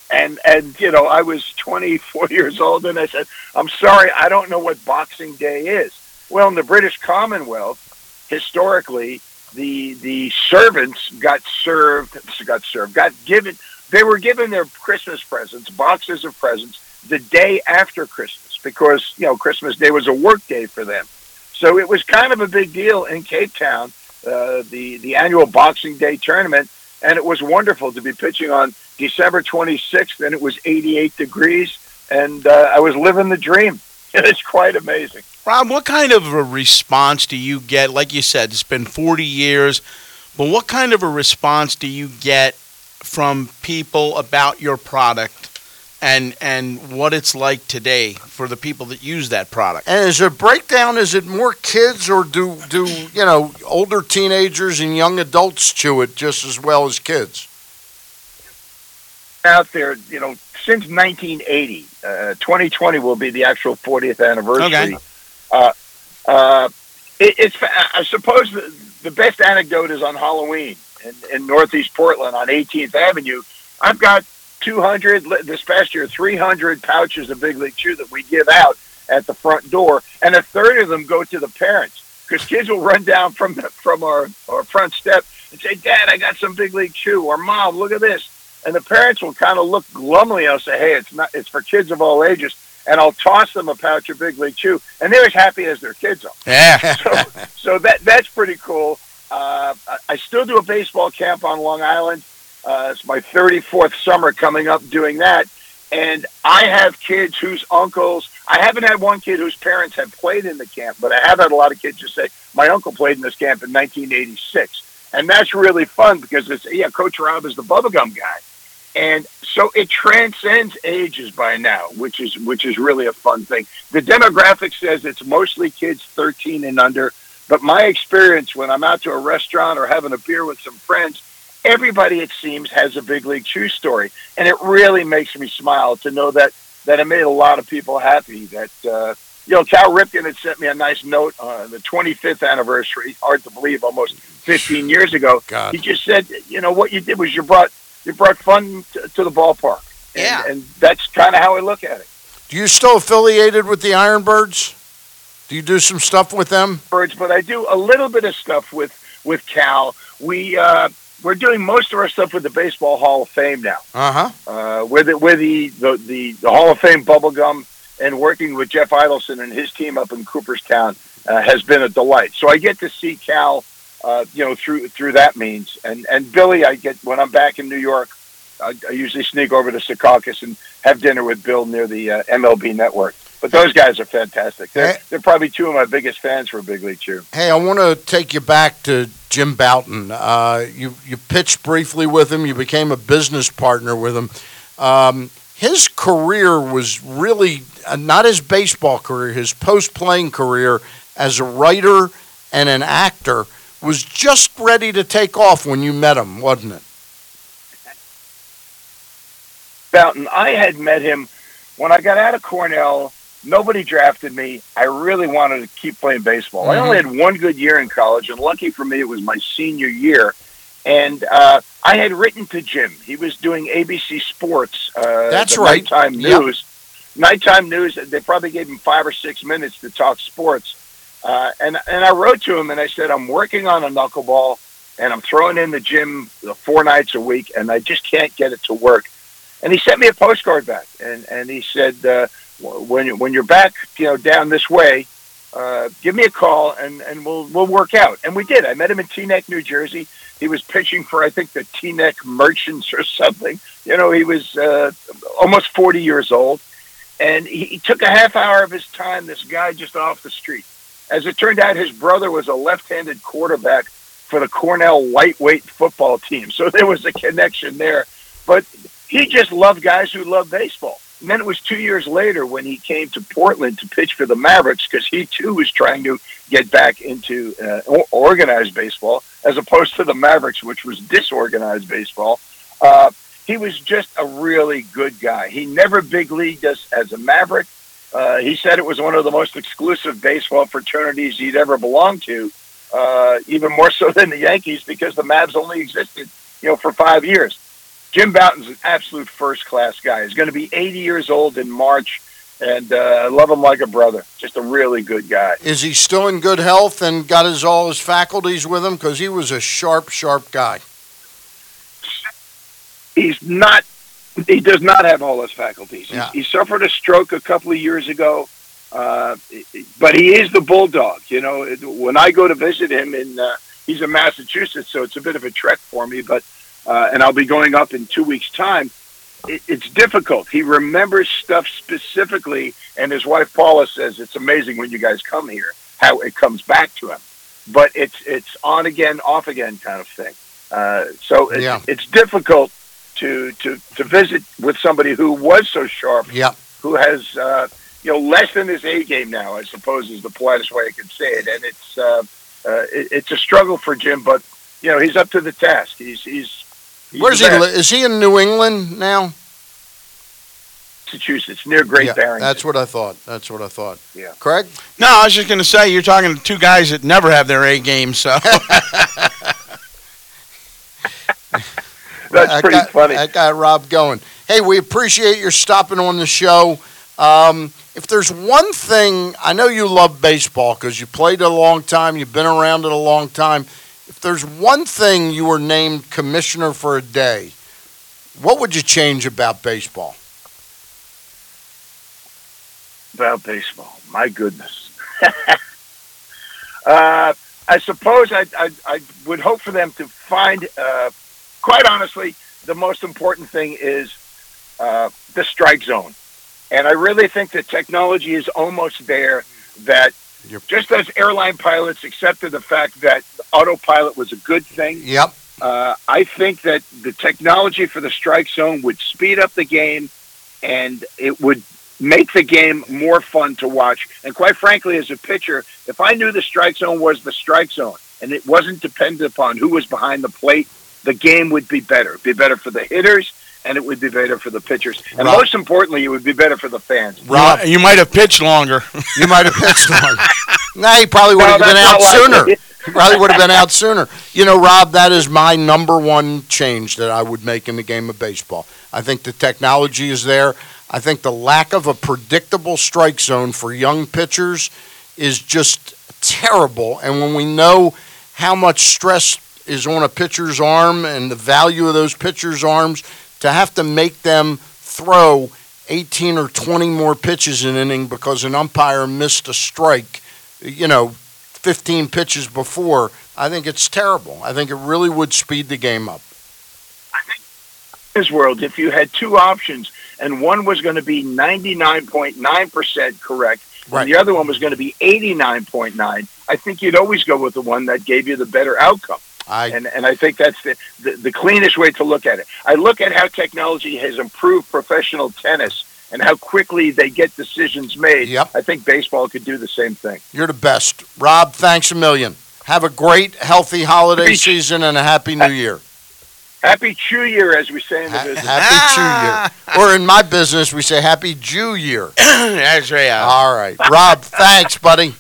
And and you know, I was 24 years old and I said, I'm sorry, I don't know what Boxing Day is. Well, in the British Commonwealth, historically, the the servants got served got served got given they were given their Christmas presents, boxes of presents, the day after Christmas because you know Christmas Day was a work day for them. So it was kind of a big deal in Cape Town, uh, the the annual Boxing Day tournament, and it was wonderful to be pitching on December 26th, and it was 88 degrees, and uh, I was living the dream. It's quite amazing. Rob, what kind of a response do you get? Like you said, it's been 40 years, but what kind of a response do you get from people about your product and and what it's like today for the people that use that product? And is it breakdown? Is it more kids or do do you know older teenagers and young adults chew it just as well as kids? Out there, you know, since 1980, uh, 2020 will be the actual 40th anniversary. Okay. Uh, uh, it, it's, I suppose, the, the best anecdote is on Halloween in, in Northeast Portland on 18th Avenue. I've got 200 this past year, 300 pouches of Big League Chew that we give out at the front door, and a third of them go to the parents because kids will run down from the, from our, our front step and say, "Dad, I got some Big League Chew," or "Mom, look at this," and the parents will kind of look glumly. I'll say, "Hey, it's not. It's for kids of all ages." And I'll toss them a pouch of Big League Chew, and they're as happy as their kids are. Yeah. so, so that that's pretty cool. Uh, I- still do a baseball camp on Long Island. Uh, it's my 34th summer coming up doing that. And I have kids whose uncles, I haven't had one kid whose parents have played in the camp, but I have had a lot of kids just say, my uncle played in this camp in 1986. And that's really fun because it's, yeah, Coach Rob is the bubblegum guy. And so it transcends ages by now, which is which is really a fun thing. The demographic says it's mostly kids 13 and under, but my experience when I'm out to a restaurant or having a beer with some friends, everybody it seems has a big league chew story, and it really makes me smile to know that that it made a lot of people happy. That uh, you know, Cal Ripken had sent me a nice note on the 25th anniversary. Hard to believe, almost 15 years ago. God. He just said, you know, what you did was you brought you brought fun to, to the ballpark. And, Yeah. and that's kind of how I look at it. Do you still affiliated with the Ironbirds? Do you do some stuff with them? birds, but I do a little bit of stuff with with Cal. We uh, we're doing most of our stuff with the Baseball Hall of Fame now. Uh-huh. Uh With it with the, the the the Hall of Fame bubblegum and working with Jeff Idelson and his team up in Cooperstown uh, has been a delight. So I get to see Cal, uh, you know, through through that means, and and Billy, I get when I'm back in New York. I, I usually sneak over to Secaucus and have dinner with Bill near the uh, MLB Network. But those guys are fantastic. They're, they're probably two of my biggest fans for Big League Chew. Hey, I want to take you back to Jim Bouton. Uh, you you pitched briefly with him. You became a business partner with him. Um, his career was really uh, not his baseball career. His post playing career as a writer and an actor was just ready to take off when you met him, wasn't it? Fountain. I had met him when I got out of Cornell. Nobody drafted me. I really wanted to keep playing baseball. I only had one good year in college, and lucky for me, it was my senior year. And uh, I had written to Jim. He was doing ABC Sports. Uh, That's right. Nighttime Yep. news. Nighttime news. They probably gave him five or six minutes to talk sports. Uh, and and I wrote to him and I said, I'm working on a knuckleball, and I'm throwing in the gym uh, four nights a week, and I just can't get it to work. And he sent me a postcard back, and and he said, uh, when when you're back, you know, down this way, uh, give me a call, and and we'll we'll work out. And we did. I met him in Teaneck, New Jersey. He was pitching for I think the Teaneck Merchants or something. You know, he was uh, almost 40 years old, and he took a half hour of his time. This guy just off the street. As it turned out, his brother was a left-handed quarterback for the Cornell lightweight football team, so there was a connection there. But he just loved guys who loved baseball. And then it was two years later when he came to Portland to pitch for the Mavericks because he too was trying to get back into uh, organized baseball as opposed to the Mavericks, which was disorganized baseball. Uh, he was just a really good guy. He never big leagued us as a Maverick. Uh, he said it was one of the most exclusive baseball fraternities he'd ever belonged to, uh, even more so than the Yankees because the Mavs only existed, you know, for five years. Jim Bouton's an absolute first class guy. He's going to be 80 years old in March, and uh, I love him like a brother. Just a really good guy. Is he still in good health and got his all his faculties with him? Because he was a sharp, sharp guy. He's not. He does not have all his faculties. He- Yeah. He, suffered a stroke a couple of years ago, uh, but he is the bulldog. You know, when I go to visit him, in uh, he's in Massachusetts, so it's a bit of a trek for me. But uh, and I'll be going up in two weeks' time. It, it's difficult. He remembers stuff specifically, and his wife Paula says it's amazing when you guys come here how it comes back to him. But it's it's on again, off again kind of thing. Uh, so it, Yeah. it's difficult to, to to visit with somebody who was so sharp, Yeah. who has uh, you know less than his A game now, I suppose is the politest way I could say it. And it's uh, uh, it, it's a struggle for Jim, but you know he's up to the task. He's he's, he's Where's he? li- Is he in New England now? Massachusetts near Great yeah, Barrington. That's what I thought. That's what I thought. Yeah. Craig? No, I was just going to say you're talking to two guys that never have their A game, so That's I pretty got, funny. I got Rob going. Hey, we appreciate your stopping on the show. Um, if there's one thing, I know you love baseball because you played a long time, you've been around it a long time. If there's one thing you were named commissioner for a day, what would you change about baseball? About baseball, my goodness. uh, I suppose I, I, I would hope for them to find, uh, quite honestly, the most important thing is uh, the strike zone. And I really think that technology is almost there that just as airline pilots accepted the fact that autopilot was a good thing. Yep. Uh, I think that the technology for the strike zone would speed up the game and it would make the game more fun to watch. And quite frankly, as a pitcher, if I knew the strike zone was the strike zone and it wasn't dependent upon who was behind the plate, the game would be better. It'd be better for the hitters and it would be better for the pitchers. And Rob- most importantly, it would be better for the fans. Rob, you might have pitched longer. You might have pitched longer. no, he probably would No, have been out sooner. likely. He probably would have been out sooner. You know, Rob, that is my number one change that I would make in the game of baseball. I think the technology is there. I think the lack of a predictable strike zone for young pitchers is just terrible. And when we know how much stress is on a pitcher's arm and the value of those pitchers' arms, to have to make them throw 18 or 20 more pitches an inning because an umpire missed a strike, you know, 15 pitches before, I think it's terrible. I think it really would speed the game up. In this world, if you had two options and one was going to be 99.9% correct Right. and the other one was going to be 89.9, I think you'd always go with the one that gave you the better outcome. I, and, and I think that's the, the, the cleanest way to look at it. I look at how technology has improved professional tennis and how quickly they get decisions made. Yep. I think baseball could do the same thing. You're the best. Rob, thanks a million. Have a great, healthy holiday season and a happy new year. Happy Chew Year, as we say in the business. Happy Chew Year. Or in my business, we say Happy Jew Year. That's right. All right. Rob, thanks, buddy.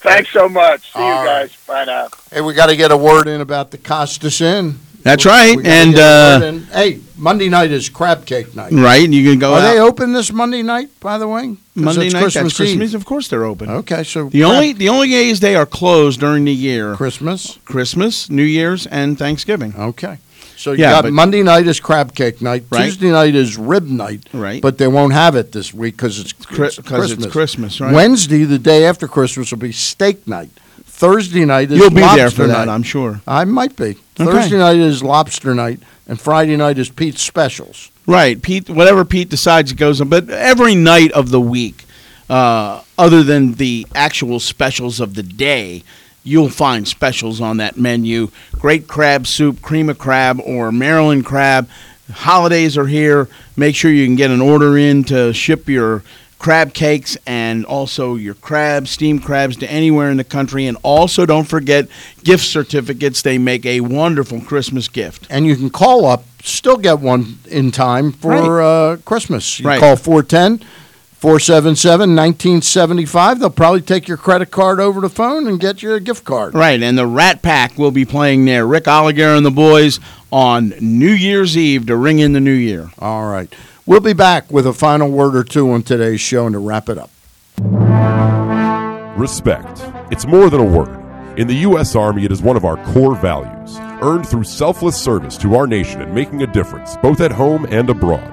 Thanks so much. See All you guys. Bye now. Hey, we got to get a word in about the Costas Inn. That's We- right, we and, get a word uh, hey, Monday night is crab cake night. Right, and you can go Are they open this Monday night? By the way, Monday night, Christmas that's Christmas. Eve. Of course, they're open. Okay, so The crab- only the only days they are closed during the year: Christmas, Christmas, New Year's, and Thanksgiving. Okay. So you yeah, got but- Monday night is crab cake night. Right. Tuesday night is rib night. Right. But they won't have it this week because it's, it's 'cause it's Christmas, right. Wednesday, the day after Christmas, will be steak night. Thursday night is You'll be there for that, night. I'm sure. I might be. Okay. Thursday night is lobster night, and Friday night is Pete's specials. Right, Pete. Whatever Pete decides it goes on, but every night of the week, uh, other than the actual specials of the day, you'll find specials on that menu. Great crab soup, cream of crab, or Maryland crab. Holidays are here. Make sure you can get an order in to ship your crab cakes and also your crabs, steamed crabs to anywhere in the country. And also don't forget gift certificates. They make a wonderful Christmas gift. And you can call up, still get one in time for uh, Christmas. You Right. call 410 477 1975. They'll probably take your credit card over the phone and get you a gift card. Right, and the Rat Pack will be playing there. Rick Oliger and the boys on New Year's Eve to ring in the new year. All right. We'll be back with a final word or two on today's show and to wrap it up. Respect. It's more than a word. In the U.S. Army, it is one of our core values, earned through selfless service to our nation and making a difference, both at home and abroad.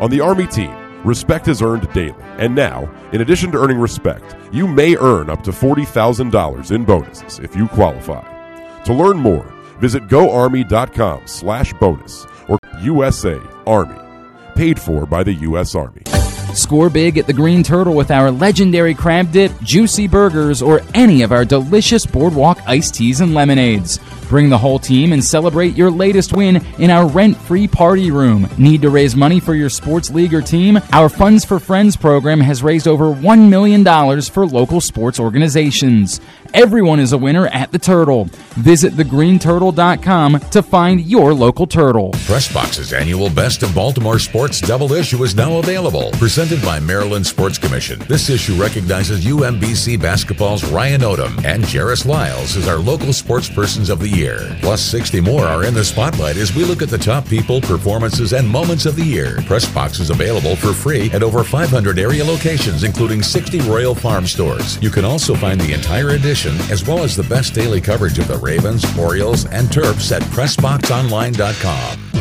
On the Army team, respect is earned daily. And now, in addition to earning respect, you may earn up to $40,000 in bonuses if you qualify. To learn more, visit goarmy.com slash bonus or USA Army. Paid for by the U.S. Army. Score big at the Green Turtle with our legendary crab dip, juicy burgers, or any of our delicious boardwalk iced teas and lemonades. Bring the whole team and celebrate your latest win in our rent free party room. Need to raise money for your sports league or team? Our Funds for Friends program has raised over $1 million for local sports organizations. Everyone is a winner at the Turtle. Visit thegreenturtle.com to find your local turtle. Pressbox's annual Best of Baltimore Sports double issue is now available. Presented by Maryland Sports Commission. This issue recognizes UMBC basketball's Ryan Odom and Jairus Lyles as our local sports persons of the year. Plus, 60 more are in the spotlight as we look at the top people, performances, and moments of the year. Pressbox is available for free at over 500 area locations, including 60 Royal Farm stores. You can also find the entire edition as well as the best daily coverage of the Ravens, Orioles, and Terps at PressBoxOnline.com.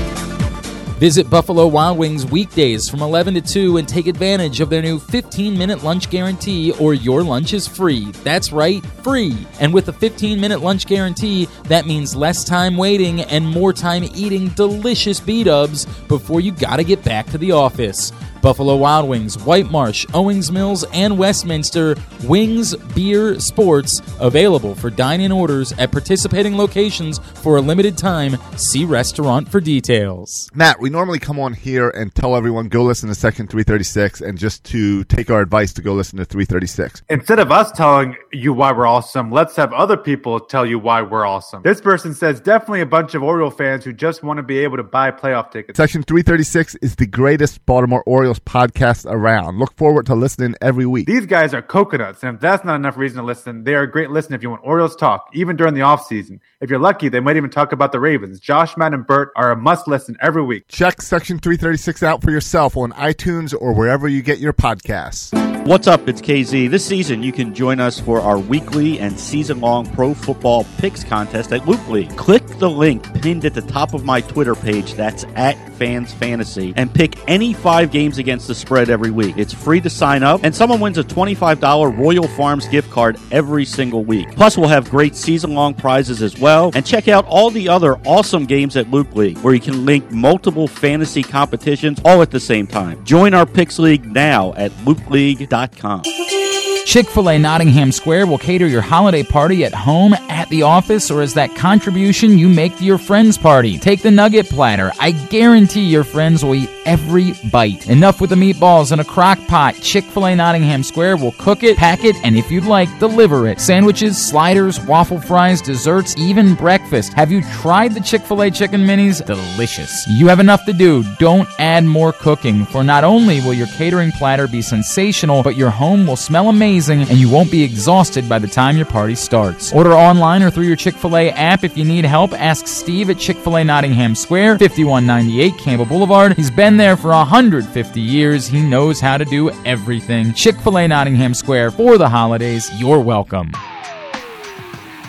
Visit Buffalo Wild Wings weekdays from 11 to 2 and take advantage of their new 15 minute lunch guarantee or your lunch is free. That's right, free. And with a 15 minute lunch guarantee, that means less time waiting and more time eating delicious B dubs before you gotta get back to the office. Buffalo Wild Wings, White Marsh, Owings Mills, and Westminster. Wings, beer, sports available for dine in orders at participating locations for a limited time. See restaurant for details. Matt, we normally come on here and tell everyone go listen to Section 336 and just to take our advice to go listen to 336. Instead of us telling you why we're awesome, let's have other people tell you why we're awesome. This person says definitely a bunch of Oriole fans who just want to be able to buy playoff tickets. Section 336 is the greatest Baltimore Orioles podcast around. Look forward to listening every week. These guys are coconuts, and if that's not enough reason to listen, they are a great listen if you want Orioles talk, even during the offseason. If you're lucky, they might even talk about the Ravens. Josh, Matt, and Bert are a must listen every week. Check Section 336 out for yourself on iTunes or wherever you get your podcasts. What's up? It's KZ. This season, you can join us for our weekly and season long pro football picks contest at Loop League. Click the link pinned at the top of my Twitter page, that's at Fans Fantasy, and pick any five games against the spread every week. It's free to sign up, and someone wins a $25 Royal Farms gift card every single week. Plus, we'll have great season long prizes as well. And check out all the other awesome games at Loop League, where you can link multiple fantasy competitions all at the same time. Join our Picks League now at loopleague.com. Chick fil A Nottingham Square will cater your holiday party at home, at the office, or as that contribution you make to your friend's party. Take the nugget platter. I guarantee your friends will eat every bite. Enough with the meatballs in a crock pot. Chick fil A Nottingham Square will cook it, pack it, and if you'd like, deliver it. Sandwiches, sliders, waffle fries, desserts, even breakfast. Have you tried the Chick fil A chicken minis? Delicious. You have enough to do. Don't add more cooking, for not only will your catering platter be sensational, but your home will smell amazing and you won't be exhausted by the time your party starts. Order online or through your Chick fil A app. If you need help, ask Steve at Chick fil A Nottingham Square, 5198 Campbell Boulevard. He's been there for 150 years. He knows how to do everything. Chick fil A Nottingham Square for the holidays. You're welcome.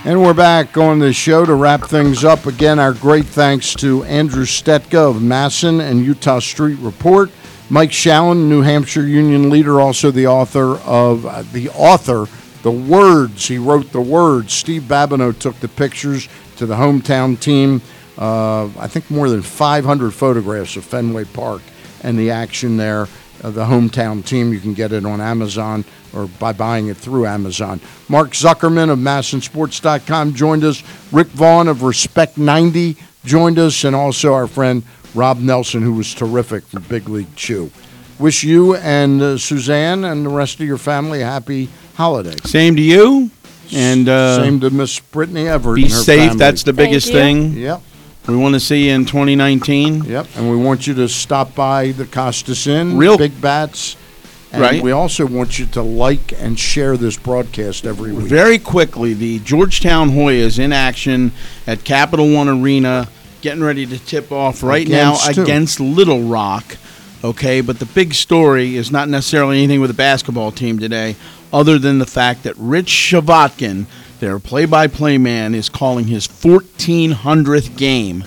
And we're back on the show to wrap things up. Again, our great thanks to Andrew Stetka of MASN and Eutaw Street Report. Mike Shalin, New Hampshire Union leader, also the author of uh, the author, the words. He wrote the words. Steve Babineau took the pictures to the hometown team. Uh, I think more than 500 photographs of Fenway Park and the action there. Uh, the hometown team. You can get it on Amazon or by buying it through Amazon. Mark Zuckerman of MASNsports.com joined us. Rick Vaughn of Respect 90 joined us, and also our friend Rob Nelson, who was terrific from Big League Chew. Wish you and uh, Suzanne and the rest of your family a happy holiday. Same to you. And uh, Same to Miss Brittany Everett. Be and her safe. family. That's the biggest thing. Yep. We want to see you in 2019. Yep. And we want you to stop by the Costas Inn, Real- Big Bats. And Right. we also want you to like and share this broadcast every week. Very quickly, the Georgetown Hoyas in action at Capital One Arena, getting ready to tip off right Against now who? against Little Rock. Okay, but the big story is not necessarily anything with the basketball team today, other than the fact that Rich Chvotkin, their play-by-play man, is calling his 1400th game.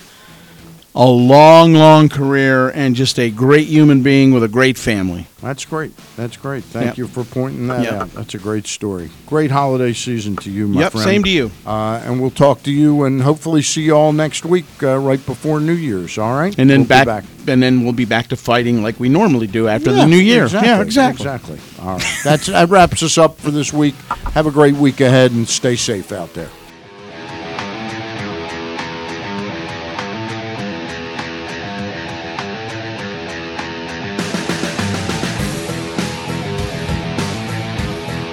A long, long career and just a great human being with a great family. That's great. That's great. Thank Yep. you for pointing that Yep. out. That's a great story. Great holiday season to you, my Yep, friend. same to you. Uh, and we'll talk to you and hopefully see you all next week, uh, right before New Year's. All right, And then We'll be back, and then we'll be back to fighting like we normally do after Yeah, the new year. Exactly, Yeah, exactly. Exactly. All right. That's that wraps us up for this week. Have a great week ahead and stay safe out there.